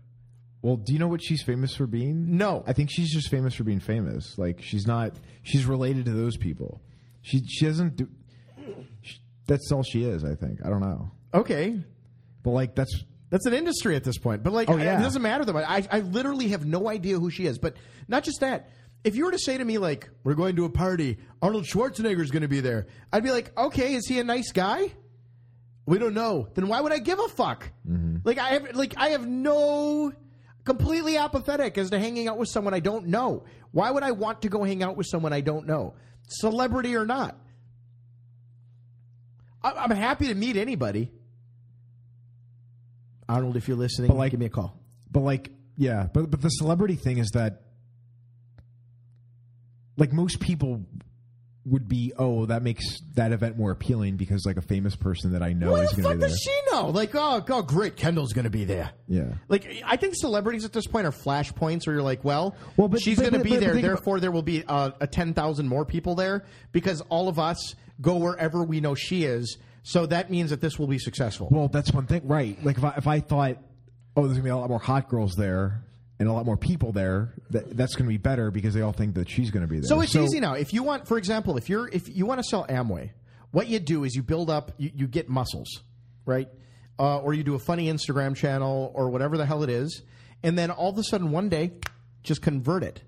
Well, do you know what she's famous for being? No. I think she's just famous for being famous. Like she's not. She's related to those people. She she doesn't do. She, that's all she is. I think. I don't know. Okay, But like that's that's an industry at this point. But like, Oh, yeah. it doesn't matter though. I I literally have no idea who she is. But not just that. If you were to say to me like, "We're going to a party. Arnold Schwarzenegger's going to be there," I'd be like, "Okay, is he a nice guy?" We don't know. Then why would I give a fuck? Mm-hmm. Like I have like I have no completely apathetic as to hanging out with someone I don't know. Why would I want to go hang out with someone I don't know? Celebrity or not. I- I'm happy to meet anybody. Arnold, if you're listening, But, like- give me a call. But like, yeah, but but the celebrity thing is that, like, most people would be, oh, that makes that event more appealing because like a famous person that I know What is the going to fuck be there. does she know? Like, oh, oh, great, Kendall's going to be there. Yeah. Like, I think celebrities at this point are flashpoints where you're like, well, Well, but- she's but- going to but- be but there, think about- therefore there will be uh, a 10,000 more people there because all of us go wherever we know she is. So that means that this will be successful. Well, that's one thing, right? Like if I if I thought, oh, there's gonna be a lot more hot girls there and a lot more people there, that that's gonna be better because they all think that she's gonna be there. So it's easy now. If you want, for example, if you're if you want to sell Amway, what you do is you build up, you, you get muscles, right? Uh, or you do a funny Instagram channel or whatever the hell it is, and then all of a sudden one day, just convert it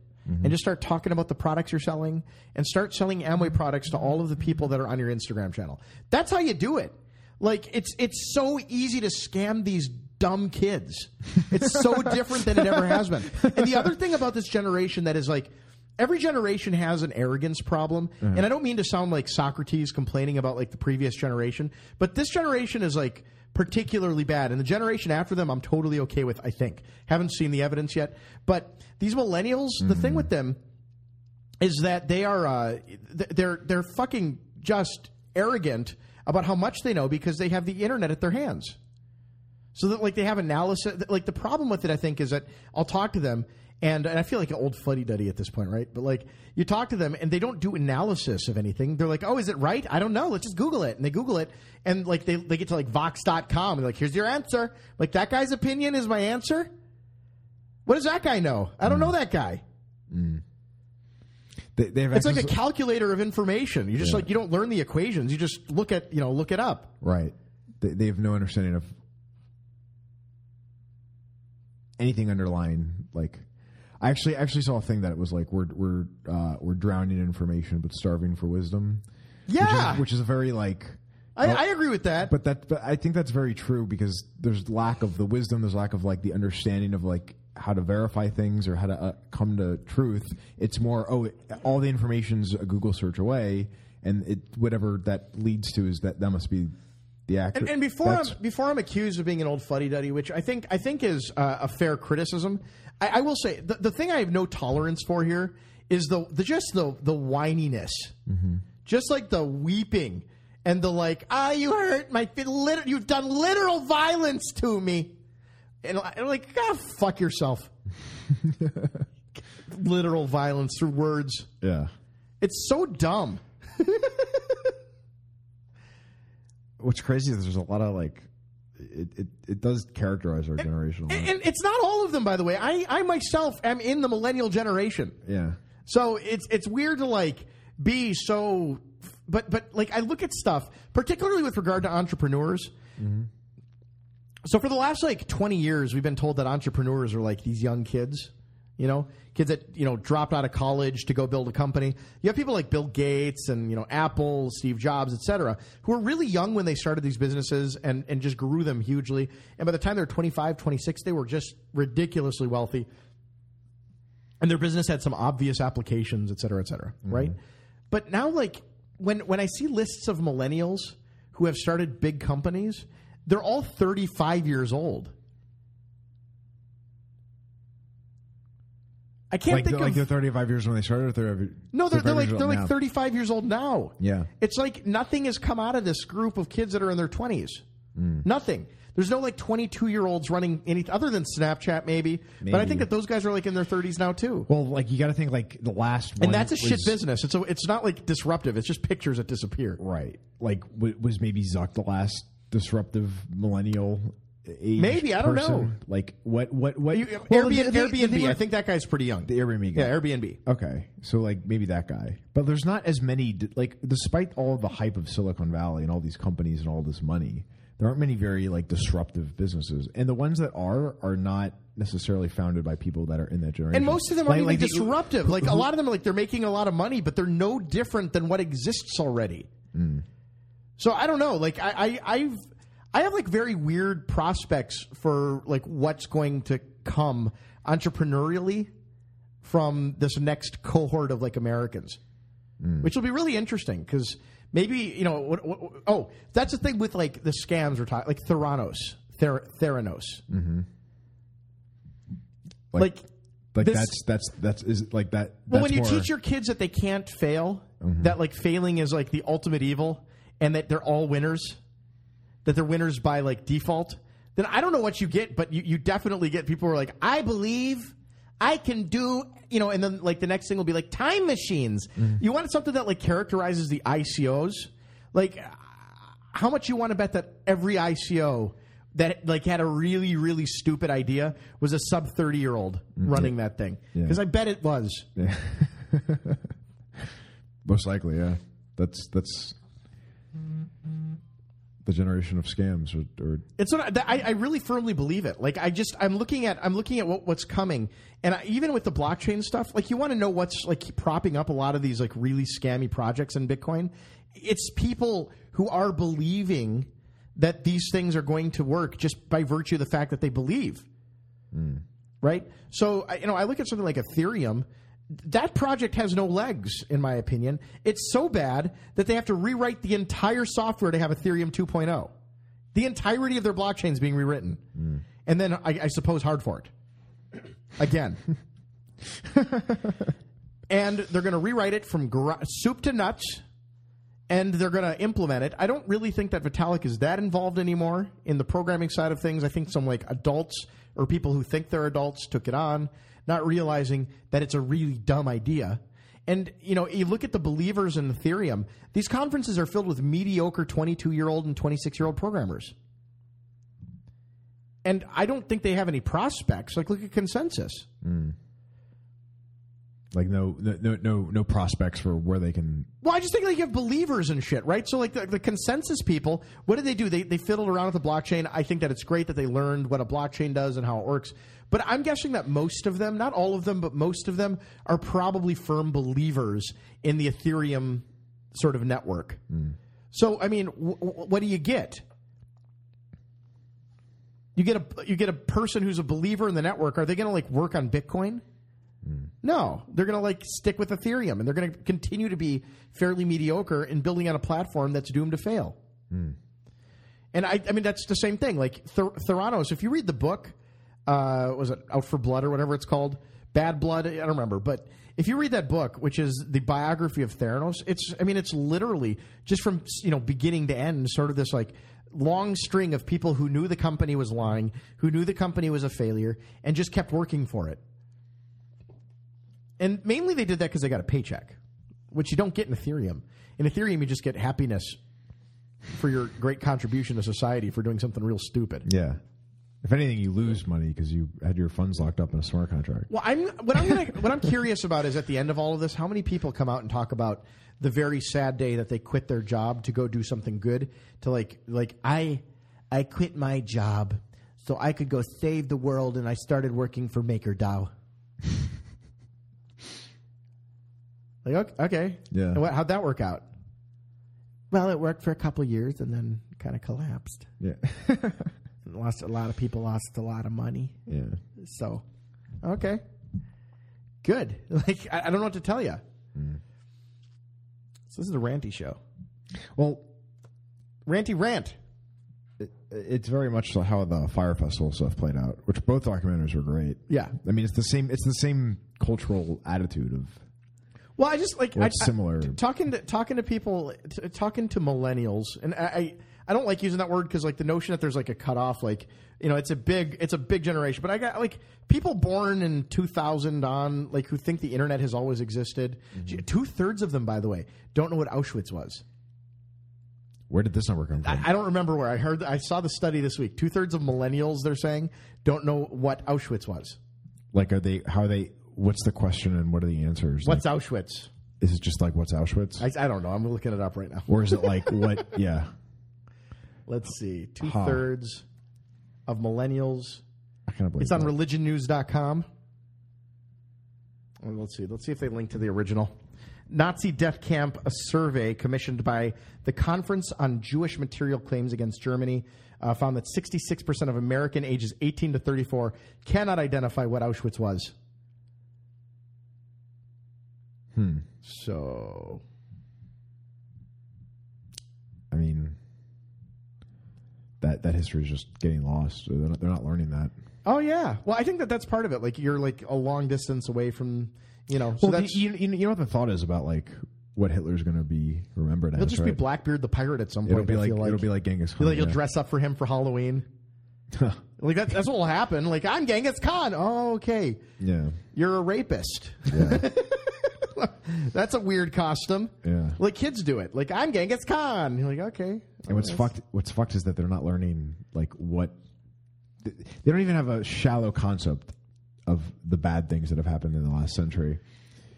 and just start talking about the products you're selling and start selling Amway products to all of the people that are on your Instagram channel. That's how you do it. Like it's it's so easy to scam these dumb kids. It's so different than it ever has been. And the other thing about this generation that is like every generation has an arrogance problem. And I don't mean to sound like Socrates complaining about like the previous generation, but this generation is like particularly bad. And the generation after them, I'm totally okay with, I think. Haven't seen the evidence yet. But these millennials, the thing with them is that they are uh, they're they're fucking just arrogant about how much they know because they have the internet at their hands. So that like they have analysis. Like the problem with it, I think, is that I'll talk to them. And, and I feel like an old fuddy duddy at this point, right? But like you talk to them and they don't do analysis of anything. They're like, oh, is it right? I don't know. Let's just Google it. And they Google it and like they, they get to like Vox.com and they're like, here's your answer. Like that guy's opinion is my answer. What does that guy know? I don't hmm. know that guy. Hmm. They, they have It's like a calculator of information. You just Yeah. like you don't learn the equations. You just look at you know look it up. right. They, they have no understanding of anything underlying like. I actually actually saw a thing that it was like we're we're uh, we're drowning in information but starving for wisdom. Yeah, which is, which is a very like. I, well, I agree with that. But that, but I think that's very true because there's lack of the wisdom, there's lack of like the understanding of like how to verify things or how to uh, come to truth. It's more oh, it, all the information's a Google search away, and it whatever that leads to is that that must be the accurate. and, and before I'm before I'm accused of being an old fuddy duddy, which I think I think is uh, a fair criticism, I, I will say the, the thing I have no tolerance for here is the, the just the the whininess, just like the weeping and the like. Ah, you hurt my fe- lit- you've done literal violence to me, and I'm like, ah, fuck yourself. literal violence through words. yeah. It's so dumb. What's crazy is there's a lot of like. It, it, it does characterize our generation. And, and it's not all of them, by the way. I, I myself am in the millennial generation. yeah. So it's it's weird to like be so, but but like I look at stuff, particularly with regard to entrepreneurs. Mm-hmm. So for the last like twenty years, we've been told that entrepreneurs are like these young kids, you know, kids that you know dropped out of college to go build a company. You have people like Bill Gates and you know Apple, Steve Jobs, etc., who were really young when they started these businesses and and just grew them hugely. And by the time they're 25, 26, they were just ridiculously wealthy and their business had some obvious applications, et cetera, et cetera, mm-hmm. right? But now, like when when I see lists of millennials who have started big companies, they're all thirty five years old. I can't Like, think they're, like of they're 35 years when they started. Or no, they're, they're like they're like now? thirty five years old now. Yeah. it's like nothing has come out of this group of kids that are in their twenties. Mm. Nothing. There's no like 22 year olds running anything other than Snapchat, maybe. But I think that those guys are like in their 30s now too. Well, like you got to think like the last one And that's a shit business. It's a, it's not like disruptive. It's just pictures that disappear. Right. Like, w- was maybe Zuck the last disruptive millennial? Maybe, I don't person? know. Like, what, what, what? You, Well, Airbnb, the- the- the Airbnb thing I think that guy's pretty young. the Airbnb guy. yeah, Airbnb. Okay, so like maybe that guy, but there's not as many. Like, despite all the hype of Silicon Valley and all these companies and all this money, there aren't many very like disruptive businesses, and the ones that are are not necessarily founded by people that are in that generation. And most of them Like- aren't like even the- disruptive. Like a lot of them, like they're making a lot of money, but they're no different than what exists already. Hmm. So I don't know. Like I, I, I've, I have like very weird prospects for like what's going to come entrepreneurially from this next cohort of like Americans, which will be really interesting because maybe you know what, what, oh that's the thing with like the scams we're talking like Theranos Ther- Theranos like, like this- that's that's that's is like that. well when you more- Mm-hmm. teach your kids that they can't fail that like failing is like the ultimate evil and that they're all winners that they're winners by like default then I don't know what you get but you, you definitely get people who are like I believe I can do you know and then like the next thing will be like time machines Mm-hmm. you want something that like characterizes the ICOs like how much you want to bet that every ICO that like had a really really stupid idea was a sub 30 year old running that thing Mm-hmm. Yeah. because I bet it was Yeah. Most likely, yeah. That's that's the generation of scams, or, or It's what I, I really firmly believe it. Like I just I'm looking at I'm looking at what, what's coming, and I, even with the blockchain stuff, like you want to know what's like propping up a lot of these like really scammy projects in Bitcoin. It's people who are believing that these things are going to work just by virtue of the fact that they believe. Hmm. Right. So I- you know I look at something like Ethereum. That project has no legs, in my opinion. It's so bad that they have to rewrite the entire software to have Ethereum 2.0. The entirety of their blockchain is being rewritten, hmm. and then I, I suppose hard forked again. and they're going to rewrite it from gra- soup to nuts, and they're going to implement it. I don't really think that Vitalik is that involved anymore in the programming side of things. I think some like adults or people who think they're adults took it on, not realizing that it's a really dumb idea. And you know, you look at the believers in Ethereum. These conferences are filled with mediocre twenty-two-year-old and twenty-six-year-old programmers, and I don't think they have any prospects. Like, look at Consensus. Hmm. Like no no no no, prospects for where they can. Well, I just think like you have believers and shit, right? So like the, the consensus people, what did they do? They they fiddled around with the blockchain. I think that it's great that they learned what a blockchain does and how it works. But I'm guessing that most of them, not all of them, but most of them are probably firm believers in the Ethereum sort of network. Hmm. So I mean, w- w- what do you get? You get a you get a person who's a believer in the network. Are they going to like work on Bitcoin? No, they're going to like stick with Ethereum, and they're going to continue to be fairly mediocre in building out a platform that's doomed to fail. And I, I mean, that's the same thing. Like Ther- Theranos, if you read the book, uh, was it Out for Blood or whatever it's called, Bad Blood? I don't remember, but if you read that book, which is the biography of Theranos, it's, I mean, it's literally just from you know beginning to end, sort of this like long string of people who knew the company was lying, who knew the company was a failure, and just kept working for it. And mainly they did that because they got a paycheck, which you don't get in Ethereum. In Ethereum, you just get happiness for your great contribution to society for doing something real stupid. Yeah. If anything, you lose money because you had your funds locked up in a smart contract. Well, I'm what I'm gonna, what I'm curious about is at the end of all of this, how many people come out and talk about the very sad day that they quit their job to go do something good? To like like I I quit my job so I could go save the world, and I started working for MakerDAO. Like okay, Yeah. And what, how'd that work out? Well, it worked for a couple years and then kind of collapsed. Yeah. Lost a lot of people lost a lot of money. yeah. So, okay, good. Like I, I don't know what to tell you. Mm. So this is a ranty show. Well, Ranty rant. it's very much how the Fire Festival stuff played out, which both documentaries were great. Yeah. I mean, it's the same. It's the same cultural attitude of Well, I just like I, similar. I- talking to talking to people, t- talking to millennials, and I. I I don't like using that word because like the notion that there's like a cutoff, like you know, it's a big, it's a big generation. But I got like people born in 2000 on, like who think the internet has always existed. Mm-hmm. Two thirds of them, by the way, don't know what Auschwitz was. where did this number come from? I, I don't remember where I heard. I saw the study this week. Two thirds of millennials, they're saying, don't know what Auschwitz was. like, are they? How are they? What's the question and what are the answers? What's like, Auschwitz? is it just like what's Auschwitz, I, I don't know. I'm looking it up right now. or is it like what? Yeah, Let's see. Two Huh. thirds of millennials. I of believe It's on religionnews.com. Let's see. Let's see if they link to the original. Nazi Death Camp, a survey commissioned by the Conference on Jewish Material Claims Against Germany, uh, found that 66% of American ages 18 to 34 cannot identify what Auschwitz was. Hmm. So, I mean, that that history is just getting lost. They're not, they're not learning that. oh yeah. Well, I think that that's part of it. Like you're like a long distance away from, you know. So Well, that's you, you, you know what the thought is about like what Hitler's going to be remembered he'll as. just be? Blackbeard the pirate at some point. It'll be like, like it'll be like Genghis Khan. like, you'll yeah. dress up for him for Halloween. like that, that's what will happen. Like I'm Genghis Khan. Oh, okay. Yeah, You're a rapist. yeah, That's a weird costume. yeah. Like kids do it. Like I'm Genghis Khan. You're like okay. And what's fucked? What's fucked is that they're not learning like what. They don't even have a shallow concept of the bad things that have happened in the last century.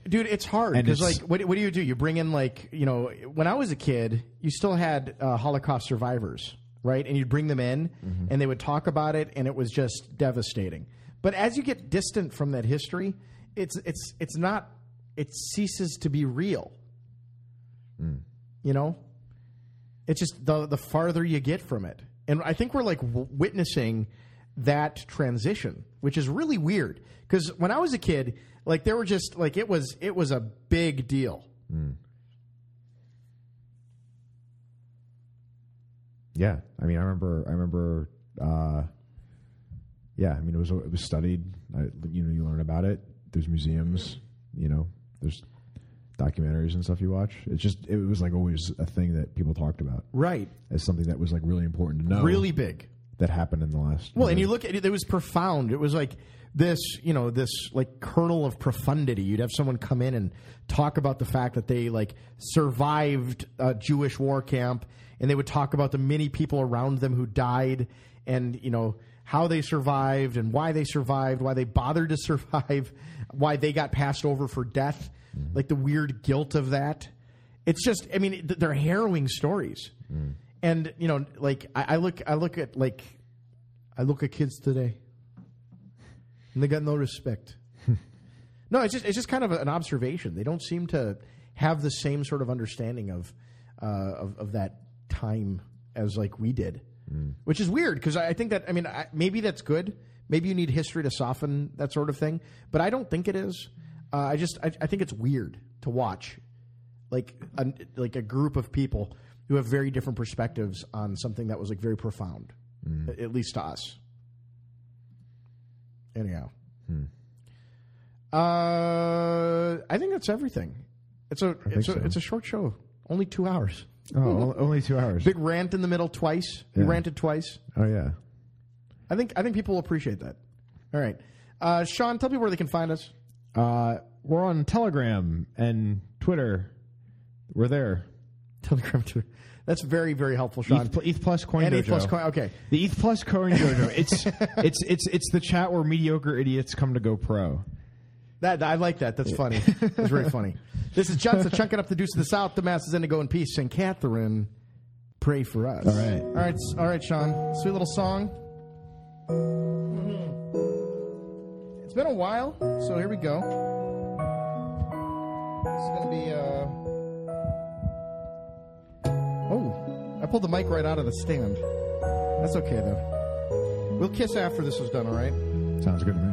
Dude, it's hard because like, what, what do you do? You bring in like, you know, when I was a kid, you still had uh, Holocaust survivors, right? And you'd bring them in, Mm-hmm. and they would talk about it, and it was just devastating. But as you get distant from that history, it's it's it's not. It ceases to be real. Mm. You know, it's just the the farther you get from it, and I think we're like w- witnessing that transition, which is really weird. Because when I was a kid, like there were just like it was it was a big deal. Yeah, I mean, I remember, I remember, uh, yeah, I mean, it was it was studied. I, you know, you learn about it. There's museums. You know, there's documentaries and stuff you watch. It's just it was like always a thing that people talked about Right. as something that was like really important to know. Really big. that happened in the last. Well, and you look at it, it was profound. It was like this, you know, this like kernel of profundity. You'd have someone come in and talk about the fact that they like survived a Jewish war camp, and they would talk about the many people around them who died, and you know how they survived and why they survived, why they bothered to survive, why they got passed over for death, like the weird guilt of that. It's just, I mean, they're harrowing stories, and you know, like I, I look, I look at like I look at kids today, and they got no respect. no, it's just it's just kind of an observation. They don't seem to have the same sort of understanding of uh, of, of that time as like we did, which is weird because I I think that I mean I, maybe that's good. Maybe you need history to soften that sort of thing, but I don't think it is. Uh, I just I, I think it's weird to watch like a, like a group of people who have very different perspectives on something that was like very profound, at- at least to us. Anyhow, uh, I think that's everything. It's a it's a so. it's a short show, only two hours. Oh, only two hours. Big rant in the middle twice. You Yeah. ranted twice. oh yeah. I think I think people will appreciate that. All right, uh, Sean, tell people where they can find us. Uh, we're on Telegram and Twitter. We're there. Telegram, Twitter. That's very very helpful, Sean. ETH, pl- ETH plus coin and dojo. ETH plus coin. Okay, The ETH plus coin dojo. It's it's it's it's the chat where mediocre idiots come to go pro. That I like that. That's funny. It's very funny. This is Junseth chunking up the deuce of the south. The masses indigo in peace. St. Catherine, pray for us. All right. All right. All right, Sean. Sweet little song. It's been a while, so here we go. It's gonna be. Uh... Oh, I pulled the mic right out of the stand. That's okay though. We'll kiss after this is done. All right. Sounds good to me.